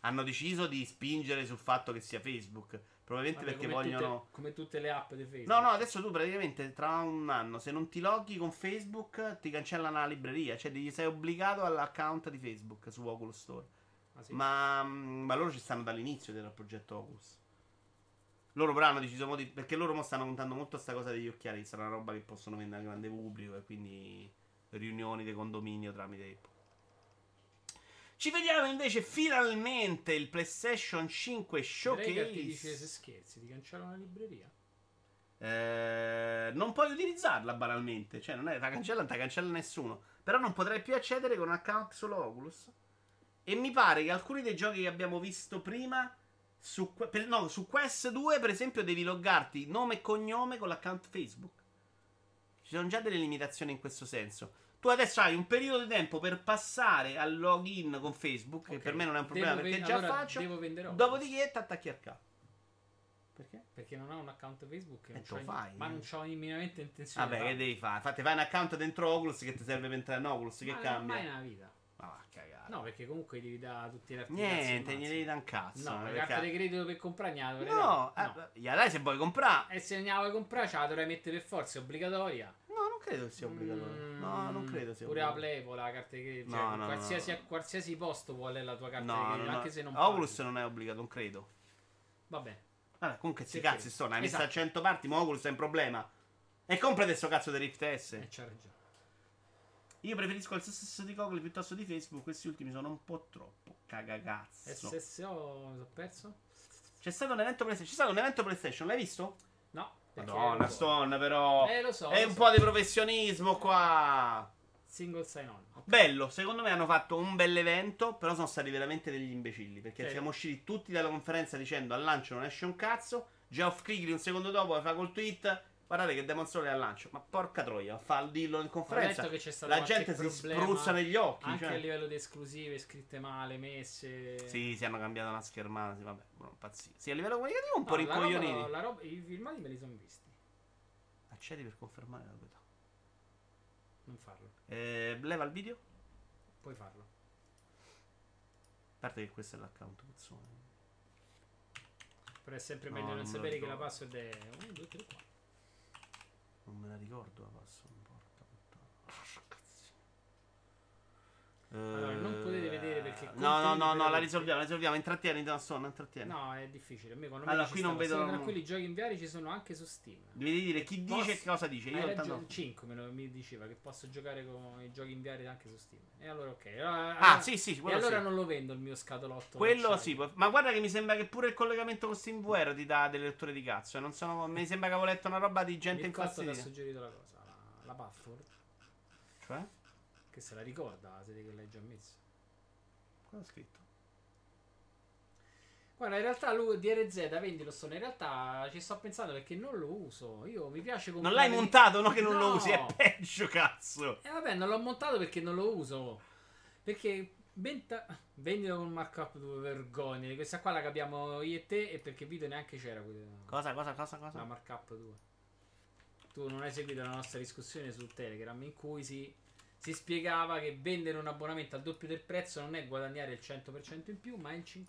Hanno deciso di spingere sul fatto che sia Facebook. Probabilmente Vabbè, perché come vogliono. Tutte, come tutte le app di Facebook. No, no, adesso tu praticamente tra un anno, se non ti loghi con Facebook, ti cancellano la libreria. Cioè, devi- sei obbligato all'account di Facebook su Oculus Store. Ah, sì? Ma, ma loro ci stanno dall'inizio del progetto Oculus. Loro però hanno deciso modi. Perché loro stanno puntando molto a sta cosa degli occhiali. Che sarà una roba che possono vendere al grande pubblico. E quindi riunioni di condominio tramite Apple. Ci vediamo invece finalmente il PlayStation 5 Draker ti dice se Showcase. scherzi, ti cancella una libreria. Eh, non puoi utilizzarla banalmente. Cioè, non è la cancella, non te la cancella nessuno. Però non potrai più accedere con un account solo Oculus. E mi pare che alcuni dei giochi che abbiamo visto prima. Su, per- no, su Quest 2, per esempio, devi loggarti nome e cognome con l'account Facebook. Ci sono già delle limitazioni in questo senso. Tu adesso hai un periodo di tempo per passare al login con Facebook, che Ok, per me non è un problema devo perché ven- già allora faccio. Devo vendere Oculus. Dopodiché ti attacchi al capo. Perché? Perché non ho un account Facebook. e lo fai. Ma non ho minimamente intenzione. Vabbè, che devi fare? Infatti, fai un account dentro Oculus che ti serve per entrare in Oculus. Che Ma cambia? Mai nella vita. Ma va cagare. No, perché comunque devi dare tutti i Niente, gli devi dare un cazzo. No, la perché- carta di credito per comprare non la dovrei No, dare. eh, gliela dai se vuoi comprare. E se ne vuoi comprare, ce la dovrei mettere per forza, è obbligatoria. No, non credo sia obbligatorio. Mm, no, non credo sia Pure la. Play vuole la carta di credito. Cioè, No, no, qualsiasi, no, qualsiasi posto vuole la tua carta di No, credito, no, no. anche se non Oculus non è obbligato, non credo. Vabbè. Vabbè, comunque sti Sì, cazzi sì. sto, hai messo a Esatto. 100 parti, ma Oculus è un problema. E comprate sto cazzo di Rift S. Eh, c'ha ragione. Io preferisco il stesso di Google piuttosto di Facebook, questi ultimi sono un po' troppo cagagazzo. SSO mi sono perso? C'è stato un evento PlayStation, c'è stato un evento PlayStation, l'hai visto? No. Madonna, so. Stone, però. Eh, lo so. È lo un so. po' di professionismo qua. Single sign on. Bello, secondo me hanno fatto un bel evento, però sono stati veramente degli imbecilli. Perché Sì. siamo usciti tutti dalla conferenza dicendo al lancio non esce un cazzo. Geoff Keighley un secondo dopo fa col tweet. Guardate che Demon Soul è al lancio. Ma porca troia, fa il dillo in Ho conferenza. letto che c'è stato La gente si spruzza negli occhi. Anche cioè. a livello di esclusive, scritte male, messe. Sì, si hanno cambiato una schermata. Sì, vabbè, no, pazzia. Sì, a livello comunicativo un No, po' la roba- rincoglioniti. la roba- I filmati me li sono visti. Accedi per confermare la proprietà. Non farlo. Eh, leva il video? Puoi farlo. A parte che questo è l'account, puzzone. Però è sempre No, meglio non, non lo sapere che la password è 1, 2, 3, 4. Non me la ricordo la password, porca puttana. Ah, cazzo. Allora, non Eh, potete No, no, racconti no, no, la risolviamo, la risolviamo. Intrattieni, da sonno, intrattieni. No, è difficile. A me quando Allora, qui non vedo- solo tranquilli, i giochi inviari ci sono anche su Steam. Devi dire chi dice Posso- e cosa dice. Io intanto- ragione, 5 me lo- mi diceva che posso giocare con i giochi inviari anche su Steam. E allora ok. Allora- Ah, sì, sì, E allora sì. non lo vendo il mio scatolotto. Quello sì, ma guarda che mi sembra che pure il collegamento con SteamVR ti dà delle letture di cazzo. e Non sono, mi sembra che avevo letto una roba di gente Mircotto ti ha infastidita. suggerito la cosa, la, la password, Cioè? Che se la ricorda, siete che l'hai già messa. Cosa ho scritto? Guarda, in realtà lui DRZ vendilo sto. In realtà ci sto pensando perché non lo uso. Io mi piace Non comprare- l'hai montato, no che non lo No. usi, è peggio, cazzo. E vabbè, non l'ho montato perché non lo uso. Perché venta... vendilo con markup due vergogne. Questa qua la capiamo io e te e perché video neanche c'era quella. Cosa, cosa, cosa, La cosa? markup 2. Tu non hai seguito la nostra discussione su Telegram in cui si, si spiegava che vendere un abbonamento al doppio del prezzo non è guadagnare il 100% in più, ma il 50%.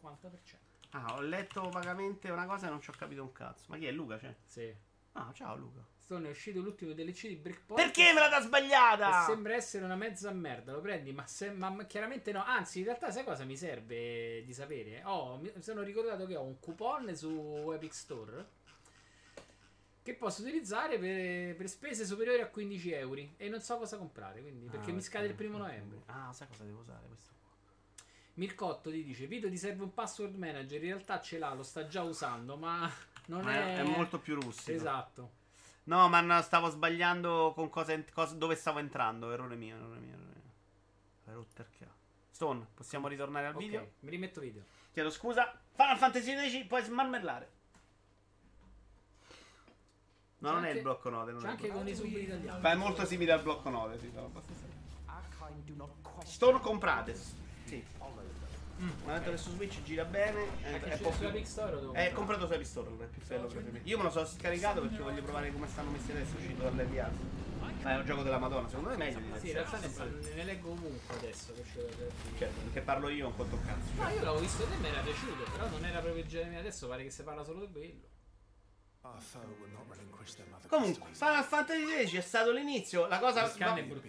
Ah, ho letto vagamente una cosa e non ci ho capito un cazzo. Ma chi è Luca? C'è? Sì. Ah, ciao Luca. Stone è uscito l'ultimo DLC di Breakpoint. Perché me E sbagliata? sembra essere una mezza merda, lo prendi, ma, se- ma chiaramente no. Anzi, in realtà, sai cosa mi serve di sapere? Ho, mi sono ricordato che ho un coupon su Epic Store che posso utilizzare per, per spese superiori a 15 euro e non so cosa comprare. Quindi, perché Ah, mi scade il primo novembre. Ah, sai cosa devo usare questo? qua? Mircotto ti dice: Vito ti serve un password manager. In realtà ce l'ha, lo sta già usando, ma non Ma è. è, molto più rustico. Esatto. No, ma no, stavo sbagliando con cosa, cosa- dove stavo entrando. Errore mio, errore mio, errore mio. Rotto il cazzo. Stone, possiamo ritornare al Ok, video? mi rimetto video. Chiedo scusa. Final Fantasy X puoi smarmellare. No, C'è non è il blocco 9. Non C'è è anche il blocco. con i sub italiani. Ma è molto simile al blocco 9, sì, sono abbastanza. Stone comprate. Sì. them. Un momento che su Switch gira bene. È, è po' più- Store È comprato su Epic Store, non è più bello che per me. Io me lo sono scaricato perché voglio provare come stanno messi adesso. Uscito dall'NVA. Ma è un gioco della Madonna, secondo me è meglio di Sì, in realtà ne, ne leggo ovunque adesso. Che dire. Cioè, che parlo io un conto cazzo. No, Cioè. io l'avevo visto te e mi era piaciuto, però non era proprio il genere. Adesso pare che si parla solo di quello. Comunque, Final Fantasy X è stato l'inizio. La cosa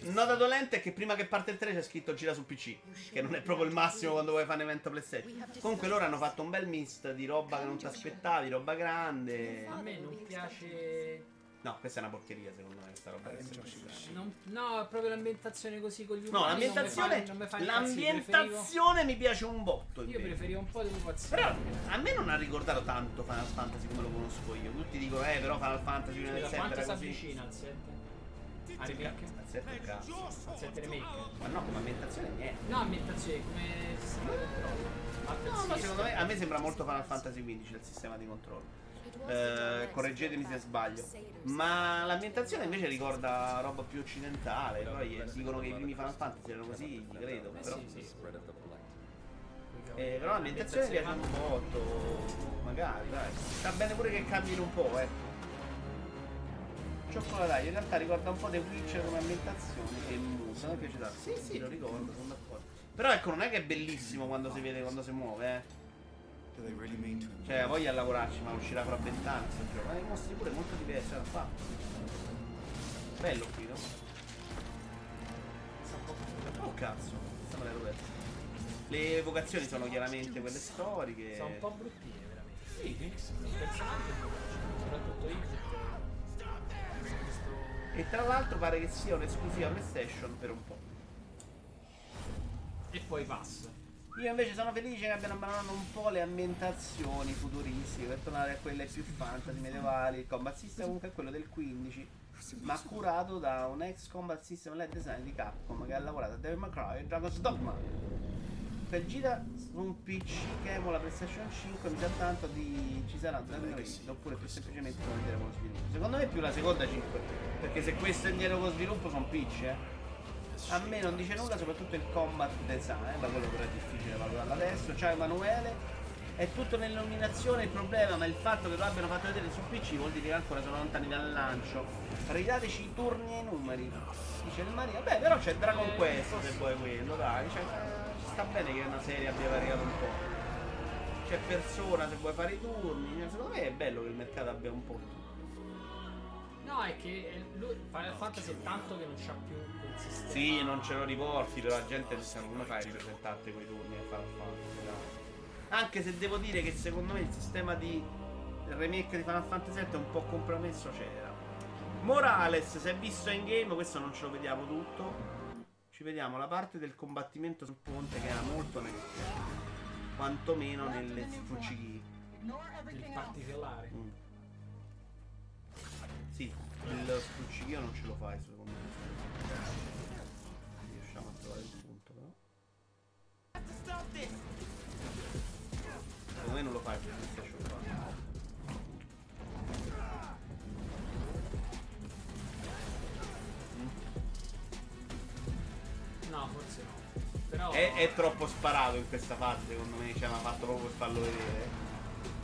nota dolente è che prima che parte il 3 c'è scritto gira su PC. Che non è proprio il massimo quando vuoi fare un evento PlayStation. Comunque loro hanno fatto un bel mist di roba che non ti aspettavi, roba grande. A me non piace. No, questa è una porcheria secondo me questa roba. che sta uscendo. non- no, proprio l'ambientazione così con gli umani. No, non mi l'ambientazione, fa- non mi fa l'ambientazione mi piace un botto. Io preferivo un po' di occupazione. Però a me non ha ricordato tanto Final Fantasy come lo conosco io. Tutti dicono, eh, però Final Fantasy prima del Scusa, 7 quanto si avvicina al 7? A remake? Al 7 è cazzo. Al 7 remake? Ma no, come ambientazione niente. No, ambientazione, come sistema di controllo. No, ma System. secondo me, a me sembra molto Final Fantasy XV il sistema di controllo. Eh, correggetemi se sbaglio. Ma l'ambientazione invece ricorda roba più occidentale. Poi dicono che i primi Final Fantasy erano così, gli credo. Però, eh, però l'ambientazione mi piace un botto. Magari, dai. Sta bene pure che cambino un po', eh. Cioccolataio, in realtà ricorda un po' The Witcher come ambientazione e musa, mi piace tanto. Sì, sì, lo ricordo, sono d'accordo. Però ecco, non è che è bellissimo quando si vede, quando si muove, eh. Cioè, voglio a lavorarci, ma uscirà fra vent'anni questo gioco. Ma i mostri pure molto diversi, l'ha fatto. Bello qui, no? Oh cazzo, questa me l'ero persa. Le evocazioni sono chiaramente quelle storiche. Sono un po' bruttine, veramente. Sì, Il personaggio piace, soprattutto Igor. E tra l'altro pare che sia un'esclusiva PlayStation per un po'. E poi passa. Io invece sono felice che abbiano abbandonato un po' le ambientazioni futuristiche per tornare a quelle più fantasy medievali. Il combat system comunque è quello del 15, ma curato da un ex combat system led design di Capcom che ha lavorato a Devil May Cry e Dragon's Dogma. Per gira su un PC che emula PlayStation 5 mi sa tanto di ci sarà Dragon Race oppure più semplicemente come dire con sviluppo. Secondo me è più la seconda 5, perché se questo è indietro con sviluppo sono PC, eh. A me non dice nulla, soprattutto il combat design, da quello però è difficile valutarlo adesso. Ciao Emanuele, è tutto nell'illuminazione il problema, ma il fatto che lo abbiano fatto vedere su PC vuol dire che ancora sono lontani dal lancio. Ridateci i turni e i numeri. Dice il Maria, beh però c'è Dragon Quest se vuoi quello, dai, cioè, eh, ci sta bene che una serie abbia variato un po'. C'è persona se vuoi fare i turni, secondo me è bello che il mercato abbia un po'. No, è che lui, Final Fantasy è tanto che non c'ha più quel sistema. Sì, non ce lo riporti, però la gente dice come fai a ripresentarti quei turni e Final Fantasy. dai?" Anche se devo dire che secondo me il sistema di remake di Final Fantasy VII è un po' compromesso c'era. Morales, si è visto in game, questo non ce lo vediamo tutto. Ci vediamo la parte del combattimento sul ponte che era molto netta. Quantomeno nelle fucili. Il particolare. Mm. Sì, il spruccichio non ce lo fai secondo me. Riusciamo a trovare il punto però. Secondo me non lo fai per PlayStation 4. No, forse no. Però, È, è troppo sparato in questa fase secondo me, cioè mi ha fatto proprio per farlo vedere.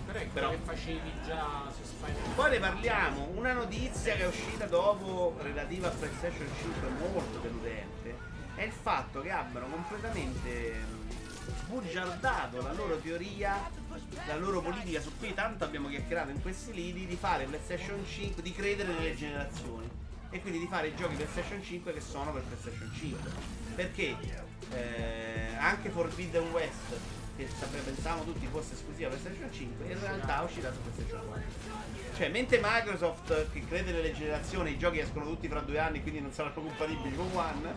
Però è quello che facevi già su Spider-Man. Poi ne parliamo, una notizia che è uscita dopo relativa a PlayStation 5 molto deludente è il fatto che abbiano completamente mh, sbugiardato la loro teoria, la loro politica su cui tanto abbiamo chiacchierato in questi lidi di fare PlayStation 5, di credere nelle generazioni e quindi di fare i giochi PlayStation 5 che sono per PlayStation 5. Perché eh, anche Forbidden West, che pensavamo tutti fosse esclusiva PlayStation 5, in realtà è uscita su PlayStation 4. Cioè, mentre Microsoft, che crede nelle generazioni, i giochi escono tutti fra due anni, quindi non saranno compatibili con One,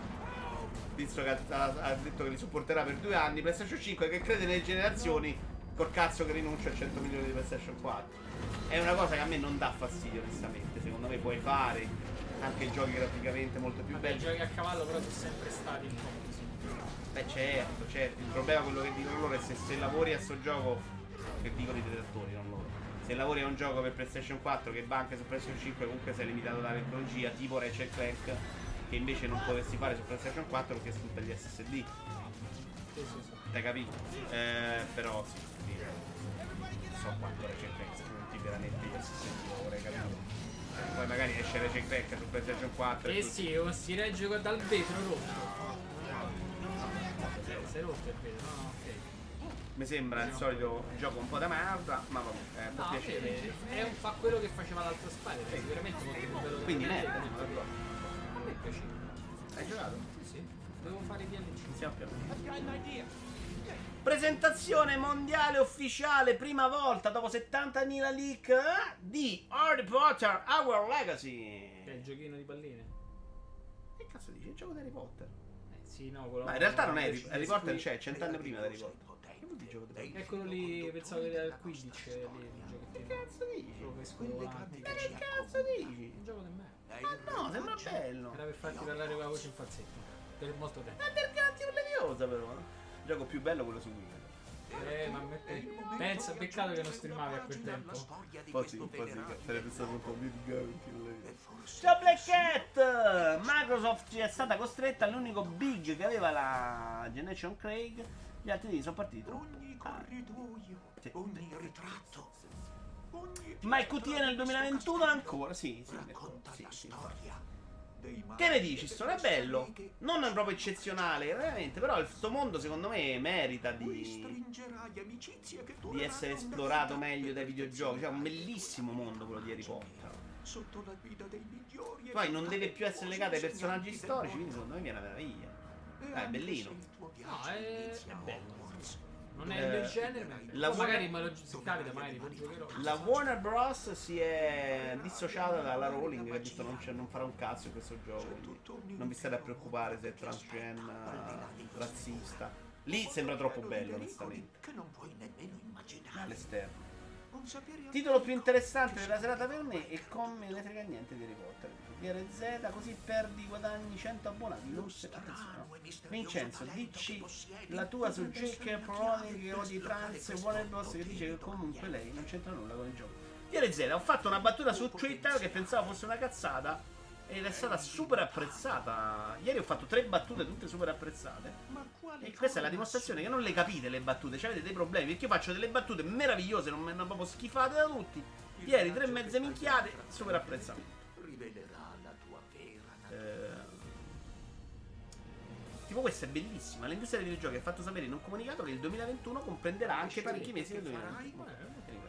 visto che ha, ha detto che li supporterà per due anni, PlayStation 5 che crede nelle generazioni, col cazzo che rinuncia a 100 milioni di PlayStation 4. È una cosa che a me non dà fastidio, onestamente. Secondo me puoi fare anche giochi graficamente molto più Vabbè, i belli. giochi a cavallo però sono sempre stati un po'. Beh certo, certo, il problema quello che dicono loro è se, se lavori a sto gioco, che dicono i direttori, non loro. Se lavori a un gioco per PlayStation 4 che va anche su PlayStation 5 comunque sei limitato dalla tecnologia, tipo Ratchet Clank, che invece non potresti fare su PlayStation 4 perché sfrutta gli SSD. Sì, sì, sì. Hai capito? Eh, però sì, sì. Non so quanto Ratchet Clank sfrutti veramente gli SSD, vorrei capire. Eh, Poi magari esce Ratchet Clank su PlayStation 4 Eh tu- sì, o si regge dal vetro rotto. È rotto il vetro, no, no, ok. Mi sembra il solito gioco un po' da merda, ma vabbè, eh, può No, piacere. vede, è un, fa quello che faceva l'altro Spider, è sicuramente molto più bello Quindi della merda, d'accordo. A me piaceva. Hai giocato? Sì, sì. Devo fare i DLC. Siamo più Presentazione mondiale ufficiale, prima volta dopo 70.000 leak eh, di Harry Potter Our Legacy. Che è il giochino di palline. Che cazzo dici? Il gioco di Harry Potter. Eh sì, no, quello Ma in realtà non è Harry, Harry Potter, c'è cent'anni prima di Harry Potter. Eccolo lì, pensavo che era il Quidditch lì, il giochettino. Che cazzo dici? Che scovolante. Ma che cazzo dici? Un gioco di me. Ma no, sembra bello. Era per farti parlare con la voce in falsetto. Per molto tempo. Ma perché non ti leviosa però? Il gioco più bello è quello su Wii. Eh, ma me- eh, pensa, peccato che non streamavi a quel tempo. Po' sì, sarebbe stato un po' più Ciao Black Cat! Microsoft è stata costretta all'unico big che aveva la Generation Craig, gli altri sono partiti troppo. Ah, sì. ogni ritratto, ogni Ma il QTE nel 2021 ancora? Sì, sì, racconta sì, la sì, storia Che ne dici? Sto è bello. Non è proprio eccezionale, veramente, però il suo mondo secondo me merita di, di essere esplorato meglio dai videogiochi. Cioè, un perfezionarsi. bellissimo mondo quello di Harry Potter. Sotto la guida dei migliori Poi non deve più essere legato ai personaggi storici, quindi secondo me viene una meraviglia. Ah, è bellino. No, è, è bello. Non è Eh, il del genere, ma è la magari Warner- me lo si capita, magari lo giocherò. La Warner Bros. si è dissociata dalla Rowling che ha detto non, c'è- non farà un cazzo in questo gioco. non vi state a preoccupare se è transgen, eh, razzista. Lì sembra troppo bello, onestamente. Che non puoi nemmeno immaginare. All'esterno. Titolo più interessante della serata per me e con me ne frega niente di Harry Potter. DRZ così perdi guadagni 100 abbonati. Non no. Vincenzo, dici la tua su J.K. Rowling che odi trans e Warner Bros. che dice che comunque lei non c'entra nulla con il gioco. DRZ, ho fatto una battuta su Twitter che pensavo fosse una cazzata ed è stata super apprezzata. Ieri ho fatto tre battute tutte super apprezzate. Ma quale E questa è la dimostrazione che non le capite le battute, cioè avete dei problemi, perché io faccio delle battute meravigliose, non hanno proprio schifate da tutti. Ieri tre mezze minchiate, super apprezzato. rivelerà Tipo questa è bellissima, l'industria dei videogiochi ha fatto sapere in un comunicato che il 2021 comprenderà anche parecchi mesi del 2021.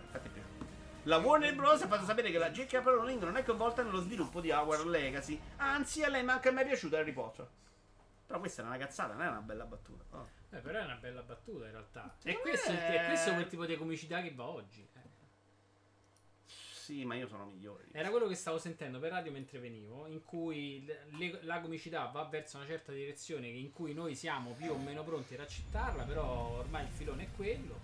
Infatti piaciuto. La Warner Bros. ha fatto sapere che la J.K. Rowling non è coinvolta nello sviluppo di Howard Legacy. Anzi, a lei manca mai piaciuto Harry Potter. Però questa è una cazzata, non è una bella battuta. Oh. Eh, però è una bella battuta in realtà. E questo, eh. è, questo è quel tipo di comicità che va oggi. Sì, ma io sono migliore. Era quello che stavo sentendo per radio mentre venivo, in cui le- la comicità va verso una certa direzione in cui noi siamo più o meno pronti ad accettarla, però ormai il filone è quello.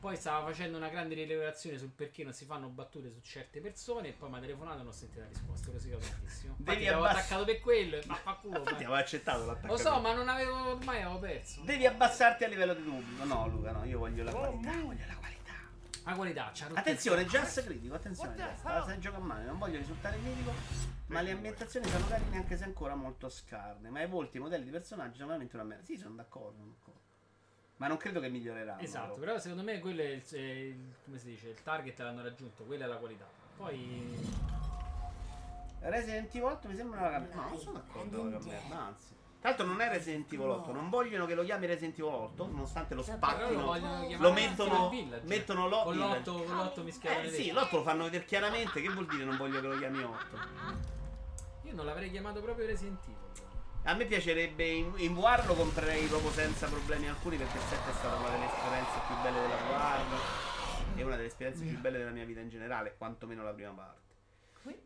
Poi stava facendo una grande rivelazione sul perché non si fanno battute su certe persone e poi mi ha telefonato e non ho sentito la risposta, ho rosicato tantissimo. Infatti Devi abbass- attaccato per quello e ma fa culo. Infatti avevo accettato l'attacco. Lo so, ma non avevo ormai avevo perso. Devi abbassarti a livello di dubbio. No, Luca, no, io voglio la qualità. Voglio la qualità. La qualità, c'ha Attenzione. Just critico, attenzione. La sai gioca a mano, non voglio risultare critico. Ma le ambientazioni sono carine anche se ancora molto scarne. Ma i volti e i modelli di personaggi sono veramente una merda. Sì, sono d'accordo, sono d'accordo. Ma non credo che miglioreranno. Esatto, però. però secondo me quello è il, è il- come si dice, il target l'hanno raggiunto, quella è la qualità. Poi Resident Evil 8 mi sembra una merda. No, non sono d'accordo con la merda, anzi. Tra l'altro non è Resident Evil 8, non vogliono che lo chiami Resident Evil 8, nonostante lo però lo Lo mettono, Village. mettono lo, con l'otto, con l'otto mischiato Eh sì, denti. l'otto lo fanno vedere chiaramente. Che vuol dire non voglio che lo chiami 8? Io non l'avrei chiamato proprio Resident Evil. A me piacerebbe in, in VR lo comprerei proprio senza problemi alcuni perché il 7 è stata una delle esperienze più belle della VR e una delle esperienze più belle della mia vita in generale, quantomeno la prima parte.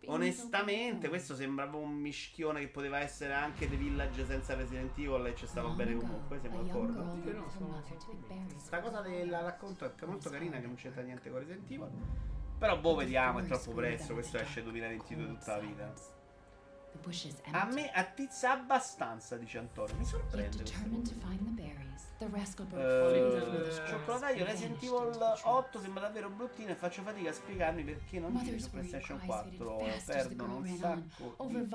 Onestamente, questo sembrava un mischione che poteva essere anche The Village senza Resident Evil e ci stava bene comunque, siamo d'accordo. Sta cosa del racconto è molto carina che non c'entra niente con Resident Evil. Però boh, vediamo, è troppo presto, questo esce 2022 tutta la vita. A me attizza abbastanza, dice Antonio. Mi sorprende. Eh, Cioccolataio Resident Evil 8 sembra davvero bruttino e faccio fatica a spiegarmi perché non giri su PlayStation 4. Perdono un sacco di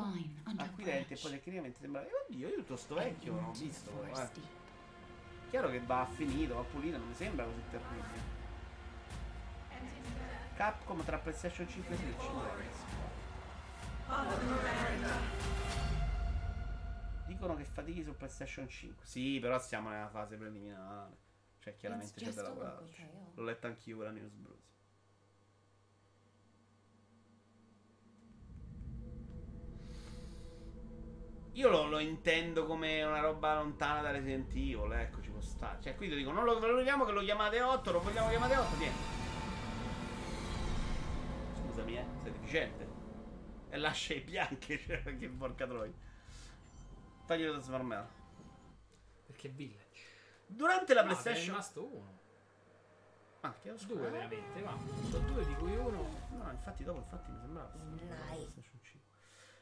acquirenti e poi tecnicamente sembra. Eh, oddio, io tutto sto vecchio non ho visto. Eh. Chiaro che va finito, va pulito, non mi sembra così terribile. Capcom tra PlayStation 5 e Switch. Dicono che fatichi su PlayStation 5. Sì, però siamo nella fase preliminare. Cioè, chiaramente c'è da lavorarci. L'ho letto anch'io quella News Bros. Io lo, lo intendo come una roba lontana da Resident Evil, ecco, ci può stare. Cioè, qui ti dico, non lo valoriamo che lo chiamate 8, lo vogliamo chiamare 8, niente. Scusami, eh, sei deficiente. E lascia i bianchi, cioè, che porca troia. Toglilo da smarmella. Perché Village. Durante la No, è PlayStation... rimasto uno. Ah, che Due veramente, va. Sono due di cui uno. No, infatti dopo infatti mi sembrava PlayStation 5.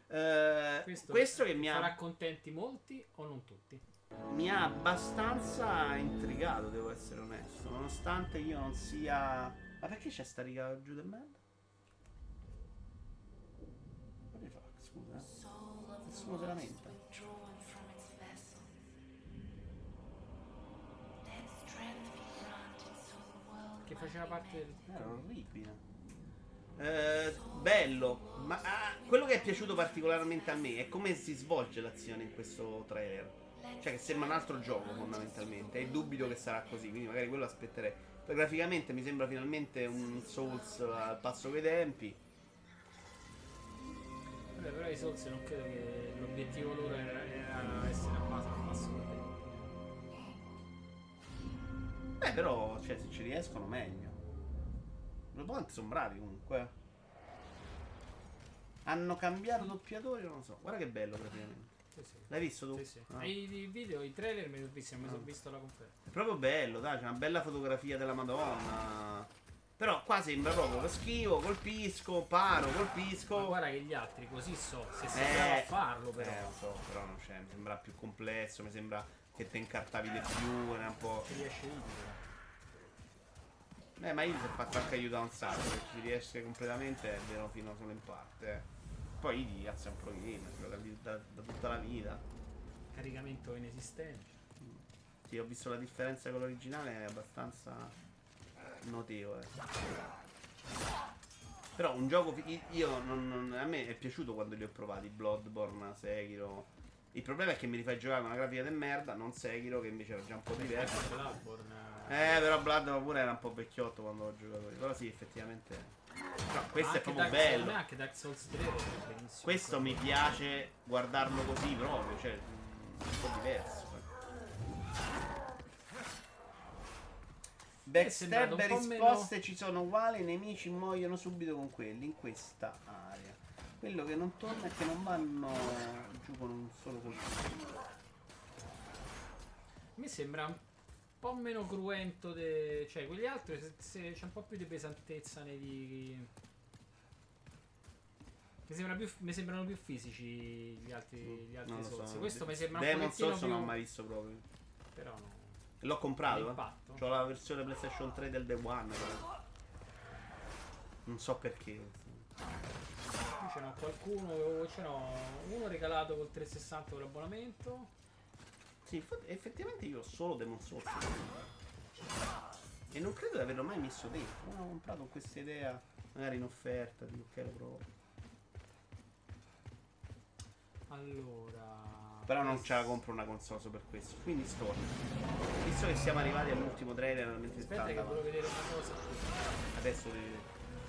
Eh, Questo, questo che mi farà ha, contenti molti o non tutti. mi ha abbastanza intrigato, devo essere onesto. Nonostante io non sia. Ma perché c'è sta riga giù del merda? What the fuck, scusa. eh. Nessuno se lamenta. Che faceva parte del. Era orribile. Eh, bello, ma ah, quello che è piaciuto particolarmente a me è come si svolge l'azione in questo trailer. Cioè, che sembra un altro gioco fondamentalmente. E dubito che sarà così, quindi magari quello aspetterei. Poi graficamente mi sembra finalmente un Souls al passo coi tempi. Vabbè, però i Souls non credo che l'obiettivo loro era, era essere a base al te. Beh, però, cioè, se ci riescono, meglio. Quanti sono bravi comunque. Hanno cambiato doppiatori, non lo so. Guarda che bello praticamente. Sì, sì. L'hai visto tu? Sì, sì. Ah. I, i video, i trailer me li ho visti, mi Ah. sono visto la conferenza. È proprio bello, dai, c'è una bella fotografia della Madonna. Però qua sembra proprio che schivo, colpisco, paro, Ma colpisco. guarda che gli altri così so, se sei Eh, a farlo però. Eh, lo so, però non c'è, mi sembra più complesso, mi sembra che te incartavi di più, era un po'. Ci riesce Idi però. Eh, ma io si è fatto anche aiutare un sacco, se ci riesce completamente è vero fino solo in parte. eh. Poi di cazzo è un pro game, gioca lì da, da tutta la vita. Caricamento inesistente. Sì, ho visto la differenza con l'originale, è abbastanza notevole. Però un gioco. Io non, non- a me è piaciuto quando li ho provati. Bloodborne, Sekiro. Il problema è che mi rifai giocare con una grafica di merda, non Sekiro, che invece era già un po' diverso. Bloodborne. Eh, però Bloodborne pure era un po' vecchiotto quando l'ho giocato. io. Però sì, effettivamente. No, questo è proprio Dark- bello. Anche Dark Souls 3 è benissimo. Questo mi piace guardarlo così proprio, cioè un po' diverso. Backstab e po' risposte ci sono uguali, i nemici muoiono subito con quelli in questa area. Quello che non torna è che non vanno giù con un solo colpo. Mi sembra un po' meno cruento. De... Cioè, quegli altri se- se- c'è un po' più di pesantezza nei. Mi, sembra più, mi sembrano più fisici gli altri, gli altri Souls. Questo mi sembra un Demon pochettino Souls più. non l'ho mai visto proprio. Però no. L'ho comprato. L'impatto? Ho la versione PlayStation 3 del Day One. però. Non so perché. Qui ce n'ho qualcuno. Ce n'ho uno regalato col 360 con l'abbonamento. Sì, effettivamente io ho solo Demon Souls. E non credo di averlo mai messo dentro. Non ho comprato con questa idea, magari in offerta, di ok lo provo. Allora. Però non ce la compro una console solo per questo. Quindi sto. Visto che siamo arrivati all'ultimo trailer, mentre Aspetta che volevo vedere una cosa. adesso devi-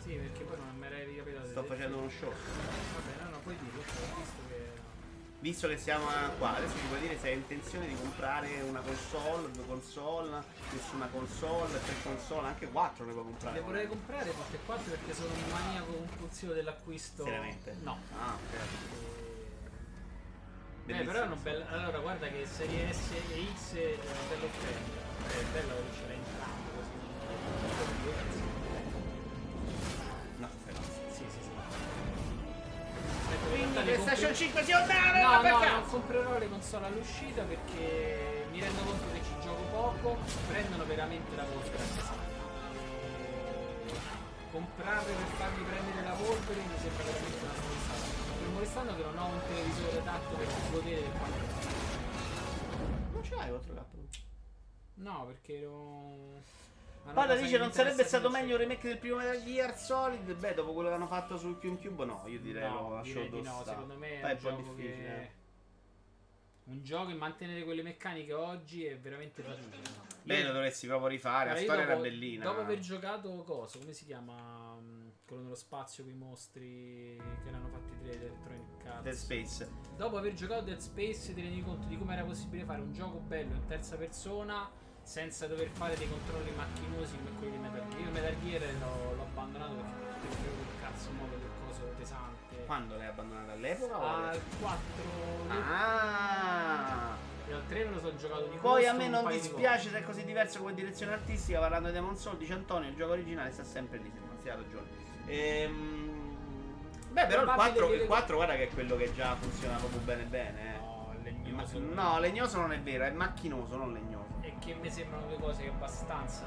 Sì, perché poi non mi era ricapitato. sto facendo uno show. Vabbè, no, no, puoi dirlo. Ho visto che. Visto che siamo qua, adesso ci puoi dire se hai intenzione di comprare una console, due console, nessuna console, tre console, anche quattro ne puoi comprare. Le vorrei comprare tutte e quattro perché sono un maniaco compulsivo dell'acquisto. Seriamente? No. Ah, ok. Eh, Bellissimo. però è una bella. Allora, guarda che serie S e X è una bella offerta. È bello che ce l'hai entrambi così. No, però. Sì, sì, sì. Ecco, in Quindi PlayStation compri- 5 si ondare, No, per no, caso. non comprerò le console all'uscita perché mi rendo conto che ci gioco poco, prendono veramente la polvere a pesare. Comprarle per farmi prendere la polvere mi sembra veramente una stronzata. Restando che non ho un televisore tatto per godere del quanto Non ce l'hai 4K? No, perché Pada cosa dice non sarebbe stato non meglio il c'è. remake del primo Metal Gear Solid? Beh, dopo quello che hanno fatto su GameCube no, io direi lo No, lascio direi di no, secondo me è Dai, un, un po' gioco difficile. che... eh. Un gioco e mantenere quelle meccaniche oggi è veramente fatica. Beh, lo dovresti proprio rifare, la storia dopo, era bellina. Dopo aver giocato coso, come si chiama? Quello nello spazio con i mostri che erano fatti tre Electronic Arts. Dead Space. Dopo aver giocato Dead Space ti rendi conto di come era possibile fare un gioco bello in terza persona senza dover fare dei controlli macchinosi come quelli di Metal Gear. Io Metal Gear l'ho, l'ho abbandonato perché avevo quel cazzo modo del coso pesante. Quando l'hai abbandonata all'epoca? o Al adesso? 4 Ah! al 3 me lo sono giocato di Poi a me non di dispiace se è così diverso come direzione artistica. Parlando di Demon Soul, dice Antonio, il gioco originale sta sempre lì. Sembra, sì, ha ragione. Ehm... Beh, però il Probabile 4, che il le- 4 guarda che è quello che già funziona proprio bene bene. Eh. No, legnoso. ma- no, legnoso non è vero, è macchinoso, non legnoso. E che mi sembrano due cose che abbastanza.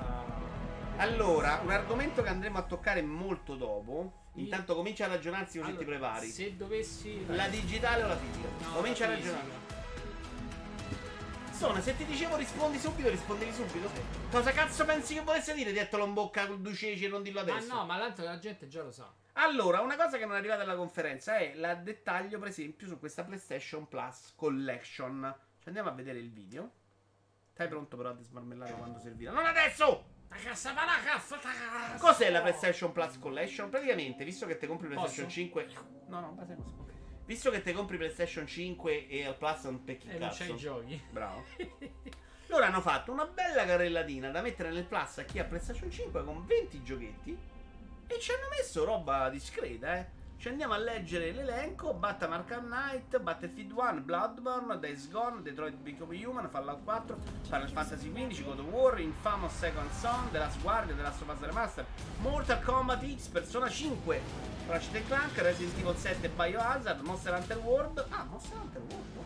Allora, un argomento che andremo a toccare molto dopo. Intanto comincia a ragionarsi così ti Allora, prepari. Se dovessi. La digitale o la fisica? No, comincia a la ragionare. Sono, se ti dicevo rispondi subito, rispondevi subito. Cosa cazzo pensi che volesse dire? Dirtelo in bocca con due ceci e non dillo Ma adesso. no, ma tanto la gente già lo sa. Allora, una cosa che non è arrivata alla conferenza è il dettaglio, per esempio, su questa PlayStation Plus Collection. Ci andiamo a vedere il video. Stai pronto però a smarmellare quando servirà? Non adesso! Cos'è la PlayStation Plus Collection? Praticamente, visto che te compri PlayStation Posso? 5. No, no, basta così. Visto che te compri PlayStation 5 e al Plus non pecchi E non c'hai i giochi. Bravo. Loro hanno fatto una bella carrellatina da mettere nel Plus a chi ha PlayStation 5 con 20 giochetti. E ci hanno messo roba discreta, eh. Ci andiamo a leggere l'elenco: Batman Arkham Knight, Battlefield 1, Bloodborne, Days Gone, Detroit Become Human, Fallout 4, Final Fantasy XV, God of War, Infamous Second Son, The Last Guardian, The Last of Us Remastered, Mortal Kombat X, Persona 5, Ratchet Clank, Resident Evil 7, Biohazard, Monster Hunter World. Ah, Monster Hunter World.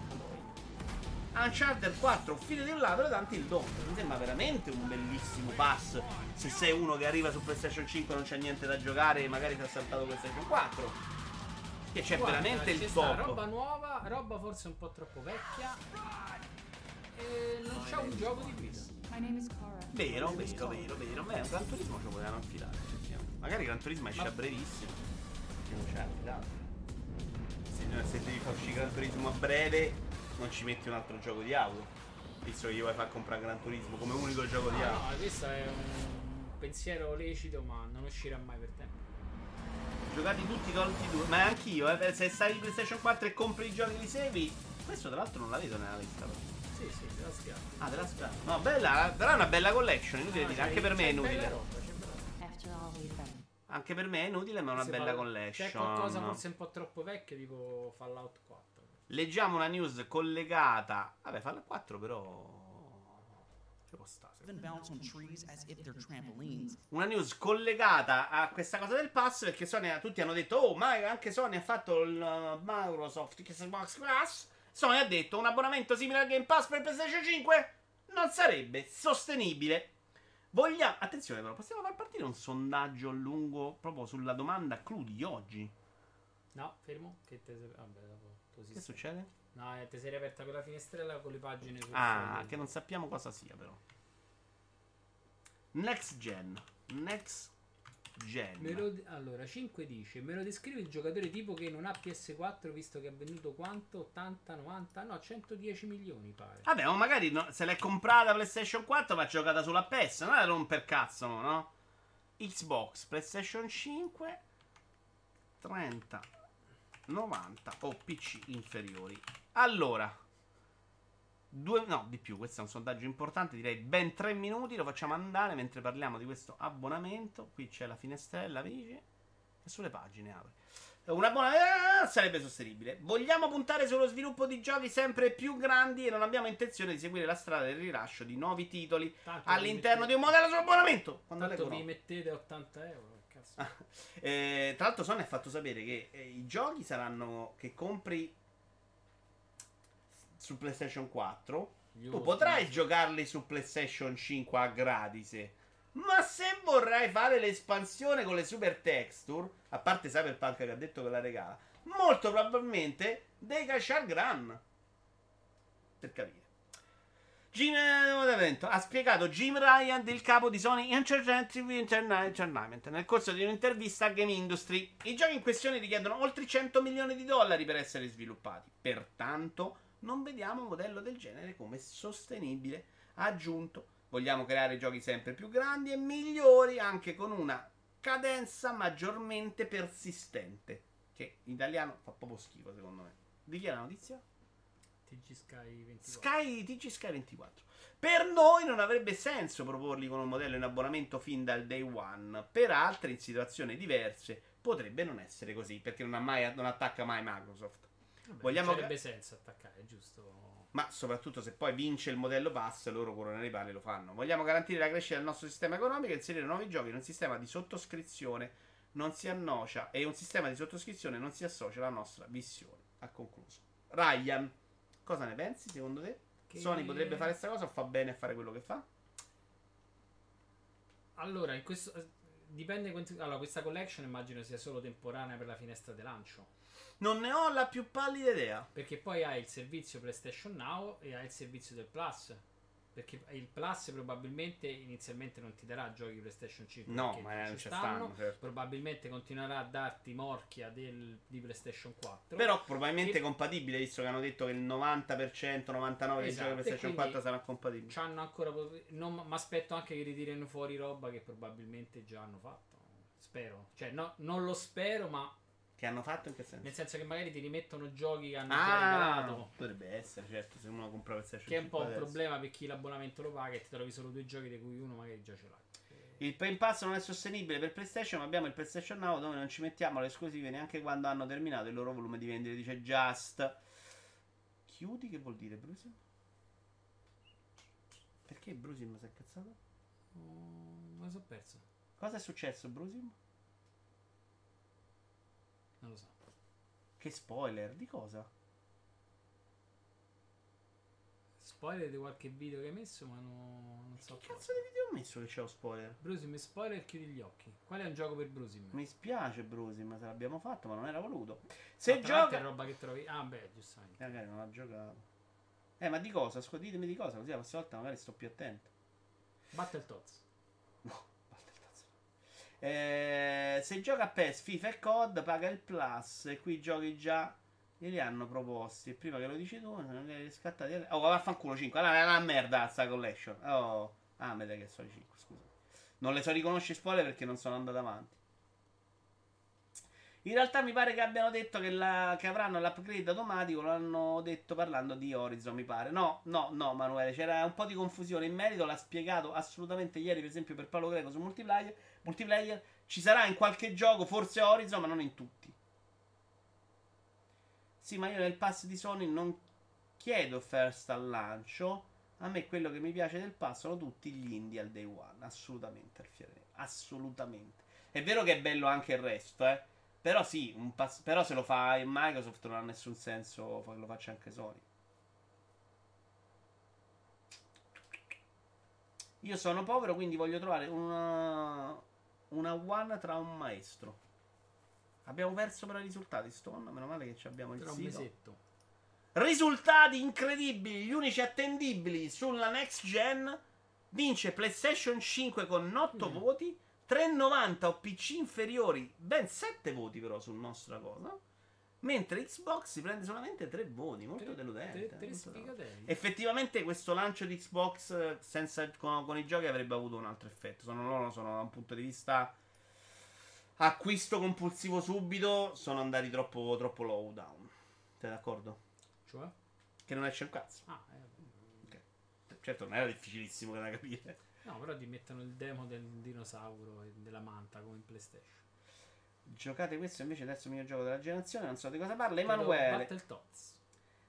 Uncharted 4, File di un ladro e Dante il Dono. Mi sembra veramente un bellissimo pass. Se sei uno che arriva su PlayStation 5 e non c'è niente da giocare e magari ti ha saltato PlayStation 4. Che c'è Guarda, veramente il top. roba nuova, roba forse un po' troppo vecchia. E non c'è un gioco di guida. Vero, vero, vero, vero. Beh, un Gran Turismo ce lo potevano affidare. Magari Gran Turismo esce Ma- a brevissimo. Che non c'è affidato. Se, se devi far uscire Gran Turismo a breve, non ci metti un altro gioco di auto. Visto che gli vuoi far comprare Gran Turismo come unico gioco di No, auto. no, questo è un pensiero lecito, ma non uscirà mai per tempo. Giocati tutti Duty 2. Ma anch'io, eh. Se stai in PlayStation 4 e compri i giochi li segui. Questo tra l'altro non la vedo nella lista. però. Sì, sì, te la schiavo. Ah, te la sparo. No, bella, però è una bella collection, inutile Ah, dire. Anche per me è inutile. roba. Anche per me è inutile, ma è una Se bella fa- collection. C'è qualcosa forse un po' troppo vecchio, tipo Fallout 4. Leggiamo una news collegata. Vabbè, falla 4 però. Una news collegata a questa cosa del pass perché Sony tutti hanno detto oh ma anche Sony ha fatto il uh, Microsoft Xbox Pass Sony ha detto un abbonamento simile al Game Pass per PlayStation 5 non sarebbe sostenibile vogliamo attenzione però possiamo far partire un sondaggio lungo proprio sulla domanda clou di oggi No, fermo. Che te. Vabbè, dopo. Si che succede? No, ti sei riaperta quella finestrella con le pagine sul ah foglio. che non sappiamo cosa sia però next gen next gen lo- allora, 5 dice: Me lo descrivi il giocatore tipo che non ha PS4 visto che ha venduto quanto? 80, 90? No, 110 milioni pare. Vabbè, ma magari no- se l'è comprata PlayStation 4 ma giocata sulla PS, non è romper cazzo, no? Xbox, PlayStation 5, 30, 90 o PC inferiori. Allora, due, no, di più, questo è un sondaggio importante, direi ben 3 minuti, lo facciamo andare mentre parliamo di questo abbonamento. Qui c'è la finestrella, vedi? E sulle pagine apre. Un abbonamento eh, sarebbe sostenibile. Vogliamo puntare sullo sviluppo di giochi sempre più grandi e non abbiamo intenzione di seguire la strada del rilascio di nuovi titoli Tanto all'interno di un modello sull'abbonamento. Quando Tanto vi mettete 80 euro. Ah, eh, tra l'altro Sony ha fatto sapere che eh, i giochi saranno che compri su PlayStation 4 Gli tu potrai giocarli su PlayStation 5 a gratis. Ma se vorrai fare l'espansione con le super texture, a parte Cyberpunk che ha detto che la regala, molto probabilmente devi cashare Gran. Per capire. Jim ha spiegato Jim Ryan, il capo di Sony Interactive Entertainment, nel corso di un'intervista a Game Industry. I giochi in questione richiedono oltre 100 milioni di dollari per essere sviluppati. Pertanto, non vediamo un modello del genere come sostenibile. Ha aggiunto, vogliamo creare giochi sempre più grandi e migliori, anche con una cadenza maggiormente persistente. Che in italiano fa proprio schifo, secondo me. Di chi è la notizia? TG Sky 24. Sky TG Sky 24. Per noi non avrebbe senso proporli con un modello in abbonamento fin dal day one. Per altri, in situazioni diverse, potrebbe non essere così, perché non, ha mai, non attacca mai Microsoft. Vabbè, vogliamo non sarebbe ca- senso attaccare, giusto? Ma soprattutto se poi vince il modello pass, loro corrono pali e lo fanno. Vogliamo garantire la crescita del nostro sistema economico e inserire nuovi giochi in un sistema di sottoscrizione non si annocia e un sistema di sottoscrizione non si associa alla nostra visione. Ha concluso. Ryan, cosa ne pensi secondo te? Che- Sony potrebbe fare questa cosa o fa bene a fare quello che fa? Allora, in questo eh, dipende allora questa collection immagino sia solo temporanea per la finestra di lancio, Non ne ho la più pallida idea. perché poi hai il servizio PlayStation Now e hai il servizio del Plus. Perché il Plus probabilmente inizialmente non ti darà giochi PlayStation 5 No, ma non ci stanno, certo. Probabilmente continuerà a darti morchia del- di PlayStation 4. Però probabilmente E- compatibile, visto che hanno detto che il 90%, 99% dei Esatto, giochi PlayStation quindi 4 saranno compatibili. C'hanno ancora. Non mi aspetto anche che ritirino fuori roba che probabilmente già hanno fatto. Spero. Cioè, no, non lo spero, ma Che hanno fatto in che senso? nel senso che magari ti rimettono giochi che hanno Ah, regalato. potrebbe essere, certo, se uno compra PlayStation Che è un po' 5 un adesso. problema per chi l'abbonamento lo paga e ti trovi solo due giochi di cui uno magari già ce l'ha. Il Game Pass non è sostenibile per PlayStation, ma abbiamo il PlayStation Now dove non ci mettiamo le esclusive neanche quando hanno terminato il loro volume di vendite, dice Just. Chiudi che vuol dire Brusim? Perché Brusim si è cazzato? Oh, me lo so perso. Cosa è successo Brusim? Non lo so. Che spoiler, di cosa? Spoiler di qualche video che hai messo, ma no- non so. Che cazzo di video ho messo che c'è lo spoiler? Brusim spoiler chiudi gli occhi. Qual è un gioco per Brusim? Mi spiace Brusim se l'abbiamo fatto, ma non era voluto. Se l'altro gioca... è roba che trovi. Ah, beh, giustamente. Magari non ha giocato. Eh, ma di cosa? Ditemi di cosa, così la prossima volta magari sto più attento. Battletoads. No, basta il cazzo. Eh, se gioca a PES, FIFA e COD, paga il plus. E qui giochi già. Glieli hanno proposti. E prima che lo dici tu, non li hai scattati. Oh, vaffanculo 5. Allora è una merda sta collection. Oh, ah, dai che sono i 5, scusa. Non le so riconoscere spoiler perché non sono andato avanti. In realtà mi pare che abbiano detto che, la- che avranno l'upgrade automatico, l'hanno detto parlando di Horizon, mi pare. No, no, no, Manuele, c'era un po' di confusione in merito, l'ha spiegato assolutamente ieri, per esempio per Paolo Greco su multiplayer. multiplayer. Ci sarà in qualche gioco, forse Horizon, ma non in tutti. Sì, ma io nel pass di Sony non chiedo first al lancio. A me quello che mi piace del pass sono tutti gli indie al day one. Assolutamente, Alfiere. Assolutamente. È vero che è bello anche il resto, eh. Però sì, un pass- però se lo fa in Microsoft non ha nessun senso che lo faccia anche Sony. Io sono povero, quindi voglio trovare una, una one tra un maestro. Abbiamo perso però i risultati, Stone. Meno male che ci abbiamo il Tra un sito. mesetto. Risultati incredibili, gli unici attendibili sulla next gen. Vince PlayStation 5 con 8 Mm. voti, 390 o PC inferiori, ben 7 voti però sul nostra cosa. Mentre Xbox si prende solamente 3 voti, molto Tre- deludente. tre- tre molto deludente. sfigatei. Effettivamente questo lancio di Xbox eh, senza, con, con i giochi avrebbe avuto un altro effetto. Sono loro, sono da un punto di vista acquisto compulsivo subito, sono andati troppo, troppo low down. Sei d'accordo? Cioè? Che non esce un cazzo. Ah, eh, Certo, non era difficilissimo da capire. No, però ti mettono il demo del dinosauro e della manta come in PlayStation. Giocate questo invece il terzo miglior gioco della generazione, non so di cosa parla. Emanuele. Battletoads.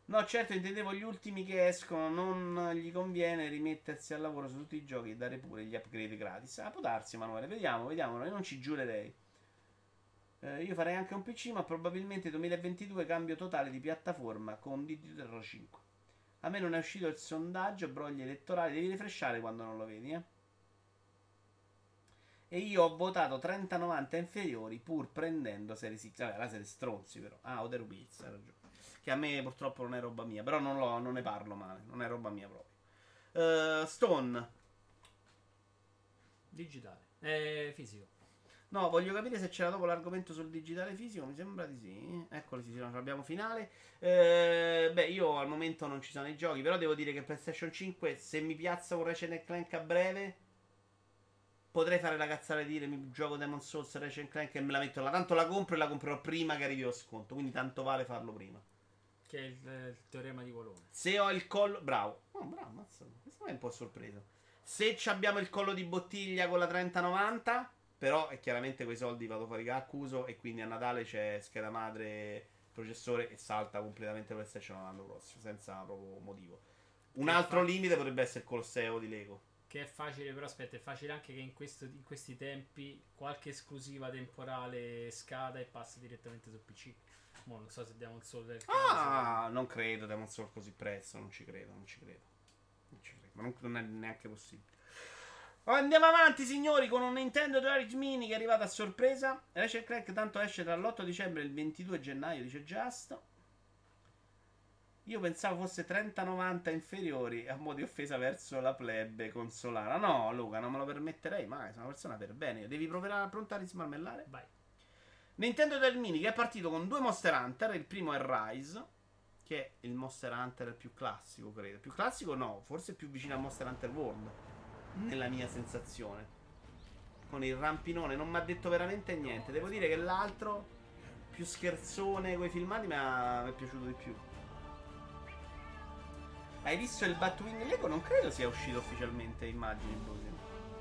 No, certo, intendevo gli ultimi che escono, non gli conviene rimettersi al lavoro su tutti i giochi e dare pure gli upgrade gratis. Ah, può darsi, Emanuele, vediamo, vediamo, io non ci giurerei. Eh, io farei anche un PC, ma probabilmente 2022 cambio totale di piattaforma con DDR 5. A me non è uscito il sondaggio, brogli elettorali, devi rifresciare quando non lo vedi, eh. E io ho votato 30-90 inferiori pur prendendo Series X. Vabbè, la serie stronzi però. Ah, Other Wheels, hai ragione. Che a me purtroppo non è roba mia. Però non, lo- non ne parlo male. Non è roba mia proprio. Eh, Stone. Digitale. Eh, fisico. No, voglio capire se c'era dopo l'argomento sul digitale fisico. Mi sembra di sì. Eccolo, sì, sì, no, ce l'abbiamo finale. Eh, beh, io al momento non ci sono i giochi. Però devo dire che PlayStation 5, se mi piazza un Ratchet Clank a breve, potrei fare la cazzata di dire mi gioco Demon Souls Ratchet Clank e me la metto là. Tanto la compro e la comprerò prima che arrivi lo sconto. Quindi tanto vale farlo prima. Che è il, il teorema di Colonna. Se ho il collo. Bravo. Oh, bravo, mazza. Questo mi è un po' sorpreso. Se ci abbiamo il collo di bottiglia con la 3090. Però è chiaramente quei soldi vado fuori che accuso. E quindi a Natale c'è scheda madre, processore e salta completamente PlayStation l'anno prossimo. Senza proprio motivo. Un Che altro fa- limite potrebbe essere il Colosseo di Lego. Che è facile, però aspetta, è facile anche che in, questo- in questi tempi qualche esclusiva temporale scada e passa direttamente su PC. Mo non so se diamo il solo del caso. Ah, non credo Demon Souls così presto. Non ci credo, non ci credo. Non ci credo. Ma non, non è neanche possibile. Andiamo avanti, signori, con un Nintendo Direct Mini che è arrivata a sorpresa. Ratchet Clank tanto esce tra l'8 dicembre e il 22 gennaio, dice Just. Io pensavo fosse 30-90 inferiori a mo' di offesa verso la plebe consolana. No, Luca, non me lo permetterei mai. Sono una persona per bene. Devi provare a prontare di smarmellare? Vai. Nintendo del Mini che è partito con due Monster Hunter. Il primo è Rise, che è il Monster Hunter più classico, credo. Più classico no, forse più vicino a Monster Hunter World. Nella mia sensazione. Con il rampinone non mi ha detto veramente niente. Devo dire che l'altro, più scherzone coi filmati, mi è piaciuto di più. Hai visto il Batwing Lego? Non credo sia uscito ufficialmente, immagini.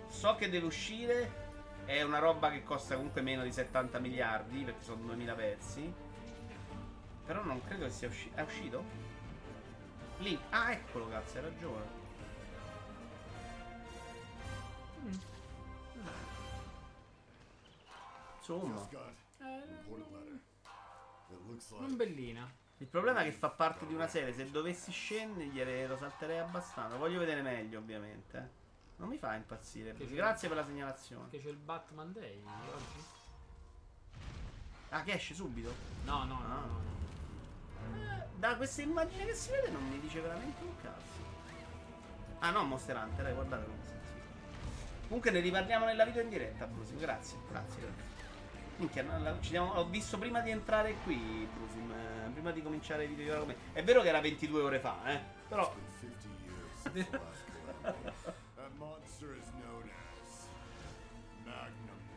So che deve uscire. È una roba che costa comunque meno di 70 miliardi, perché sono 2000 pezzi. Però non credo che sia uscito. È uscito? Lì. Ah, eccolo, cazzo, hai ragione. Insomma. Non bellina. Il problema è che fa parte di una serie. Se dovessi scendere, lo salterei abbastanza. Voglio vedere meglio, ovviamente. eh. Non mi fa impazzire. Che- Grazie per la segnalazione. Che c'è il Batman Day oggi? Ah, che esce subito? No, no, no, Ah. no, no. Da questa immagine che si vede non mi dice veramente un cazzo. Ah no, Monster Hunter, eh, guardate come si. Comunque ne riparliamo nella video in diretta, Brusim. Grazie, grazie. Minchia, no, la- ci siamo- ho visto prima di entrare qui, Brusim, eh, prima di cominciare i video di. È vero che era 22 ore fa, eh. Però.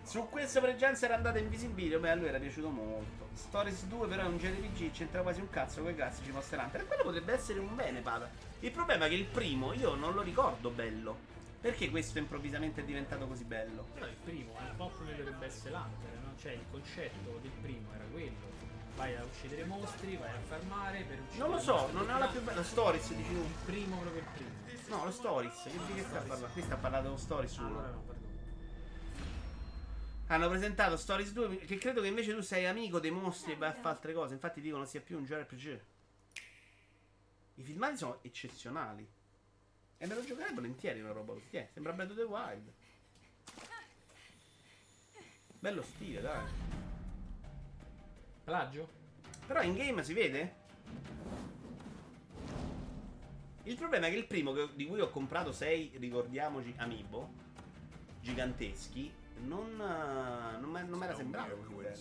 Su questo Pregenza era andata in visibilio, beh, a lui era piaciuto molto. Stories 2 però è un JRPG, c'entra quasi un cazzo con i classici Monster Hunter. E quello potrebbe essere un bene, Pada. Il problema è che il primo io non lo ricordo bello. Perché questo improvvisamente è diventato così bello? Però il primo, il popular dovrebbe essere l'Hunter, no? Cioè il concetto del primo era quello. Vai a uccidere mostri, vai a farmare per uccidere Non lo so, non è la più bella. Stories, dici tu. Il primo proprio il primo. No, lo Stories. Che di che sta parlando? Qui sta parlando dello Stories 1. Allora no, perdono. Hanno presentato Stories 2 che credo che invece tu sei amico dei mostri e vai a fare altre cose. Infatti dicono sia più un JRPG. I filmati sono eccezionali. E me lo giocherei volentieri una roba così. Eh, sembra Breath of the Wild. Bello stile, dai. Plagio? Però in game si vede? Il problema è che il primo che- di cui ho comprato 6, ricordiamoci, amiibo giganteschi, non, non, me- non mi era sembrato così bello.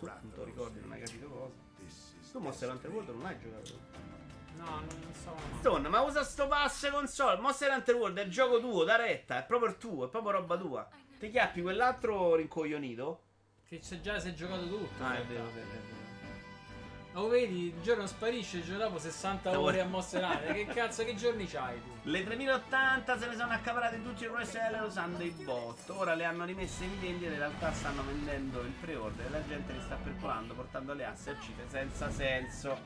Tu non te lo ricordi, non hai capito cosa. Tu Monster Hunter World non hai giocato. No, non, so. Stone, ma usa sto passe console. Monster Hunter World è il gioco tuo, da retta, è proprio il tuo, è proprio roba tua. Ti chiappi quell'altro rincoglionito? Che c'è già si è giocato tutto. Ah, è vero, è vero. Oh, vedi, il giorno sparisce, il giorno dopo 60 Stavo- ore a Hunter. che cazzo, che giorni c'hai tu? Le 3080 se ne sono accaparate tutti i reseller usando i bot. Ora le hanno rimesse in vendita, in realtà stanno vendendo il pre-order e la gente li sta percolando portando le asse uscite senza senso.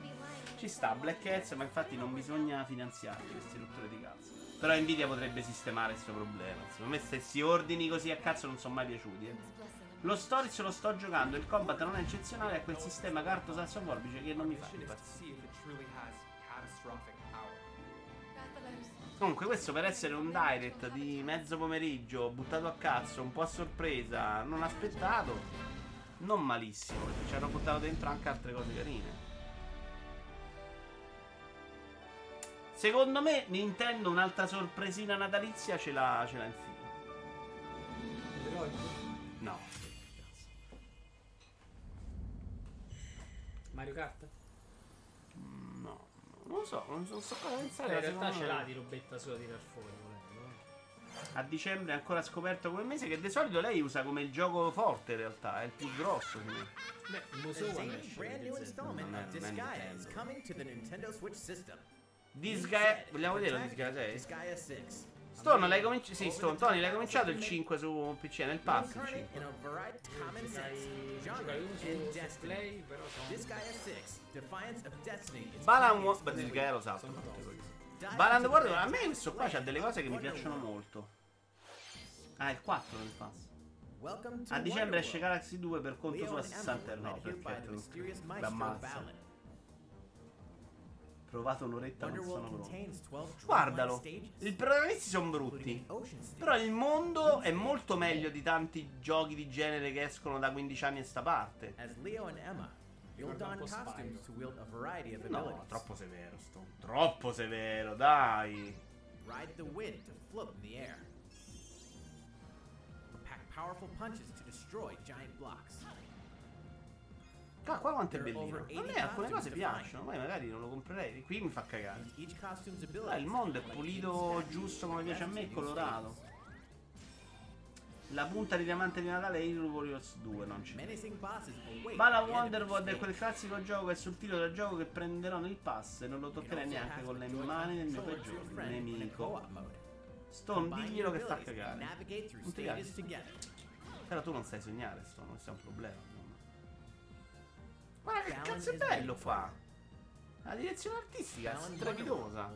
Ci sta Black Cats, ma infatti non bisogna finanziarli questi rotture di cazzo. Però Nvidia potrebbe sistemare questo problema. Secondo me questi ordini così a cazzo non sono mai piaciuti. eh. Lo Stories lo sto giocando, il combat non è eccezionale, è quel sistema carto sasso forbice che non mi fa impazzire. Comunque questo per essere un direct di mezzo pomeriggio, buttato a cazzo, un po' a sorpresa, non aspettato, non malissimo, perché ci hanno buttato dentro anche altre cose carine. Secondo me Nintendo un'altra sorpresina natalizia ce l'ha, ce l'ha in fila. Mario Kart? Mm, No, non lo so, non so, sto qua a pensare. In realtà ce l'ha di robetta sua tirar fuori, volendo. eh. A dicembre è ancora scoperto come mese che di solito lei usa come il gioco forte in realtà, è il più grosso. quindi. Beh, A museo quando esce? brand new installment è- of è Disgaea is coming to the Nintendo Switch system. Disgaea, vogliamo vedere Disgaea 6? Disgaea 6. Stone, l'hai cominciato? Sì, Stone, Tony, l'hai cominciato il 5 su PC, nel pass il Incarnate 5. in a variety of common Giocai, sense, giocai genre, uno and su, su destiny. Play, però sono... Disgaea 6, Defiance of Destiny. is Balan to Beh, the Disgaea lo. Dive Balan World, a me questo qua c'ha delle cose che mi piacciono World. molto. Ah, il 4 nel pass. A dicembre esce World. Galaxy 2 per conto Leo sua and Emma Provato un'oretta, non sono pronto. contains 12 Guardalo, i protagonisti sono brutti. Però il mondo è molto meglio di tanti giochi di genere che escono da 15 anni a sta parte. No, troppo severo, sto. Troppo severo, dai. Ride the wind to float in the air. Or pack powerful punches to destroy giant blocks. Ah, qua quanto è bellino. A 80 me alcune cose piacciono, poi magari non lo comprerei. Qui mi fa cagare. Ah, il mondo è pulito giusto come piace a me, colorato. La punta di diamante di Natale è Hero Warriors 2, non c'è. Bala Wonderworld è quel classico gioco che è sul titolo del gioco che prenderò nel pass e non lo also neanche con le mani del mio a nemico. Stone, diglielo che fa cagare. Non ti together. Però tu non sai sognare, Stone, questo è un problema. Guarda che cazzo è bello qua. La direzione artistica è strepitosa.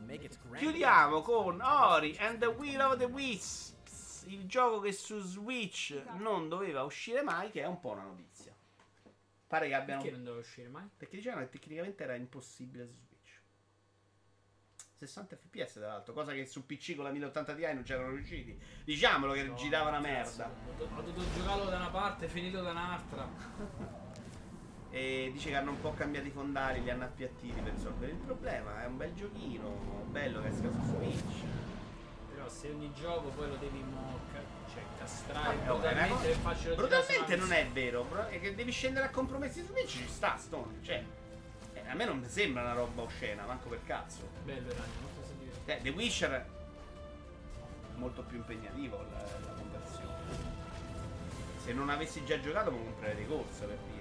Chiudiamo con Ori and the Will of the Wisps, il gioco che su Switch non doveva uscire mai, che è un po' una notizia. Pare che abbiano... Perché non doveva uscire mai? Perché dicevano che tecnicamente era impossibile su Switch. 60 fps tra l'altro, cosa che su PC con la 1080 Ti non c'erano riusciti. Diciamolo che No, girava una merda. Ho, do- ho dovuto giocarlo da una parte e finito da un'altra. E dice che hanno un po' cambiato i fondali, li hanno appiattiti per risolvere il problema. È un bel giochino, bello che esca su Switch. Però se ogni gioco poi lo devi mo- ca- cioè, castrare una brutalmente cosa- farcelo girare Brutalmente non è vero, bro, è che devi scendere a compromessi su Switch ci sta, Stone. Cioè, eh, a me non mi sembra una roba oscena, manco per cazzo. Bello Ragno, molto diverte. Eh, The Witcher molto più impegnativo la, la conversione. Se non avessi già giocato, mi comprerei corsa per dire.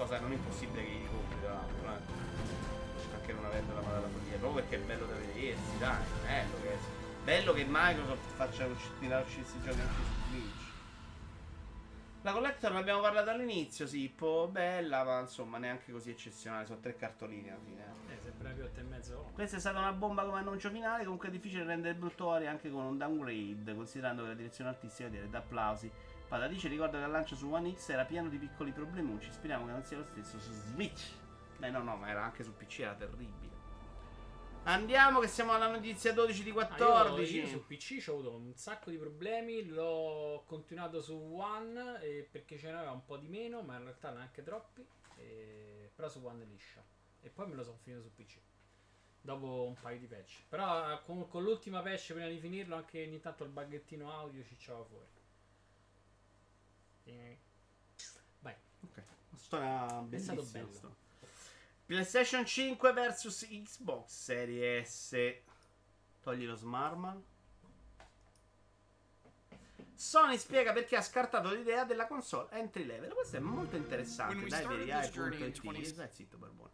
Cosa non impossibile che gli compri, tra l'altro, eh. Anche non avendo la mano follia, proprio perché è bello da vedersi, dai, bello che Bello che Microsoft faccia uscire questi giochi anche su Switch. La collector ne abbiamo parlato all'inizio, sì, un po' bella, ma insomma neanche così eccezionale, sono tre cartoline alla fine. eh. Eh, sempre una piotta e mezzo. Questa è stata una bomba come annuncio finale, comunque è difficile rendere bruttori anche con un downgrade, considerando che la direzione artistica direi da applausi. Pada dice ricorda che al lancio su One X era pieno di piccoli problemucci, speriamo che non sia lo stesso su Switch. Beh no no, ma era anche su PC, era terribile. Andiamo che siamo alla notizia 12 di Ah, 14. io, io su PC ho avuto un sacco di problemi, l'ho continuato su One eh, perché ce n'aveva un po' di meno, ma in realtà neanche troppi, eh, però su One è liscia. E poi me lo sono finito su PC. Dopo un paio di patch. Però eh, con, con l'ultima patch prima di finirlo anche ogni tanto il buggettino audio cicciava fuori. Vai. Ok, storia È bellissima. stato bello. PlayStation 5 vs Xbox Serie S. Togli lo Smartman. Sony spiega perché ha scartato l'idea della console entry level. Questo è molto interessante. Dai, started vedi, this journey in ai.it. 20 Stai zitto, Barbone.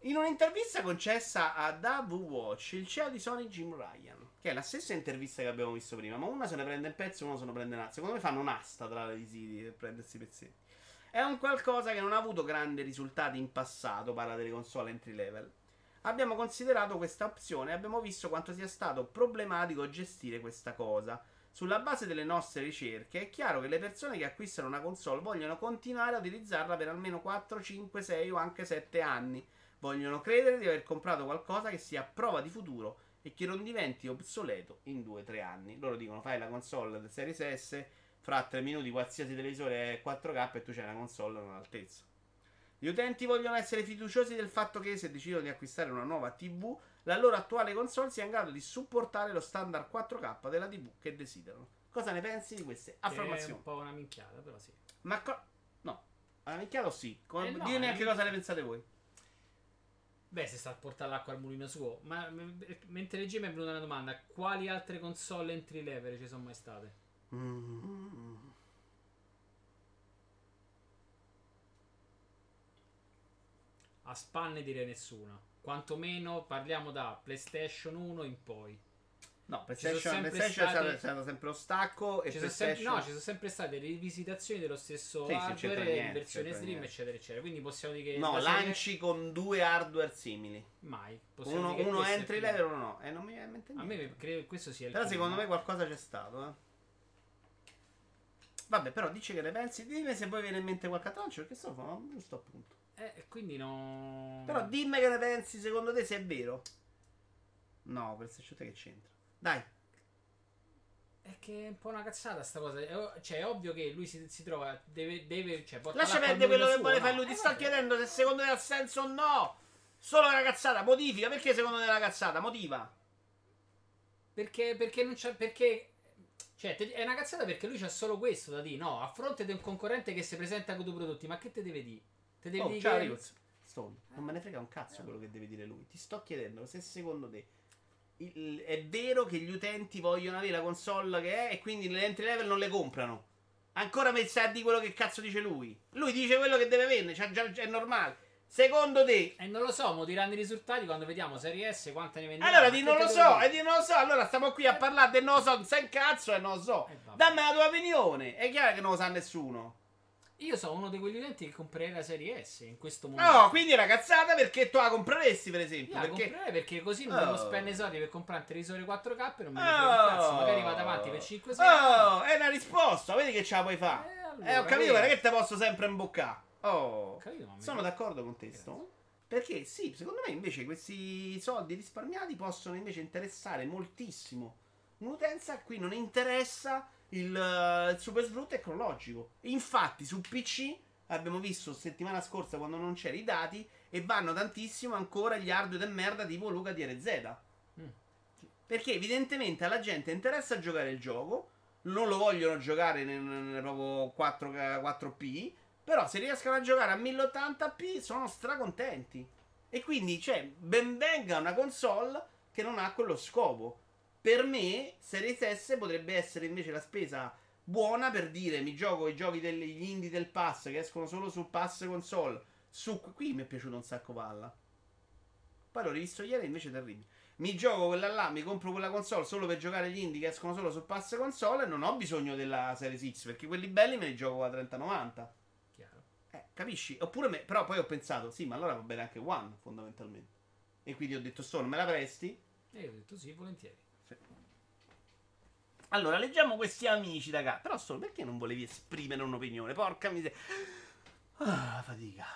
In un'intervista concessa a W Watch, il CEO di Sony Jim Ryan, che è la stessa intervista che abbiamo visto prima, ma una se ne prende un pezzo e uno se ne prende un altro. Secondo me fanno un'asta tra le siti per prendersi i pezzetti. È un qualcosa che non ha avuto grandi risultati in passato, parla delle console entry level. Abbiamo considerato questa opzione e abbiamo visto quanto sia stato problematico gestire questa cosa. Sulla base delle nostre ricerche è chiaro che le persone che acquistano una console vogliono continuare a utilizzarla per almeno 4, 5, 6 o anche 7 anni. Vogliono credere di aver comprato qualcosa che sia prova di futuro e che non diventi obsoleto in 2-3 anni. Loro dicono fai la console del Series S, fra 3 minuti qualsiasi televisore è 4K e tu c'hai una console all'altezza. Gli utenti vogliono essere fiduciosi del fatto che se decidono di acquistare una nuova TV, la loro attuale console sia in grado di supportare lo standard 4K della TV che desiderano. Cosa ne pensi di queste È affermazioni? un po' una minchiata, però sì. Ma co- no, alla minchiata sì. Come- Eh no, Ditemi è anche una cosa ne pensate voi. Beh, se sta a portare l'acqua al mulino suo. Ma m- mentre leggevo mi è venuta una domanda: quali altre console entry level ci sono mai state? Mm. A spanne direi nessuna. Quantomeno parliamo da PlayStation 1 in poi. No, PlayStation, PlayStation state- stato sempre lo stacco e Ci sono, sempre, PlayStation... no, ci sono sempre state rivisitazioni dello stesso Sì, hardware niente, in versione stream, niente. eccetera, eccetera. Quindi possiamo dire che. No, la serie- lanci con due hardware simili. Mai. Possiamo Uno, uno questo entry level e uno no. E non mi viene in mente A niente. me credo che questo sia il Però primo. secondo me qualcosa c'è stato, eh. Vabbè, però dici che ne pensi. Dimmi se poi viene in mente qualche altro, perché sto fa un giusto appunto. Eh, e quindi no. Però dimmi che ne pensi secondo te se è vero. No, PlayStation 3 che c'entra. Dai. È che è un po' una cazzata sta cosa. Cioè, è ovvio che lui si, si trova. Deve. deve cioè, Lascia perdere quello che vuole fare lui. Ti Eh, sto vabbè. chiedendo se secondo te ha senso o no. Solo una cazzata, modifica. Perché secondo te è una cazzata? Motiva. Perché, perché non c'è. Perché. Cioè, è una cazzata perché lui c'ha solo questo da dire. No, a fronte di un concorrente che si presenta con due prodotti, ma che te deve dire? Te devi Oh, dire ciao che- Rios. Stone, non me ne frega un cazzo quello che deve dire lui. Ti sto chiedendo se secondo te il- è vero che gli utenti vogliono avere la console che è e quindi le entry level non le comprano. Ancora mi sa di quello che cazzo dice lui. Lui dice quello che deve vendere, cioè, già- è normale. Secondo te E non lo so, mo diranno i risultati quando vediamo Serie S quante ne vendiamo. Allora di non lo so, e di non lo so, allora stiamo qui a parlare del non lo so, non sai un cazzo e non lo so. Eh. Dammi la tua opinione. È chiaro che non lo sa nessuno. Io sono uno di quegli utenti che comprerei la Serie S in questo momento. No, quindi cazzata perché tu la compreresti, per Io esempio. la perché comprerei perché così non Oh. devo spendere soldi per comprare un televisore 4K e non ne frega un cazzo. Magari vado avanti per 5-6 Oh, è una risposta, vedi che ce la puoi fare. Eh, allora, Eh, ho capito, guarda che te posso sempre imboccare. Oh, Capito, ma mi- sono d'accordo con te, Sto. Perché sì, secondo me invece questi soldi risparmiati possono invece interessare moltissimo un'utenza a cui non interessa il, eh, il super sfrutto tecnologico. Infatti su PC abbiamo visto settimana scorsa quando non c'erano i dati e vanno tantissimo ancora gli hardware di merda tipo Luca DRZ. Mm. Perché evidentemente alla gente interessa giocare il gioco, non lo vogliono giocare nel, nel proprio 4, 4P, però se riescono a giocare a 1080p sono stracontenti. E quindi, cioè, ben venga una console che non ha quello scopo. Per me, Series S potrebbe essere invece la spesa buona per dire mi gioco i giochi degli indie del pass che escono solo sul pass console. Su, qui mi è piaciuto un sacco palla. Poi l'ho rivisto ieri invece è terribile. Mi gioco quella là, mi compro quella console solo per giocare gli indie che escono solo sul pass console e non ho bisogno della Series X perché quelli belli me li gioco a 3090. Chiaro. Eh, capisci? Oppure me- però poi ho pensato, sì, ma allora va bene anche One fondamentalmente. E quindi ho detto, Stone, me la presti? E io ho detto sì, volentieri. Allora, leggiamo questi amici da casa. Però solo perché non volevi esprimere un'opinione? Porca miseria. Ah, fatica.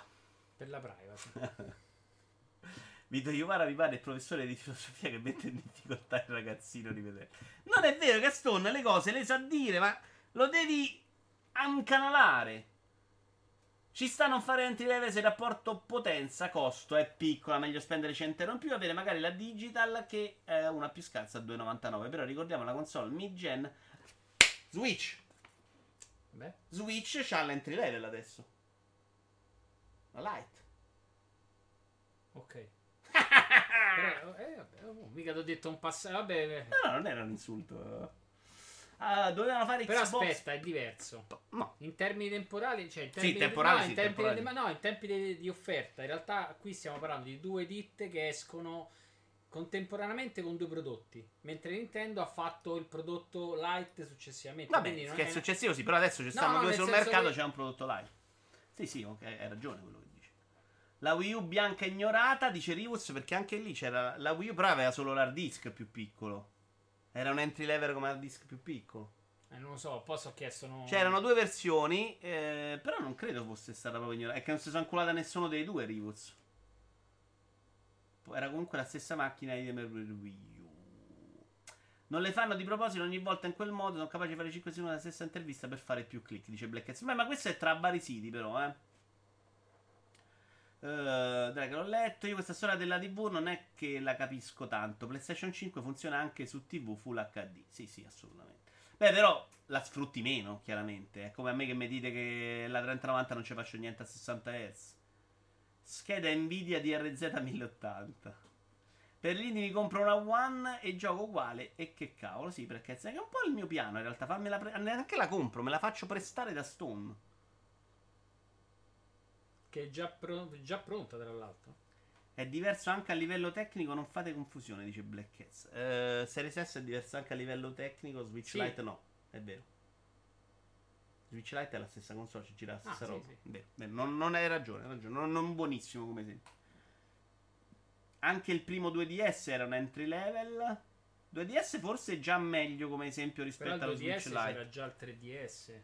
Per la privacy. Vito Iovara mi pare il professore di filosofia che mette in difficoltà il ragazzino di vedere. Non è vero, Gaston, le cose le sa dire, ma lo devi ancanalare. Ci sta a non fare entry level se il rapporto potenza-costo è piccola, meglio spendere 100 euro in più, avere magari la digital che è una più scarsa a 2,99. Però ricordiamo la console mid-gen Switch. Beh, Switch c'ha l'entry level adesso. La light. ok. Però, eh, vabbè, oh, mica ti ho detto un passaggio. Vabbè, eh. No, non era un insulto. Ah, dovevano fare però Xbox. aspetta, è diverso. No. In termini temporali, cioè in Sì, termini, temporali no, sì, in tempi temporali. di- ma no, in tempi di, di offerta. In realtà, qui stiamo parlando di due ditte che escono contemporaneamente con due prodotti. Mentre Nintendo ha fatto il prodotto light successivamente. Vabbè, quindi non che è è- successivo, sì, però adesso ci stanno no, due sul mercato, che- c'è un prodotto live. Sì, sì, ok, hai ragione quello che dici. La Wii U bianca ignorata, dice Rivus, perché anche lì c'era la Wii U, però aveva solo l'hard disk più piccolo. Era un entry level come hard disk più piccolo. Eh, non lo so, poi ho chiesto. No... C'erano due versioni, eh, però non credo fosse stata proprio ignorata. È che non si sono inculata nessuno dei due Rivuz. Era comunque la stessa macchina di Wii U. Non le fanno di proposito ogni volta in quel modo. Sono capaci di fare 5 secondi la stessa intervista per fare più click, dice Black Cats. Ma, ma questo è tra vari siti, però, eh. Uh, l'ho letto. Io questa storia della TV non è che la capisco tanto. PlayStation 5 funziona anche su TV Full HD. Sì, sì, assolutamente. Beh, però la sfrutti meno, chiaramente. È come a me che mi dite che la 3090 non ci faccio niente a 60 Hz. Scheda Nvidia DRZ 1080. Per l'indie mi compro una One e gioco uguale. E che cavolo, sì, perché è un po' il mio piano. In realtà, fammela pre- neanche la compro, me la faccio prestare da Stone. Che è già, pro- già pronta, tra l'altro. È diverso anche a livello tecnico, non fate confusione, dice Black Cats. Eh, Series S è diverso anche a livello tecnico, Switch Sì. Lite no, è vero. Switch Lite è la stessa console, ci gira la Ah, stessa sì, roba. sì. Vero, vero, Non, non hai ragione, hai ragione. Non, non buonissimo come esempio. Anche il primo 2DS era un entry level. 2DS forse è già meglio come esempio Però rispetto il allo 2DS Switch Lite. c'era già il 3DS.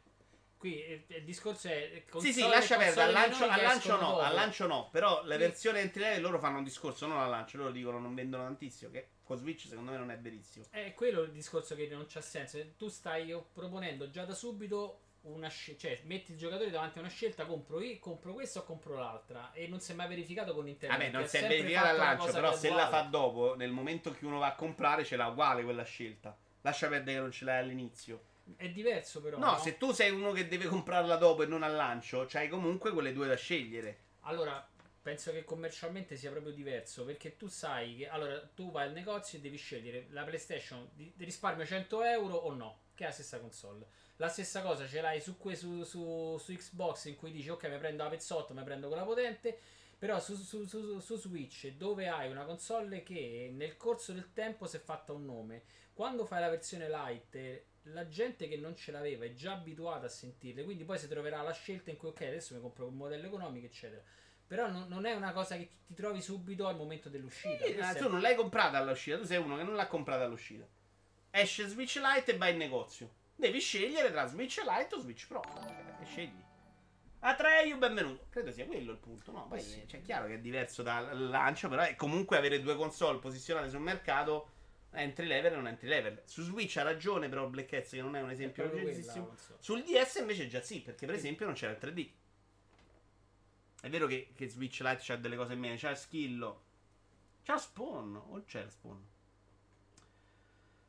Qui eh, il discorso è. Sì, sì, console- lascia perdere. Al console lancio, al lancio no, al lancio no. Però le Sì. versioni entry level loro fanno un discorso, non al lancio. Loro dicono non vendono tantissimo. Che con Switch secondo me non è verissimo. È quello il discorso che non c'ha senso. Tu stai proponendo già da subito una scelta. Cioè, metti il giocatore davanti a una scelta: compro, io, compro questa o compro l'altra. E non si è mai verificato con Nintendo. Vabbè, non si è verificato al lancio. Però se la fa dopo, nel momento che uno va a comprare, ce l'ha uguale quella scelta. Lascia perdere che non ce l'hai all'inizio. È diverso, però. No, se tu sei uno che deve comprarla dopo e non al lancio, c'hai comunque quelle due da scegliere. Allora, penso che commercialmente sia proprio diverso. Perché tu sai che. Allora, tu vai al negozio e devi scegliere la PlayStation. Di, di risparmio 100 euro o no? Che è la stessa console. La stessa cosa ce l'hai su, que- su, su, su Xbox in cui dici ok, mi prendo la pezzotto, mi prendo quella potente. Però su, su- su- su Switch, dove hai una console che nel corso del tempo si è fatta un nome, quando fai la versione light, la gente che non ce l'aveva è già abituata a sentirle. Quindi poi si troverà la scelta in cui ok, adesso mi compro un modello economico, eccetera. Però non, non è una cosa che ti trovi subito al momento dell'uscita. Sì, Questo tu è- non l'hai comprata all'uscita, tu sei uno che non l'ha comprata all'uscita. Esce Switch Lite e vai in negozio. Devi scegliere tra Switch Lite o Switch Pro. E scegli. Atreyu, benvenuto. Credo sia quello il punto, no? Poi Sì. c'è chiaro che è diverso dal lancio, però è comunque avere due console posizionate sul mercato. Entry level e non entry level. Su Switch ha ragione, però Black Hats, che non è un è esempio recentissimo. console. Sul DS invece già sì, perché per esempio non c'era il 3D. È vero che, che Switch Lite c'ha delle cose in meno, c'ha Skillo. C'ha Spawn, o c'è Spawn?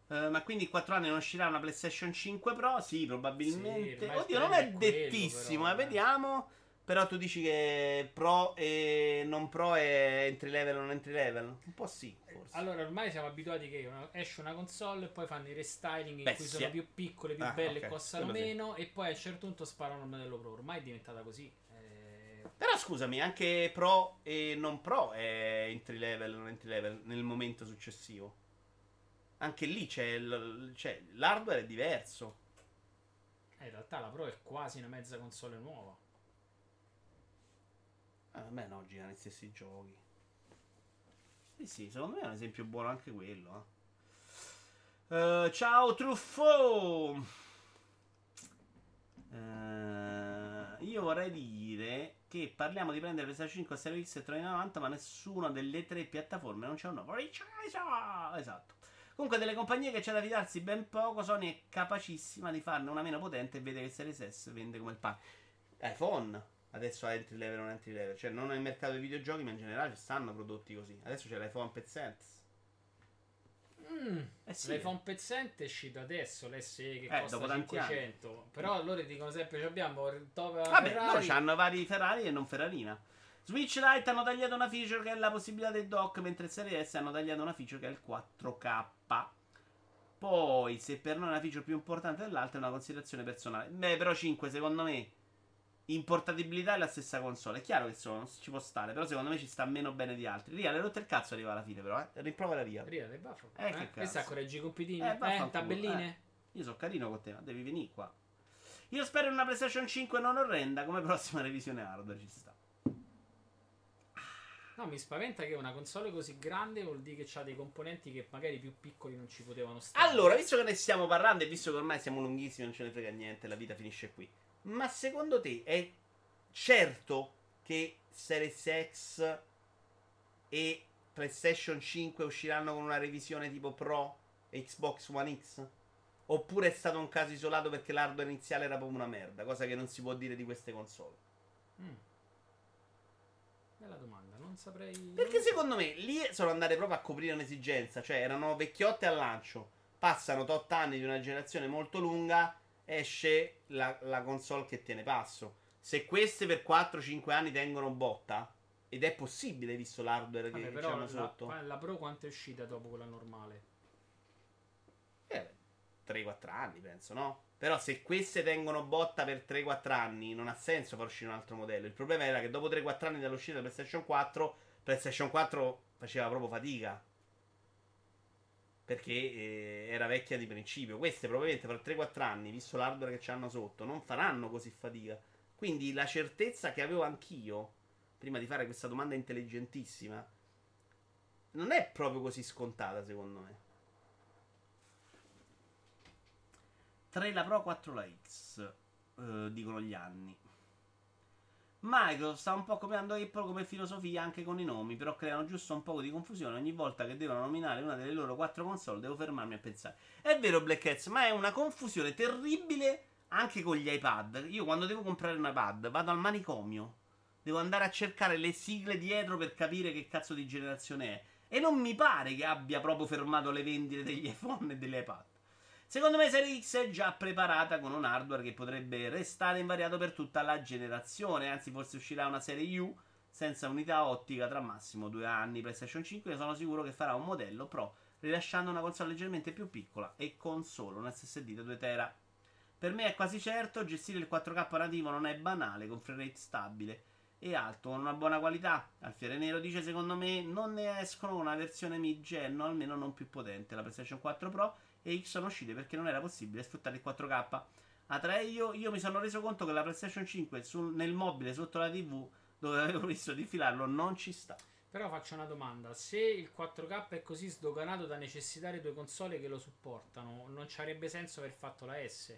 Eh, ma quindi in 4 anni non uscirà una PlayStation 5 Pro? Sì, probabilmente. Sì, Oddio, non è è quello, dettissimo, però, eh, eh. vediamo. Però tu dici che pro e non pro è entry level o non entry level? Un po' sì, forse. Allora, ormai siamo abituati che esce una console e poi fanno i restyling in Beh, cui sì, sono eh. più piccole, più Ah, belle, ok, costano quello sì. meno e poi a un certo punto sparano il modello pro. Ormai è diventata così. Eh, Però scusami, anche pro e non pro è entry level o non entry level nel momento successivo. Anche lì c'è, l- c'è- l'hardware è diverso. eh, in realtà la pro è quasi una mezza console nuova. Ah, vabbè, no, girano gli stessi giochi. Sì, sì, secondo me è un esempio buono anche quello. eh. Eh, ciao Truffo! Eh, io vorrei dire che parliamo di prendere PlayStation 5 a Series X e 390, ma nessuna delle tre piattaforme non c'è un nuovo. Esatto. Comunque, delle compagnie che c'è da fidarsi ben poco, Sony è capacissima di farne una meno potente e vede che Series S vende come il pane. iPhone adesso ha entry level o non entry level, cioè non nel mercato dei videogiochi, ma in generale ci stanno prodotti così. Adesso c'è l'iPhone Pezzente. Mm, Eh sì. L'iPhone pezzente è uscito adesso, l'SE che Eh, costa dopo tanti anni. 500. Però loro dicono sempre ci abbiamo il top Vabbè, Ferrari. loro hanno vari Ferrari e non Ferrarina. Switch Lite hanno tagliato una feature che è la possibilità del dock, mentre il Series S hanno tagliato una feature che è il 4K. Poi, se per noi è una feature più importante dell'altra, è una considerazione personale. Beh, però 5, secondo me, in portabilità è la stessa console. È chiaro che sono, ci può stare, però secondo me ci sta meno bene di altri. Ria, le rotte il cazzo arriva alla fine, però, eh. Riprova la Ria. Ria, dai, baffo. Eh, che Eh, cazzo. Questa correggi i compitini. Eh, Eh, vaffanculo, tabelline. Io sono carino con te, ma devi venire qua. Io spero in una PlayStation 5 non orrenda come prossima revisione hardware ci sta. No, mi spaventa che una console così grande vuol dire che ha dei componenti che magari più piccoli non ci potevano stare. Allora, visto che ne stiamo parlando e visto che ormai siamo lunghissimi, non ce ne frega niente, la vita finisce qui. Ma secondo te è certo che Series X e PlayStation 5 usciranno con una revisione tipo Pro e Xbox One X? Oppure è stato un caso isolato perché l'hardware iniziale era proprio una merda, cosa che non si può dire di queste console? Mm. Bella domanda, non saprei. Perché secondo me lì sono andate proprio a coprire un'esigenza, cioè erano vecchiotte al lancio, passano tot anni di una generazione molto lunga, esce la, la console che tiene passo. Se queste per 4-5 anni tengono botta, ed è possibile visto l'hardware Vabbè, che però la, sotto, qua- la Pro quanto è uscita dopo quella normale? eh, 3-4 anni penso, no? Però se queste tengono botta per 3-4 anni, non ha senso far uscire un altro modello. Il problema era che dopo 3-4 anni dall'uscita di PlayStation 4, PlayStation 4 faceva proprio fatica. Perché eh, era vecchia di principio. Queste probabilmente fra 3-4 anni, visto l'hardware che hanno sotto, non faranno così fatica. Quindi la certezza che avevo anch'io, prima di fare questa domanda intelligentissima, non è proprio così scontata secondo me. 3 la Pro, 4 la X, eh, dicono gli anni. Microsoft sta un po' copiando Apple come filosofia anche con i nomi, però creano giusto un po' di confusione ogni volta che devono nominare una delle loro quattro console, devo fermarmi a pensare. È vero Black Hats, ma è una confusione terribile anche con gli iPad. Io quando devo comprare un iPad vado al manicomio, devo andare a cercare le sigle dietro per capire che cazzo di generazione è. E non mi pare che abbia proprio fermato le vendite degli iPhone e degli iPad. Secondo me Serie X è già preparata con un hardware che potrebbe restare invariato per tutta la generazione, anzi forse uscirà una serie U senza unità ottica tra massimo due anni. PlayStation 5 sono sicuro che farà un modello Pro rilasciando una console leggermente più piccola e con solo un SSD da 2 tera. Per me è quasi certo, gestire il 4K nativo non è banale, con frame rate stabile e alto, con una buona qualità. Alfiere Nero dice secondo me non ne escono una versione mid-gen almeno non più potente. La PlayStation 4 Pro e X sono uscite perché non era possibile sfruttare il 4K. A 3 io, io mi sono reso conto che la PlayStation 5 sul- nel mobile sotto la TV dove avevo visto di filarlo non ci sta. Però faccio una domanda: se il 4K è così sdoganato da necessitare due console che lo supportano, non ci avrebbe senso aver fatto la S?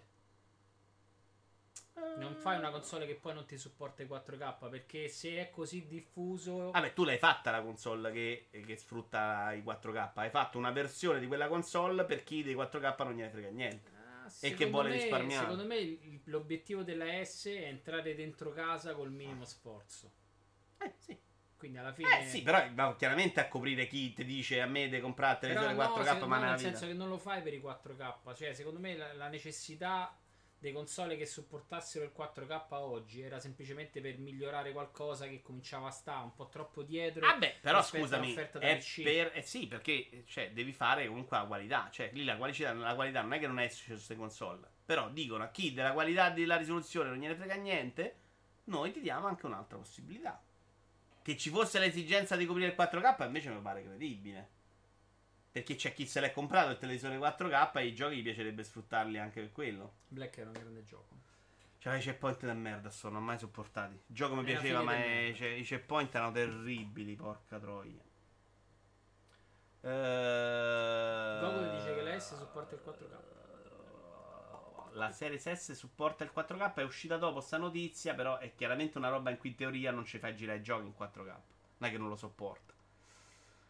Non fai una console che poi non ti supporta il 4K perché se è così diffuso. Vabbè, tu l'hai fatta la console che, che sfrutta i 4K. Hai fatto una versione di quella console per chi dei 4K non gliene frega niente. Ah, E che vuole me- risparmiare. Secondo me l'obiettivo della S è entrare dentro casa col minimo sforzo. Eh sì. Quindi alla fine. Eh sì, però va chiaramente a coprire chi ti dice a me di comprare televisione no, 4K se- ma no, nel senso che non lo fai per i 4K. Cioè, secondo me la, la necessità dei console che supportassero il 4K oggi era semplicemente per migliorare qualcosa che cominciava a stare un po' troppo dietro. Vabbè, però rispetto scusami, è per, eh sì, perché cioè, devi fare comunque la qualità. Cioè, lì la qualità, la qualità non è che non esce su queste console. Però dicono a chi della qualità della risoluzione non gliene frega niente, noi ti diamo anche un'altra possibilità. Che ci fosse l'esigenza di coprire il 4K invece mi pare credibile. Perché c'è chi se l'è comprato il televisore 4K e i giochi gli piacerebbe sfruttarli anche per quello. Black era un grande gioco. Cioè, i checkpoint da merda sono, non mai sopportati. Il gioco mi È piaceva, ma è- cioè, i checkpoint erano terribili, porca troia. Eh... Goku dice che la S supporta il 4K. La Series S supporta il 4K, è uscita dopo sta notizia, però è chiaramente una roba in cui in teoria non ci fai girare i giochi in 4K. Non è che non lo sopporta.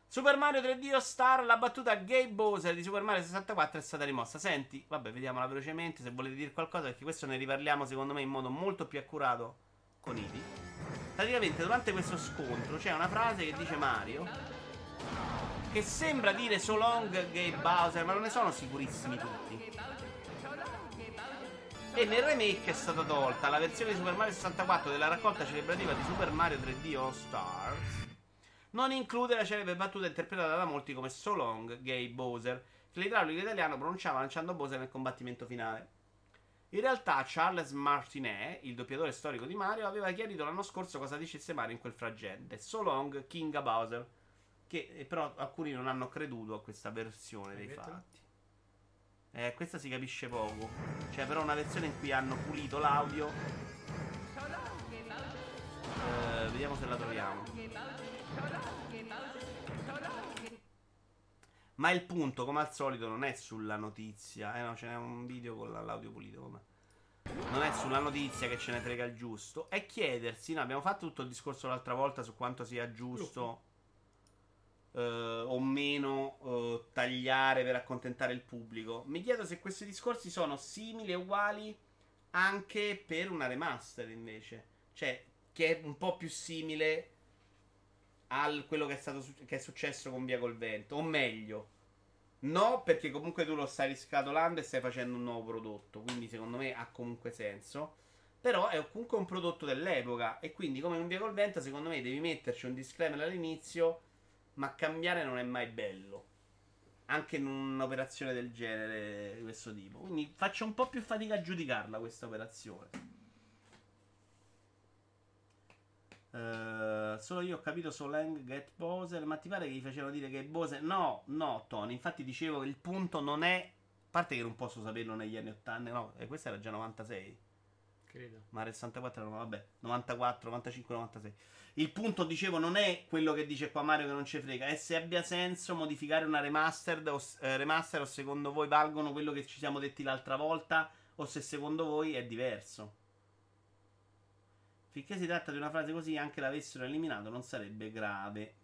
Super Mario 3D All Star, la battuta Gabe Bowser di Super Mario 64 è stata rimossa. Senti, vabbè, vediamola velocemente se volete dire qualcosa, perché questo ne riparliamo secondo me in modo molto più accurato con Ivi. Praticamente durante questo scontro c'è una frase che dice Mario che sembra dire so long Gabe Bowser, ma non ne sono sicurissimi tutti. E nel remake è stata tolta la versione di Super Mario 64 della raccolta celebrativa di Super Mario 3D All Stars. Non include la celebre battuta interpretata da molti come So Long, Gay Bowser, che l'idraulico italiano pronunciava lanciando Bowser nel combattimento finale. In realtà Charles Martinet, il doppiatore storico di Mario, aveva chiarito l'anno scorso cosa dicesse Mario in quel frangente. So Long, King Bowser. Che eh, però alcuni non hanno creduto a questa versione dei fatti. Eh, questa si capisce poco. C'è però una versione in cui hanno pulito l'audio. Eh, vediamo se la troviamo. Ma il punto, come al solito, non è sulla notizia. Eh no, ce n'è un video con la- l'audio pulito. Come. Non è sulla notizia che ce ne frega il giusto. È chiedersi. No, abbiamo fatto tutto il discorso l'altra volta su quanto sia giusto eh, o meno eh, tagliare per accontentare il pubblico. Mi chiedo se questi discorsi sono simili e uguali anche per una remaster invece. Cioè, che è un po' più simile a quello che è, stato, che è successo con Via col Vento. O meglio, no, perché comunque tu lo stai riscatolando e stai facendo un nuovo prodotto. Quindi secondo me ha comunque senso. Però è comunque un prodotto dell'epoca. E quindi, come in Via col Vento, secondo me devi metterci un disclaimer all'inizio. Ma cambiare non è mai bello. Anche in un'operazione del genere di questo tipo. Quindi faccio un po' più fatica a giudicarla questa operazione. Eh, solo io ho capito Solang Get Bowser. Ma ti pare che gli facevano dire che Bowser. No, no, Tony. Infatti dicevo che il punto non è. A parte che non posso saperlo negli anni 80. No, e questo era già 96. Credo. Mario 64 era, vabbè, 94, 95, 96. Il punto, dicevo, non è quello che dice qua Mario che non ci frega, è se abbia senso modificare una remastered o, eh, remaster o secondo voi valgono quello che ci siamo detti l'altra volta o se secondo voi è diverso. Finché si tratta di una frase così, anche l'avessero eliminato non sarebbe grave.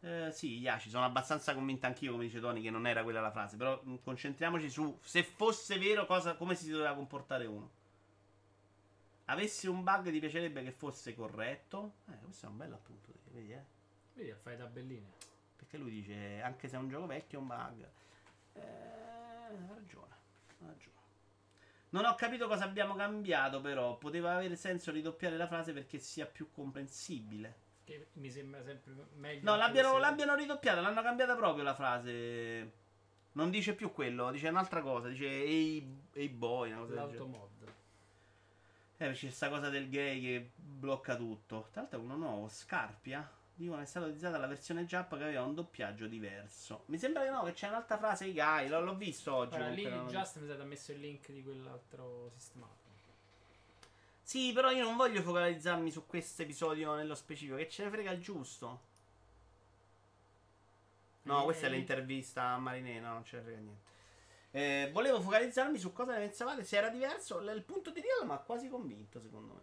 Eh, sì, Yaci, sono abbastanza convinto anch'io, come dice Tony, che non era quella la frase. Però mh, concentriamoci su se fosse vero cosa, come si doveva comportare uno. Avesse un bug, ti piacerebbe che fosse corretto? Eh, questo è un bel appunto, vedi, eh? Vedi, fai tabelline. Perché lui dice, anche se è un gioco vecchio, è un bug. Eh, ha ragione, ha ragione. Non ho capito cosa abbiamo cambiato, però. Poteva avere senso ridoppiare la frase perché sia più comprensibile. Che mi sembra sempre meglio. No, l'abbiano, se- l'abbiano ridoppiata, l'hanno cambiata proprio la frase. Non dice più quello, dice un'altra cosa. Dice ehi, ehi boy, una cosa del genere. L'automod. Eh, c'è sta cosa del gay che blocca tutto. Tra l'altro è uno nuovo, Scarpia. Dicono è stata utilizzata la versione Jap che aveva un doppiaggio diverso. Mi sembra che no, che c'è un'altra frase di gay, l'ho, l'ho visto oggi. Guarda, lì non- Just mi sa che messo il link di quell'altro sistemato. Sì, però io non voglio focalizzarmi su questo episodio nello specifico, che ce ne frega il giusto. No, Eh, questa è eh. l'intervista a Marinè, no, non ce ne frega niente. Eh, volevo focalizzarmi su cosa ne pensavate, se era diverso. Il punto di Real mi ha quasi convinto, secondo me.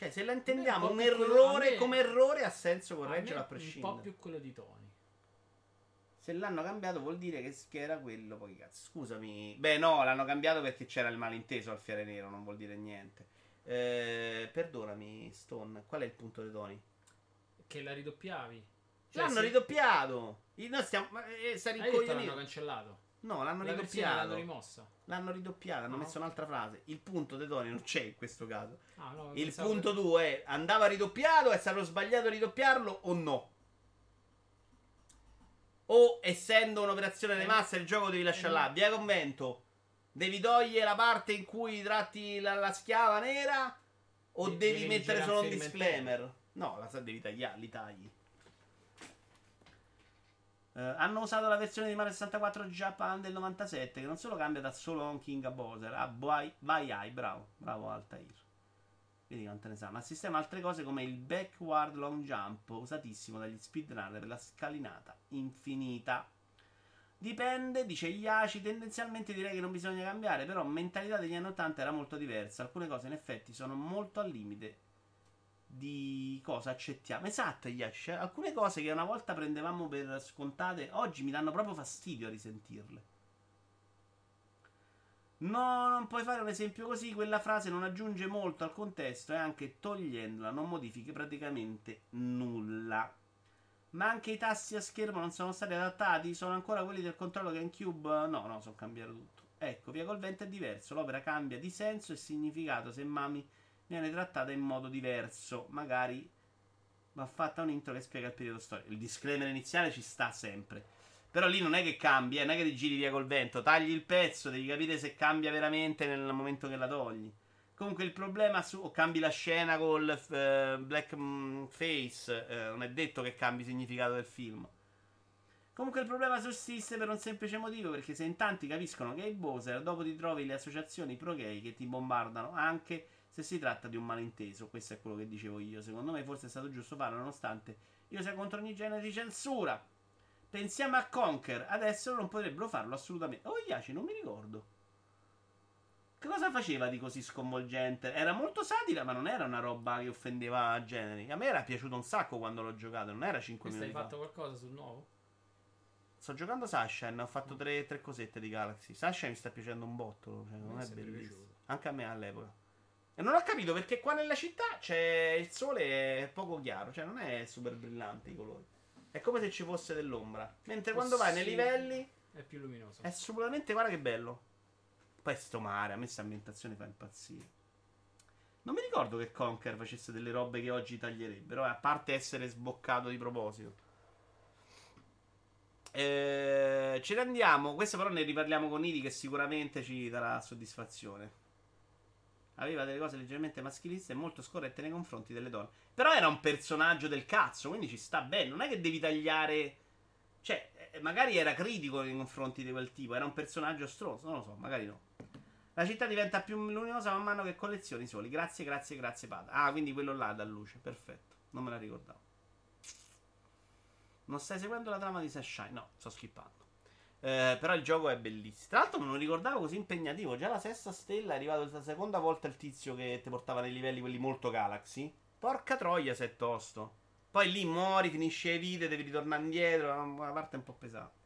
Cioè, se la intendiamo Beh, un errore a me- come errore, ha senso A correggerlo a Un po' prescindere. più quello di Tony. Se l'hanno cambiato vuol dire che, che era quello, poi cazzo. Scusami. Beh, no, l'hanno cambiato perché c'era il malinteso al fiere nero, non vuol dire niente. Eh, perdonami, Stone, qual è il punto di Tony? Che la ridoppiavi. Cioè, l'hanno se- ridoppiato. Noi stiamo. Ma eh, Hai detto l'hanno cancellato. No, l'hanno La versione l'hanno rimossa. L'hanno ridoppiato, hanno No. messo un'altra frase. Il punto di Tony non c'è in questo caso. Ah, no, Il punto che- 2 è andava ridoppiato, è stato sbagliato a ridoppiarlo o no? O essendo un'operazione di Eh, massa il gioco devi lasciare là. Via convento. Devi togliere la parte in cui tratti la, la schiava nera o De- devi devi mettere solo un disclaimer? No, la sa devi tagliare, li tagli. Eh, hanno usato la versione di Mario 64 Japan del 97 che non solo cambia da solo on King a Bowser a Vai Vai, bravo, bravo Altair. Vedi quante ne sa. Ma sistema altre cose come il backward long jump, usatissimo dagli speedrunner per la scalinata infinita. Dipende, dice Iaci, tendenzialmente direi che non bisogna cambiare, però mentalità degli anni 80 era molto diversa. Alcune cose in effetti sono molto al limite di cosa accettiamo. Esatto, Iaci, cioè, alcune cose che una volta prendevamo per scontate, oggi mi danno proprio fastidio a risentirle. No, non puoi fare un esempio così. Quella frase non aggiunge molto al contesto e anche togliendola non modifichi praticamente nulla. Ma anche i tasti a schermo non sono stati adattati. Sono ancora quelli del controllo GameCube. No, no, sono cambiato tutto. Ecco, Via col vento è diverso. L'opera cambia di senso e significato se Mami viene trattata in modo diverso. Magari va fatta un intro che spiega il periodo storico. Il disclaimer iniziale ci sta sempre. Però lì non è che cambia, eh, non è che ti giri via col vento, tagli il pezzo, devi capire se cambia veramente nel momento che la togli. Comunque il problema su o cambi la scena col eh, black mm, eh, non è detto che cambi il significato del film. Comunque il problema sussiste per un semplice motivo, perché se in tanti capiscono che è Bowser, dopo ti trovi le associazioni pro-gay che ti bombardano anche se si tratta di un malinteso. Questo è quello che dicevo io. Secondo me forse è stato giusto farlo, nonostante io sia contro ogni genere di censura. Pensiamo a Conker, adesso non potrebbero farlo assolutamente. Oh, Iaci, non mi ricordo. Che cosa faceva di così sconvolgente? Era molto satira, ma non era una roba che offendeva generi. A me era piaciuto un sacco quando l'ho giocato, non era 5 Questo hai minuti fa. fatto qualcosa sul nuovo? Sto giocando Sunshine, ho fatto tre, tre cosette di Galaxy. Sunshine mi sta piacendo un botto, cioè, non mi è bellissimo. piaciuto. Anche a me all'epoca. E non ho capito perché qua nella città c'è il sole è poco chiaro, cioè non è super brillante i colori. È come se ci fosse dell'ombra. Mentre quando vai nei livelli È più luminoso. è assolutamente, guarda che bello. Poi sto mare, a me questa ambientazione fa impazzire. Non mi ricordo che Conker facesse delle robe che oggi taglierebbero, eh, a parte essere sboccato di proposito. Eh, ce ne andiamo. Questo però ne riparliamo con Idi che sicuramente ci darà soddisfazione. Aveva delle cose leggermente maschiliste e molto scorrette nei confronti delle donne. Però era un personaggio del cazzo, quindi ci sta bene. Non è che devi tagliare. Cioè, eh, magari era critico nei confronti di quel tipo. Era un personaggio stronzo. Non lo so, magari no. La città diventa più luminosa man mano che collezioni soli. Grazie, grazie, grazie, Pada. Ah, quindi quello là da luce. Perfetto. Non me la ricordavo. Non stai seguendo la trama di Sunshine? No, sto skippando. Eh, però il gioco è bellissimo. Tra l'altro, non ricordavo così impegnativo. Già la sesta stella è arrivato la seconda volta il tizio che ti portava nei livelli quelli molto Galaxy. Porca troia, se è tosto. Poi lì muori, finisce le vite, devi ritornare indietro. è Una parte un po' pesante.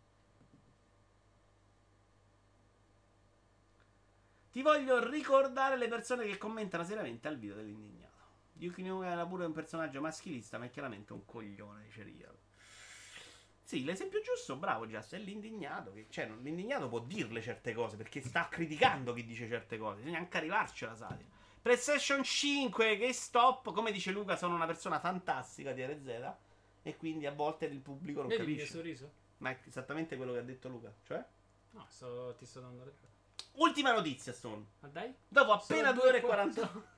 Ti voglio ricordare le persone che commentano seriamente al video dell'indignato. Yuki Nuka era pure un personaggio maschilista, ma è chiaramente un coglione, dice Real. Sì, l'esempio giusto, bravo Just, è l'indignato. Che, cioè, l'indignato può dirle certe cose perché sta criticando chi dice certe cose. Bisogna anche arrivarci alla satira. PlayStation 5, che stop, come dice Luca, sono una persona fantastica di RZ. E quindi a volte il pubblico non Vedi capisce. sorriso? Ma è esattamente quello che ha detto Luca. Cioè, No, sto- ti sto dando ragione. ultima notizia, Stone. Ma dai? Dopo appena Sono 2 ore e due e 40.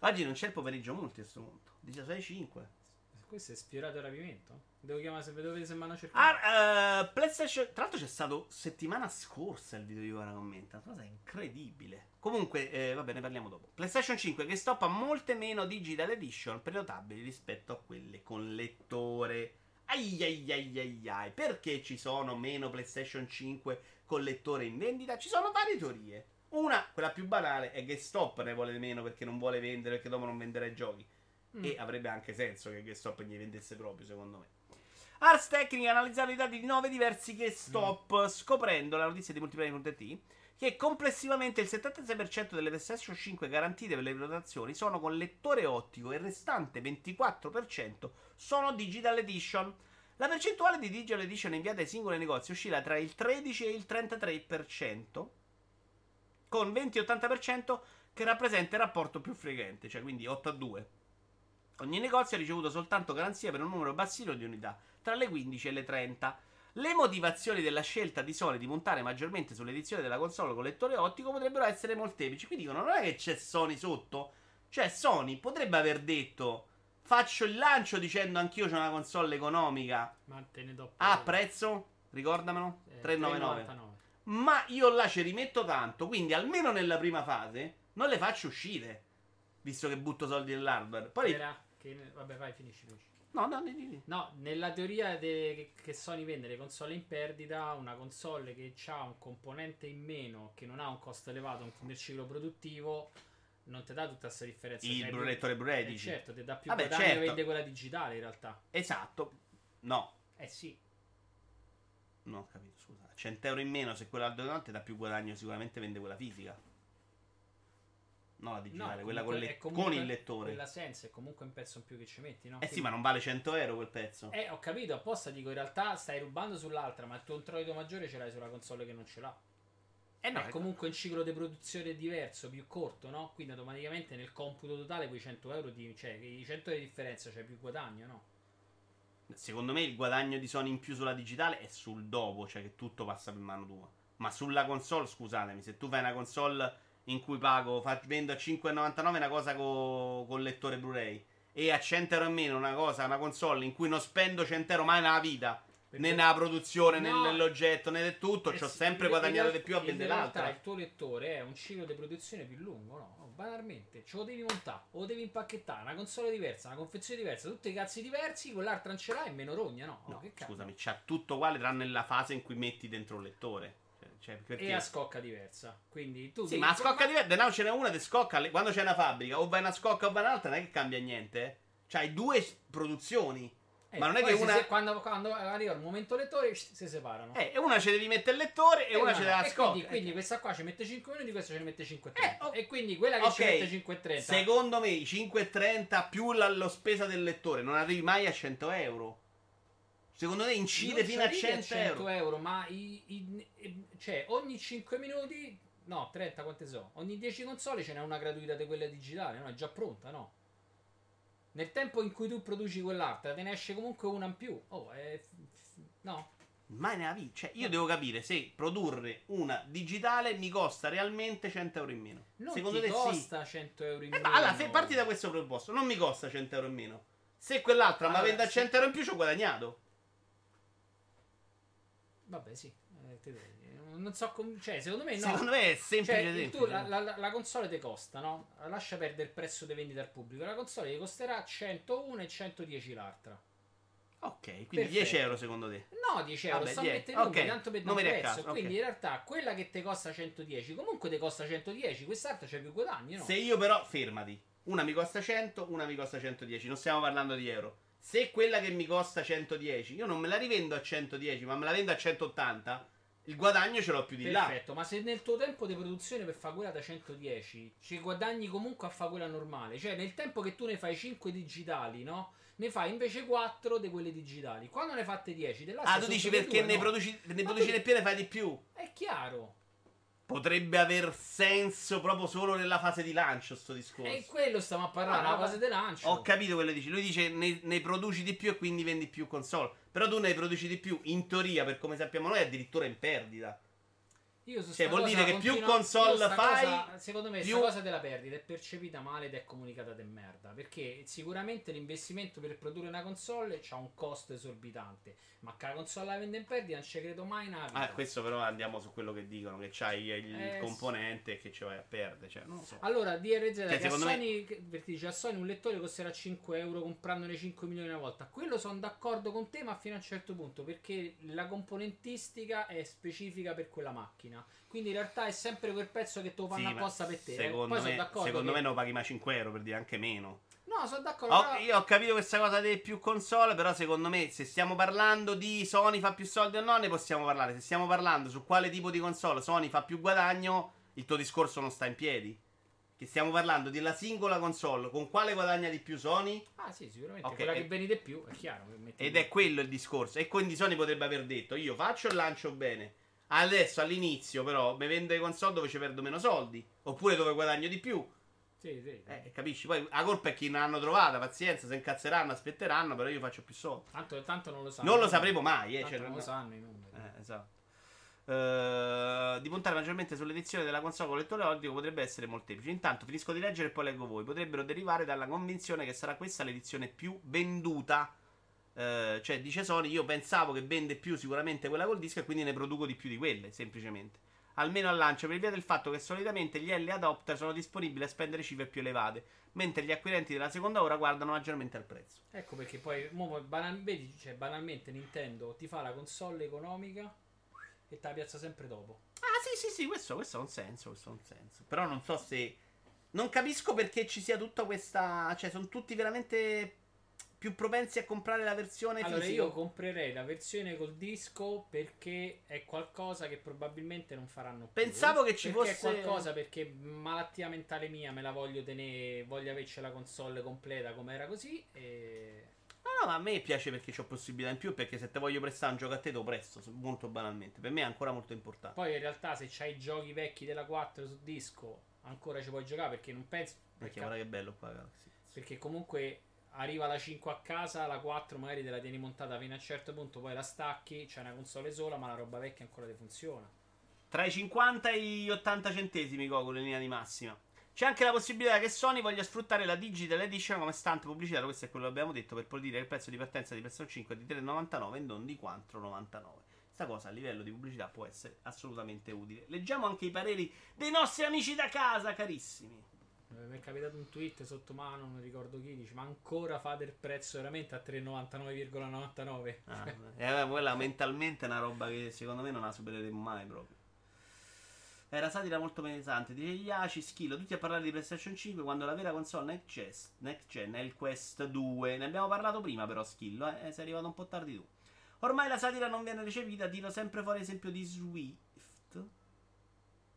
Oggi non c'è il pomeriggio multi a questo punto. 16.5. Questo è sfiorato il rapimento? Devo chiamare se vedo se mi hanno cercato. Ah, eh, PlayStation. Tra l'altro c'è stato settimana scorsa il video di ora commenta. Una cosa incredibile. Comunque, eh, va bene, parliamo dopo. PlayStation 5 che stoppa molte meno digital edition prenotabili rispetto a quelle con lettore. Ai ai ai ai ai. Perché ci sono meno PlayStation 5 con lettore in vendita? Ci sono varie teorie. Una, quella più banale, è che Stop ne vuole meno perché non vuole vendere, perché dopo non venderà i giochi. Mm. E avrebbe anche senso che GameStop gli vendesse proprio, secondo me. Ars Technica ha analizzato i dati di 9 diversi GameStop, scoprendo la notizia di multiplayer.it che complessivamente il 76% delle PlayStation 5 garantite per le prenotazioni sono con lettore ottico e il restante 24% sono digital edition. La percentuale di Digital Edition inviate ai singoli negozi oscilla tra il 13 e il 33%, con 20-80% che rappresenta il rapporto più frequente, cioè quindi 8 a 2. Ogni negozio ha ricevuto soltanto garanzia per un numero bassino di unità, tra le 15 e le 30. Le motivazioni della scelta di Sony di puntare maggiormente sull'edizione della console con lettore ottico potrebbero essere molteplici. Qui dicono: non è che c'è Sony sotto. Cioè, Sony potrebbe aver detto: Faccio il lancio dicendo anch'io c'ho una console economica. Ma te ne do A poco. prezzo? Ricordamelo? Eh, 399. 3,99. Ma io là ci rimetto tanto. Quindi, almeno nella prima fase, non le faccio uscire. Visto che butto soldi nell'hardware. Poi. Era che- Vabbè, vai, finisci. finisci. No, no, di- di. No, nella teoria de- che, Sony vende le console in perdita, una console che ha un componente in meno, che non ha un costo elevato nel ciclo produttivo, non ti dà tutta questa differenza. Il Cioè, lettore Blu-ray, eh, certo, ti dà più Vabbè, guadagno certo. vende quella digitale in realtà. Esatto. No. Eh sì. Non ho capito, scusa. 100 euro in meno se quella al donante dà più guadagno, sicuramente vende quella fisica. No, la digitale, No, quella con, le- comunque- con il lettore. Quella senza è comunque un pezzo in più che ci metti, no? Eh sì, Quindi- ma non vale 100 euro quel pezzo. Eh, ho capito, apposta dico, in realtà stai rubando sull'altra, ma il tuo introito maggiore ce l'hai sulla console che non ce l'ha. Eh no, è comunque un ciclo di produzione diverso, più corto, no? Quindi automaticamente nel computo totale quei 100 euro di, cioè i 100 euro di differenza c'è più guadagno, no? Secondo me il guadagno di Sony in più sulla digitale è sul dopo, cioè che tutto passa per mano tua. Ma sulla console, scusatemi, se tu fai una console in cui pago, vendo a 5,99 una cosa co- con lettore Blu-ray e a 100 euro in meno una cosa, una console in cui non spendo 100 euro mai nella vita, Perché- né nella produzione, né No. nell'oggetto, né del tutto, Eh ci ho sì, sempre guadagnato di più a vendere In realtà l'altra. il tuo lettore è un ciclo di produzione più lungo, no? No, Banalmente, ce lo devi montare, o lo devi impacchettare, una console diversa, una confezione diversa, tutti i cazzi diversi, quell'altra non ce l'hai e meno rogna, no? No, che cazzo? scusami, c'ha tutto uguale tranne la fase in cui metti dentro il lettore. Cioè, cioè, perché... E a scocca diversa. Quindi tu Sì, ma a scocca diversa, denaro ce n'è una che scocca quando c'è una fabbrica, o vai una scocca o vai un'altra, non è che cambia niente. Eh. C'hai due s- produzioni. Eh, ma non è che una. se- quando, quando arriva il momento lettore si separano. Eh, e una ce devi mettere il lettore e, una ce no. la E scocca. Quindi, quindi questa qua ci mette 5 minuti, questa ci mette 5,30. Eh, oh. E quindi quella che ci Ok, mette 5,30. Secondo me i 5,30 più la, lo spesa del lettore non arrivi mai a 100 euro. Secondo me incide fino a arrivi 100, euro. ma i- i- i- cioè, ogni 5 minuti, no, 30 quante so, ogni 10 console ce n'è una gratuita di quella digitale, no? È già pronta, no? Nel tempo in cui tu produci quell'altra, te ne esce comunque una in più. Oh, è... No? Mai nella vita. Cioè, io devo capire se produrre una digitale mi costa realmente 100 euro in meno. Non Secondo te sì? costa 100 euro in Eh, meno. allora, se parti da questo presupposto, non mi costa 100 euro in meno. Se quell'altra mi Allora, vende a sì. 100 euro in più, ci ho guadagnato. Vabbè, sì. eh, non so com- Cioè, secondo me no. Secondo me è semplice. Cioè, semplice. tu la, la- la console ti costa, no? Lascia perdere il prezzo di vendita al pubblico. La console ti costerà 101 e 110 l'altra. Ok, quindi Perfetto. 10 euro secondo te. No, 10 euro, Vabbè, sto 10. mettendo Ok, tanto per non prezzo. riaccaso, ok. Quindi in realtà quella che ti costa 110 comunque ti costa 110, quest'altra c'è più guadagni, no? Se io però, fermati, una mi costa 100, una mi costa 110, non stiamo parlando di euro. Se quella che mi costa 110, io non me la rivendo a 110, ma me la vendo a 180, il guadagno ce l'ho più di là. Perfetto, ma se nel tuo tempo di produzione per fare quella da 110 ci guadagni comunque a fare quella normale, cioè nel tempo che tu ne fai 5 digitali, no? Ne fai invece 4 di quelle digitali. Quando ne fatte 10, te Ah, tu dici perché ne produci, ne produci tu- di più ne fai di più? È chiaro. Potrebbe aver senso proprio solo nella fase di lancio sto discorso. E quello stiamo a parlare, Ah, la fase di lancio. Ho capito quello che dici. Lui dice ne, ne produci di più e quindi vendi più console. Però tu ne produci di più, in teoria, per come sappiamo noi, addirittura in perdita. Io su Cioè, vuol dire che più console fai, cosa- secondo me più- cosa della perdita è percepita male ed è comunicata de merda. Perché sicuramente l'investimento per produrre una console ha un costo esorbitante. Ma che la console la vende in perdita non ci credo mai nella vita. Ah, questo però andiamo su quello che dicono, che c'hai il Eh, componente e che ci vai a perdere. Cioè, non so. Allora, DRZ Cioè, che a me- Sony, che- perché dice a Sony un lettore costerà 5 euro comprandone 5 milioni una volta. Quello sono d'accordo con te, ma fino a un certo punto, perché la componentistica è specifica per quella macchina. Quindi in realtà è sempre quel pezzo che lo fanno Sì, apposta per te. eh. Secondo, Poi sono me, secondo me non paghi mai 5 euro per dire anche meno. No, sono d'accordo. Ho- però- io ho capito questa cosa dei più console, però secondo me se stiamo parlando di Sony fa più soldi o no, ne possiamo parlare. Se stiamo parlando su quale tipo di console Sony fa più guadagno, il tuo discorso non sta in piedi. che stiamo parlando della singola console, con quale guadagna di più Sony? Ah, sì, sicuramente. Ok, Quella e- che vendi di più, è chiaro. Ed è quello il discorso. E quindi Sony potrebbe aver detto: Io faccio il lancio bene. Adesso all'inizio, però, mi vendo le console dove ci perdo meno soldi. Oppure dove guadagno di più. Sì, sì. Eh, capisci? Poi la colpa è chi non hanno trovata. Pazienza, se incazzeranno, aspetteranno. Però io faccio più soldi. Tanto, tanto non lo sanno. Non lo sapremo mai, eh. Tanto cioè, non lo sanno i numeri. Eh, esatto. Eh, di puntare maggiormente sull'edizione della console con lettore audio potrebbe essere molteplice. Intanto finisco di leggere e poi leggo voi. Potrebbero derivare dalla convinzione che sarà questa l'edizione più venduta. Eh, cioè, dice Sony, io pensavo che vende più sicuramente quella col disco e quindi ne produco di più di quelle, semplicemente. Almeno al lancio, per via del fatto che solitamente gli early adopter sono disponibili a spendere cifre più elevate, mentre gli acquirenti della seconda ora guardano maggiormente al prezzo. Ecco perché poi, mo, banal- vedi, cioè, banalmente Nintendo ti fa la console economica e te la piazza sempre dopo. Ah, sì, sì, sì, questo, questo ha un senso, questo ha un senso. Però non so se... Non capisco perché ci sia tutta questa... Cioè, sono tutti veramente più propensi a comprare la versione Allora fisica. io comprerei la versione col disco perché è qualcosa che probabilmente non faranno più. Pensavo che ci Perché fosse- è qualcosa perché malattia mentale mia me la voglio tenere, voglio averci la console completa come era così e... No, no, ma a me piace perché ho possibilità in più, perché se te voglio prestare un gioco a te te lo presto, molto banalmente. Per me è ancora molto importante. Poi in realtà se c'hai i giochi vecchi della 4 su disco ancora ci puoi giocare perché non penso... Perché guarda che bello qua, Galaxy. Perché comunque arriva la 5 a casa, la 4 magari te la tieni montata fino a un certo punto, poi la stacchi, c'è una console sola, ma la roba vecchia ancora ti funziona. Tra i 50 e gli 80 centesimi, Goku, in linea di massima. C'è anche la possibilità che Sony voglia sfruttare la Digital Edition come stante pubblicitario, questo è quello che abbiamo detto, per poi dire che il prezzo di partenza di PlayStation 5 è di 3,99 e non di 4,99. Questa cosa a livello di pubblicità può essere assolutamente utile. Leggiamo anche i pareri dei nostri amici da casa, carissimi. Eh, Mi è capitato un tweet sotto mano, non ricordo chi, dice ma ancora fate il prezzo veramente a 3,99,99? Ah, eh, quella mentalmente è una roba che secondo me non la supereremo mai proprio. Era satira molto pesante. Dice Iaci, Schilo, tutti a parlare di PlayStation 5 quando la vera console next gen, next gen è il Quest 2. Ne abbiamo parlato prima però, Schillo, eh? sei arrivato un po' tardi tu. Ormai la satira non viene recepita, tiro sempre fuori esempio di Swift.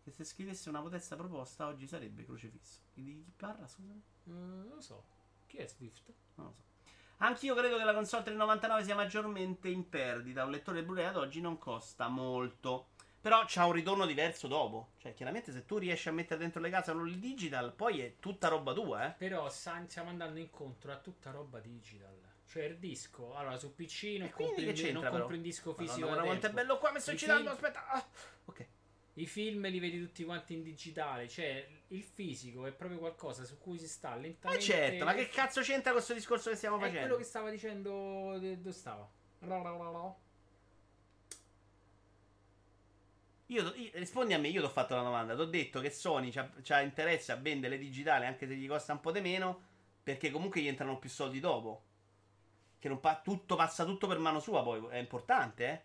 Che se scrivesse una potesta proposta oggi sarebbe crocefisso. Di chi parla, scusami? Eh, non lo so. Chi è Swift? Non lo so. Anch'io credo che la console 399 sia maggiormente in perdita. Un lettore Blu-ray ad oggi non costa molto. Però c'ha un ritorno diverso dopo. Cioè, chiaramente, se tu riesci a mettere dentro le case il digital, poi è tutta roba tua, eh. Però stiamo andando incontro a tutta roba digital. Cioè il disco, allora su PC non E compri, che c'entra, non compri un disco fisico. Madonna, guarda quanto è bello qua. Mi sto film- Aspetta. Ah, ok. I film li vedi tutti quanti in digitale, cioè il fisico è proprio qualcosa su cui si sta Ma lentamente. certo, ma che cazzo c'entra questo discorso che stiamo È facendo? quello che stava dicendo. Dove stava? La, la, la, la. Io, io- rispondi a me, io ti ho fatto la domanda. Ti ho detto che Sony c'ha, c'ha interesse a vendere le digitali anche se gli costa un po' di meno. Perché comunque gli entrano più soldi dopo. Che non pa- tutto passa tutto per mano sua, poi è importante, eh.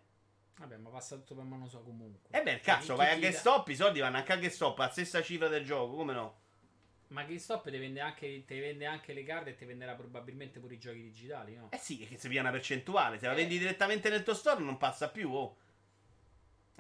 Vabbè, ma passa tutto per mano sua comunque. E beh, Cioè, cazzo, vai a GameStop, stop, i soldi vanno anche a GameStop, a stessa cifra del gioco, come no? Ma GameStop ti vende anche, ti vende anche le carte e ti venderà probabilmente pure i giochi digitali, no? Eh sì, che si via una percentuale. Se la Eh. vendi direttamente nel tuo store non passa più, oh.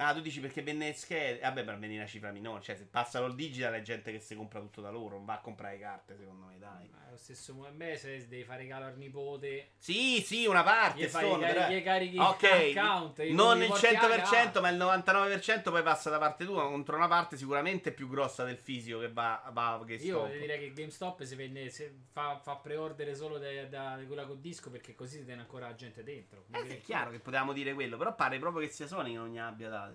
Ah, tu dici perché vende schede. Vabbè, per venire una cifra minore. Cioè, se passano il digital è gente che si compra tutto da loro. Non va a comprare carte, secondo me, dai. Ma è lo stesso me se devi fare regalo al nipote. Sì, sì, una parte. Gli fai Stone, i però- carichi- i carichi Ok, account, gli- non gli il porti a 100%, casa. ma il 99% poi passa da parte tua contro una parte sicuramente più grossa del fisico che va, va a Io GameStop. direi che GameStop si vende, se fa, fa pre-order solo da, da quella col disco perché così si tiene ancora la gente dentro. Eh, è chiaro che potevamo dire quello, però pare proprio che sia Sony che non ne abbia date.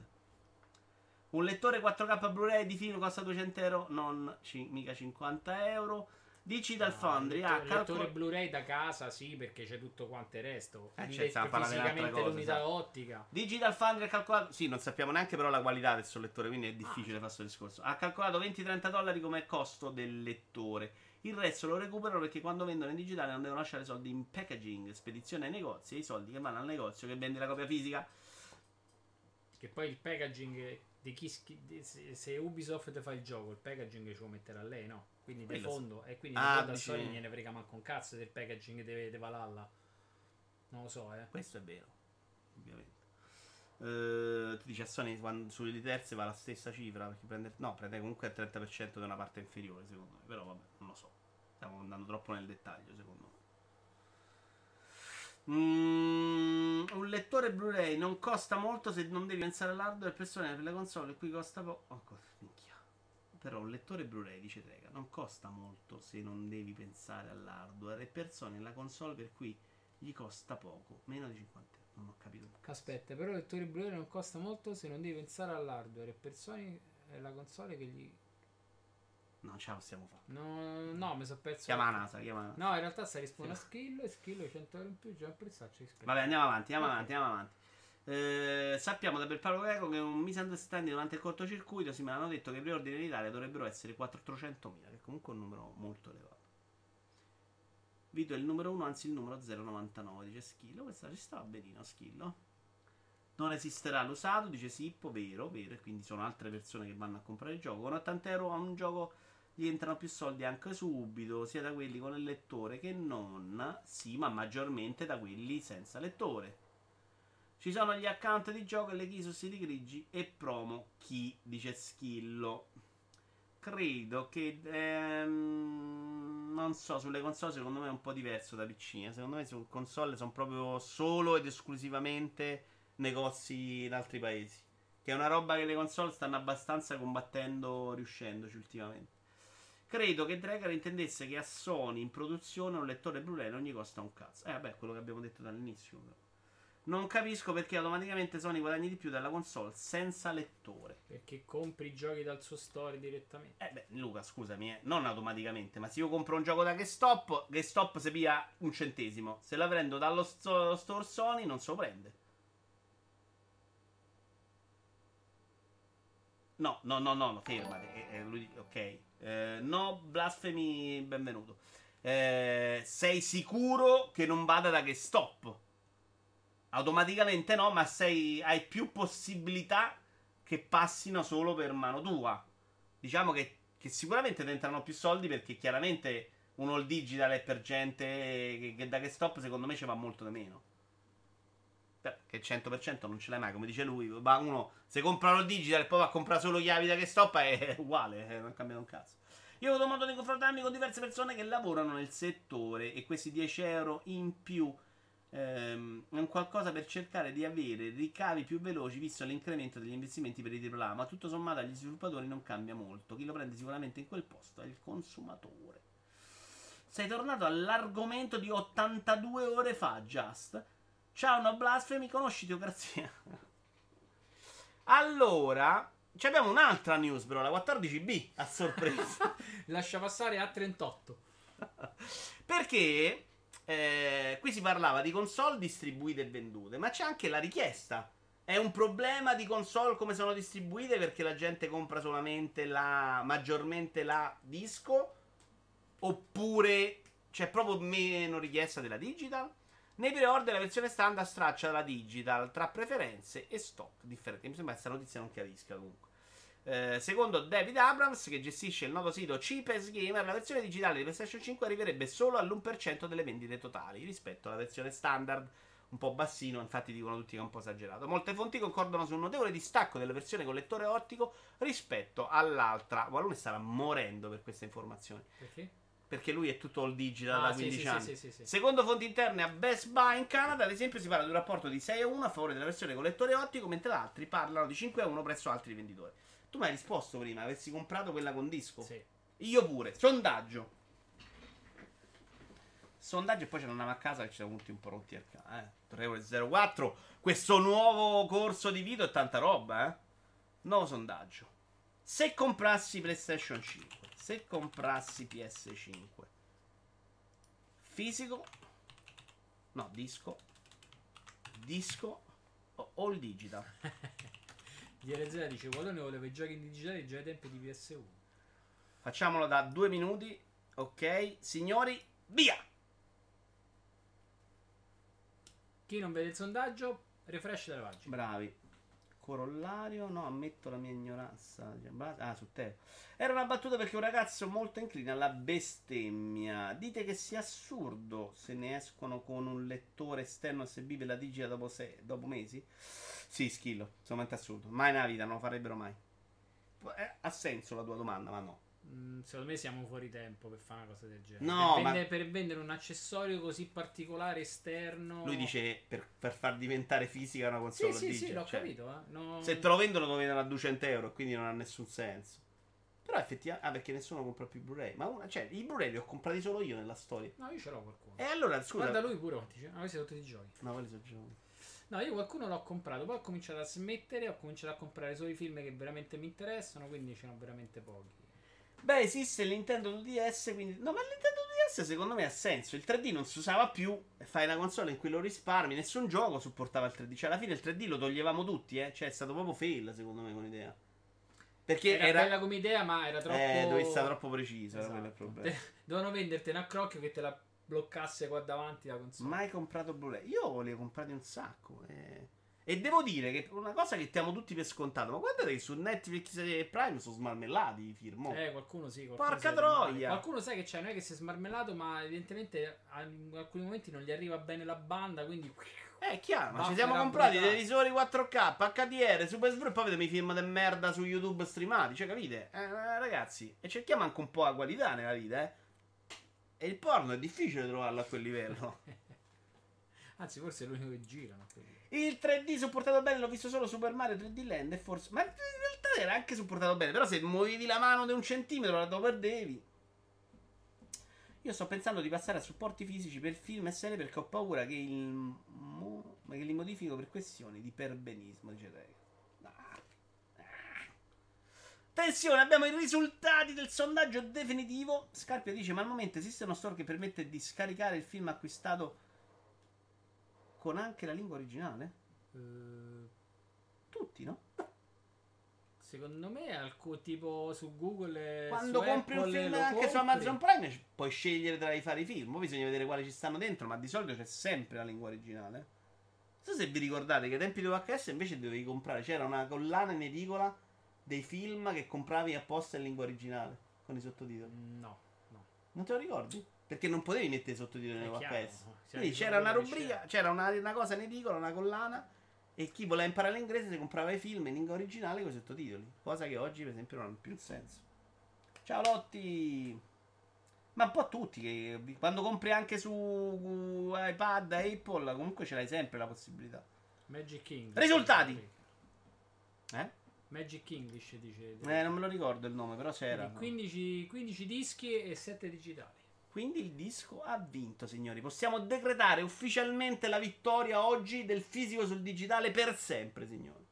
Un lettore 4K Blu-ray di filo costa 200 euro, non ci- mica 50 euro. Digital Foundry il ha lettore, lettore calcolato. Blu-ray da casa sì perché c'è tutto quanto il resto. Eh, un'altra fisicamente cosa, l'unità esatto. ottica. Digital Foundry ha calcolato. Sì, non sappiamo neanche però la qualità del suo lettore, quindi è difficile fare questo discorso. Ha calcolato 20-30 dollari come costo del lettore. Il resto lo recuperano perché quando vendono in digitale non devono lasciare soldi in packaging, spedizione ai negozi e i soldi che vanno al negozio che vende la copia fisica. Che poi il packaging di chi di- se, Ubisoft fa il gioco, il packaging ci può mettere a lei, no? Quindi di Quello sì. fondo e quindi Ah, di fondo a dici- Sony non gliene frega manco un cazzo del packaging deve, deve valalla. Non lo so, eh. Questo è vero, ovviamente. Eh, tu dici a Sony quando, sulle terze va la stessa cifra perché prende, no, prende comunque il 30% di una parte inferiore secondo me però vabbè non lo so stiamo andando troppo nel dettaglio secondo me Mm, un lettore Blu-ray non costa molto se non devi pensare all'hardware personale per le console qui costa poco oh, però un lettore Blu-ray dice Trega non costa molto se non devi pensare all'hardware e per Sony la console per cui gli costa poco meno di 50 euro non ho capito. Aspetta, però il lettore Blu-ray non costa molto se non devi pensare all'hardware. E per Sony è la console che gli. Non ce la possiamo fare No, no, mi sono perso. chiama la NASA chiama NASA. No, in realtà sta rispondendo a Skill e Skill 100 euro in più, già rispetto. Vabbè, andiamo avanti, andiamo Ok. avanti, andiamo avanti. Eh, sappiamo da Paolo Greco che un misunderstanding durante il cortocircuito. Sì, me l'hanno detto che i preordini in Italia dovrebbero essere 400.000, che è comunque un numero molto elevato. Vito è il numero 1, anzi il numero 099, dice Schillo. Questa ci stava benino, Schillo. Non esisterà l'usato, dice Sippo, vero, vero, e quindi sono altre persone che vanno a comprare il gioco. Con 80 euro a un gioco gli entrano più soldi anche subito, sia da quelli con il lettore che non, sì, ma maggiormente da quelli senza lettore. Ci sono gli account di gioco e le key su siti grigi e promo chi, dice Schillo. Credo che ehm, non so, sulle console secondo me è un po' diverso da PC. eh. Secondo me su console sono proprio solo ed esclusivamente negozi in altri paesi. Che è una roba che le console stanno abbastanza combattendo, riuscendoci ultimamente. Credo che Dragar intendesse che a Sony in produzione un lettore Blu-ray non gli costa un cazzo. Eh, vabbè, quello che abbiamo detto dall'inizio. Non capisco perché automaticamente Sony guadagni di più dalla console senza lettore. Perché compri i giochi dal suo store direttamente. Eh beh, Luca, scusami, eh, non automaticamente, ma se io compro un gioco da GameStop, GameStop se pia un centesimo. Se la prendo dallo sto- store Sony non se lo prende. No, no, no, no, no, fermati. eh, eh, lui- ok. Eh, no, blasfemi, benvenuto. Eh, sei sicuro che non vada da GameStop? Automaticamente no, ma sei, hai più possibilità che passino solo per mano tua. Diciamo che, che sicuramente ti entrano più soldi perché chiaramente un all digital è per gente che, che da GameStop secondo me ci va molto di meno. Che 100% non ce l'hai mai, come dice lui. Ma uno se compra l'all digital e poi va a comprare solo chiavi da GameStop è uguale, eh, non cambia un cazzo. Io ho avuto modo di confrontarmi con diverse persone che lavorano nel settore e questi 10 euro in più ehm, è un qualcosa per cercare di avere ricavi più veloci visto l'incremento degli investimenti per i AAA, ma tutto sommato agli sviluppatori non cambia molto. Chi lo prende sicuramente in quel posto è il consumatore. Sei tornato all'argomento di 82 ore fa, Just. Ciao, no blasfemi, conosci Teocrazia? allora, ci abbiamo un'altra news, però, la 14B, a sorpresa. Lascia passare a 38. Perché eh, qui si parlava di console distribuite e vendute, ma c'è anche la richiesta. È un problema di console come sono distribuite perché la gente compra solamente la maggiormente la disco oppure c'è proprio meno richiesta della digital? Nei pre-order la versione standard straccia la digital tra preferenze e stock differenti. Mi sembra che questa notizia non chiarisca comunque. Eh, secondo David Abrams, che gestisce il noto sito Cheapest Gamer, la versione digitale di PlayStation 5 arriverebbe solo all'1% delle vendite totali rispetto alla versione standard, un po' bassino, infatti dicono tutti che è un po' esagerato. Molte fonti concordano su un notevole distacco della versione con lettore ottico rispetto all'altra. Walone starà morendo per queste informazioni, Perché? Perché lui è tutto all digital da Ah, sì, 15 sì, anni. sì, sì, sì. Secondo fonti interne a Best Buy in Canada, ad esempio, si parla di un rapporto di 6 a 1 a favore della versione con lettore ottico, mentre altri parlano di 5 a 1 presso altri venditori. Tu mi hai risposto prima, avessi comprato quella con disco? Sì. Io pure. Sondaggio. Sondaggio e poi ce l'andiamo a casa che ci siamo tutti un po' rotti al ca- eh. 3,04. Questo nuovo corso di video è tanta roba, eh. Nuovo sondaggio. Se comprassi PlayStation 5, se comprassi PS5, fisico, no, disco, disco o all digital? DLZ dice Wallone voleva i giochi in digitale già ai tempi di PS1. Facciamolo da due minuti. Ok, signori, via! Chi non vede il sondaggio, refresh della pagina. Bravi. Corollario, no, ammetto la mia ignoranza. Ah, su te. Era una battuta perché un ragazzo molto incline alla bestemmia. Dite che sia assurdo se ne escono con un lettore esterno USB per la digita dopo, se- dopo mesi? Sì, schillo, solamente assurdo. Mai nella vita, non lo farebbero mai. Eh, ha senso la tua domanda, ma no. Mm, secondo me siamo fuori tempo per fare una cosa del genere. No, per, ma- vendere, per vendere un accessorio così particolare esterno. Lui dice per, per far diventare fisica una Sì, console sì, digital, sì, l'ho cioè, capito. eh. No- Se te lo vendono lo vendono a 200 euro, quindi non ha nessun senso. Però effettivamente... Ah, perché nessuno compra più Blu-ray. Ma una, cioè, i Blu-ray li ho comprati solo io nella storia. No, io ce l'ho qualcuno. E allora, scusa... Guarda lui pure quanti ce- Ah, questi sono tutti i giochi. No, quelli sono giovani. No, io qualcuno l'ho comprato, poi ho cominciato a smettere, ho cominciato a comprare solo i film che veramente mi interessano, quindi ce n'ho veramente pochi. Beh, esiste il Nintendo 2DS, quindi... No, ma il Nintendo 2DS secondo me ha senso. Il 3D non si usava più, fai una console in cui lo risparmi, nessun gioco supportava il 3D. Cioè, alla fine il 3D lo toglievamo tutti, eh. Cioè, è stato proprio fail, secondo me, con l'idea. Perché Era, era... bella come idea, ma era troppo... Eh, dovevi stare troppo preciso, era Esatto. quello il problema. Te- Dovevano vendertene a crocchio che te la bloccasse qua davanti la console. Mai comprato Blu-ray. Io li ho comprati un sacco. eh. E devo dire che una cosa che diamo tutti per scontato. Ma guardate che su Netflix e Prime sono smarmellati i film. Eh, qualcuno sì. Qualcuno Porca troia! Qualcuno sai che c'è, non è che si è smarmellato, ma evidentemente in alcuni momenti non gli arriva bene la banda, quindi... Eh, è chiaro, ci siamo comprati brutale. televisori 4K, HDR, Super Sbro e poi vediamo i film di merda su YouTube streamati. Cioè, capite? Eh, eh, ragazzi, e cerchiamo anche un po' la qualità nella vita, eh. E il porno è difficile trovarlo a quel livello. Anzi, forse è l'unico che girano. quelli. Il 3D supportato bene l'ho visto solo Super Mario 3D Land e forse... Ma in realtà era anche supportato bene, però se muovevi la mano di un centimetro la perdevi. Io sto pensando di passare a supporti fisici per film e serie perché ho paura che, il mo- ma che li modifico per questioni di perbenismo, dice Rega. Ah. Attenzione, abbiamo i risultati del sondaggio definitivo. Scarpia dice: Ma al momento esiste uno store che permette di scaricare il film acquistato con anche la lingua originale? Eh, Tutti, no? secondo me alcun tipo su Google Quando su compri un Apple film lo anche su compri. Amazon Prime puoi scegliere tra i fare i film. Poi bisogna vedere quali ci stanno dentro, ma di solito c'è sempre la lingua originale. Non so se vi ricordate che ai tempi di VHS invece dovevi comprare, c'era una collana in edicola dei film che compravi apposta in lingua originale con i sottotitoli. No, no. Non te lo ricordi? Perché non potevi mettere sottotitoli chiaro, VHS. cioè, Quindi c'era una rubrica, c'era. c'era una, una cosa in edicola, una collana. E chi voleva imparare l'inglese si comprava i film in lingua originale con i sottotitoli. Cosa che oggi, per esempio, non ha più senso. Ciao Lotti! Ma un po' tutti. Che, quando compri anche su iPad, Apple, comunque ce l'hai sempre la possibilità. Magic English. Risultati. Eh? Magic English dice. Eh, non me lo ricordo il nome, però c'era. Quindi 15, 15 dischi e 7 digitali. Quindi il disco ha vinto, signori. Possiamo decretare ufficialmente la vittoria oggi del fisico sul digitale per sempre, signori.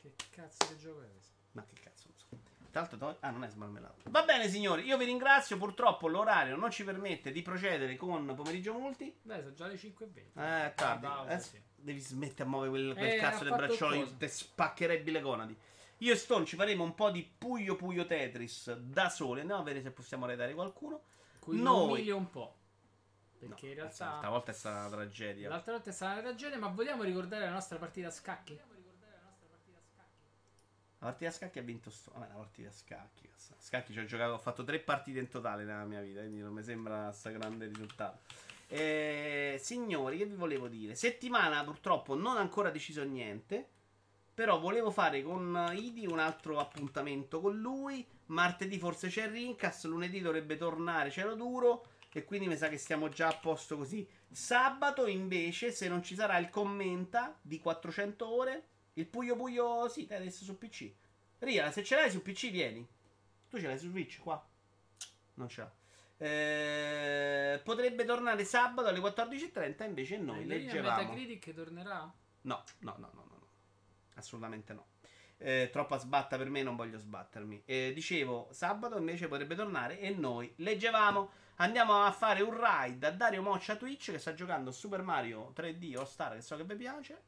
Che cazzo di gioco è questo? Ma che cazzo non so. L'altro, to- ah, non è smarmellato. Va bene, signori. Io vi ringrazio. Purtroppo l'orario non ci permette di procedere con pomeriggio multi. Beh, sono già le 5.20. Eh, tardi. Pausa, Eh, sì. Devi smettere a muovere quel, quel Eh, cazzo fatto bracciolo. te spaccherebbe le gonadi. Io e Stone ci faremo un po' di Puyo Puyo Tetris da soli. Andiamo a vedere se possiamo redare qualcuno. Qui Noi- lo umilio un po'. Perché in No, realtà. L'altra volta è stata una tragedia. L'altra volta è stata una tragedia, ma vogliamo ricordare la nostra partita a scacchi? La partita a scacchi ha vinto sto. Vabbè, la partita a scacchi. scacchi ci ho giocato. Ho fatto tre partite in totale nella mia vita. Quindi non mi sembra sta grande risultato. Eh, signori, che vi volevo dire? Settimana purtroppo non ho ancora deciso niente. Però volevo fare con Idi un altro appuntamento con lui. Martedì forse c'è il Rincas. Lunedì dovrebbe tornare Cielo Duro. E quindi mi sa che stiamo già a posto così. Sabato invece, se non ci sarà il commenta di 400 ore. Il Puyo Puyo, sì, te adesso su PC. Ria, se ce l'hai su PC, vieni. Tu ce l'hai su Switch, qua. Non ce l'ha. Eh, potrebbe tornare sabato alle 14.30, invece noi leggevamo. Metacritic tornerà? No, no, no, no, no. Assolutamente no. Eh, troppa sbatta per me, non voglio sbattermi. Eh, dicevo, sabato invece potrebbe tornare e noi leggevamo. Andiamo a fare un ride a Dario Moccia Twitch che sta giocando Super Mario 3D All Star, che so che vi piace.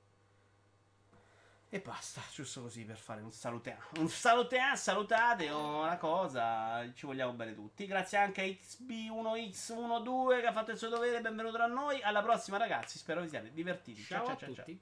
E basta, giusto così per fare un salute. Un salute, salutate o una cosa. Ci vogliamo bene tutti. Grazie anche a XB1X12 che ha fatto il suo dovere. Benvenuto a noi. Alla prossima, ragazzi. Spero vi siate divertiti. Ciao, ciao, a ciao, ciao. tutti.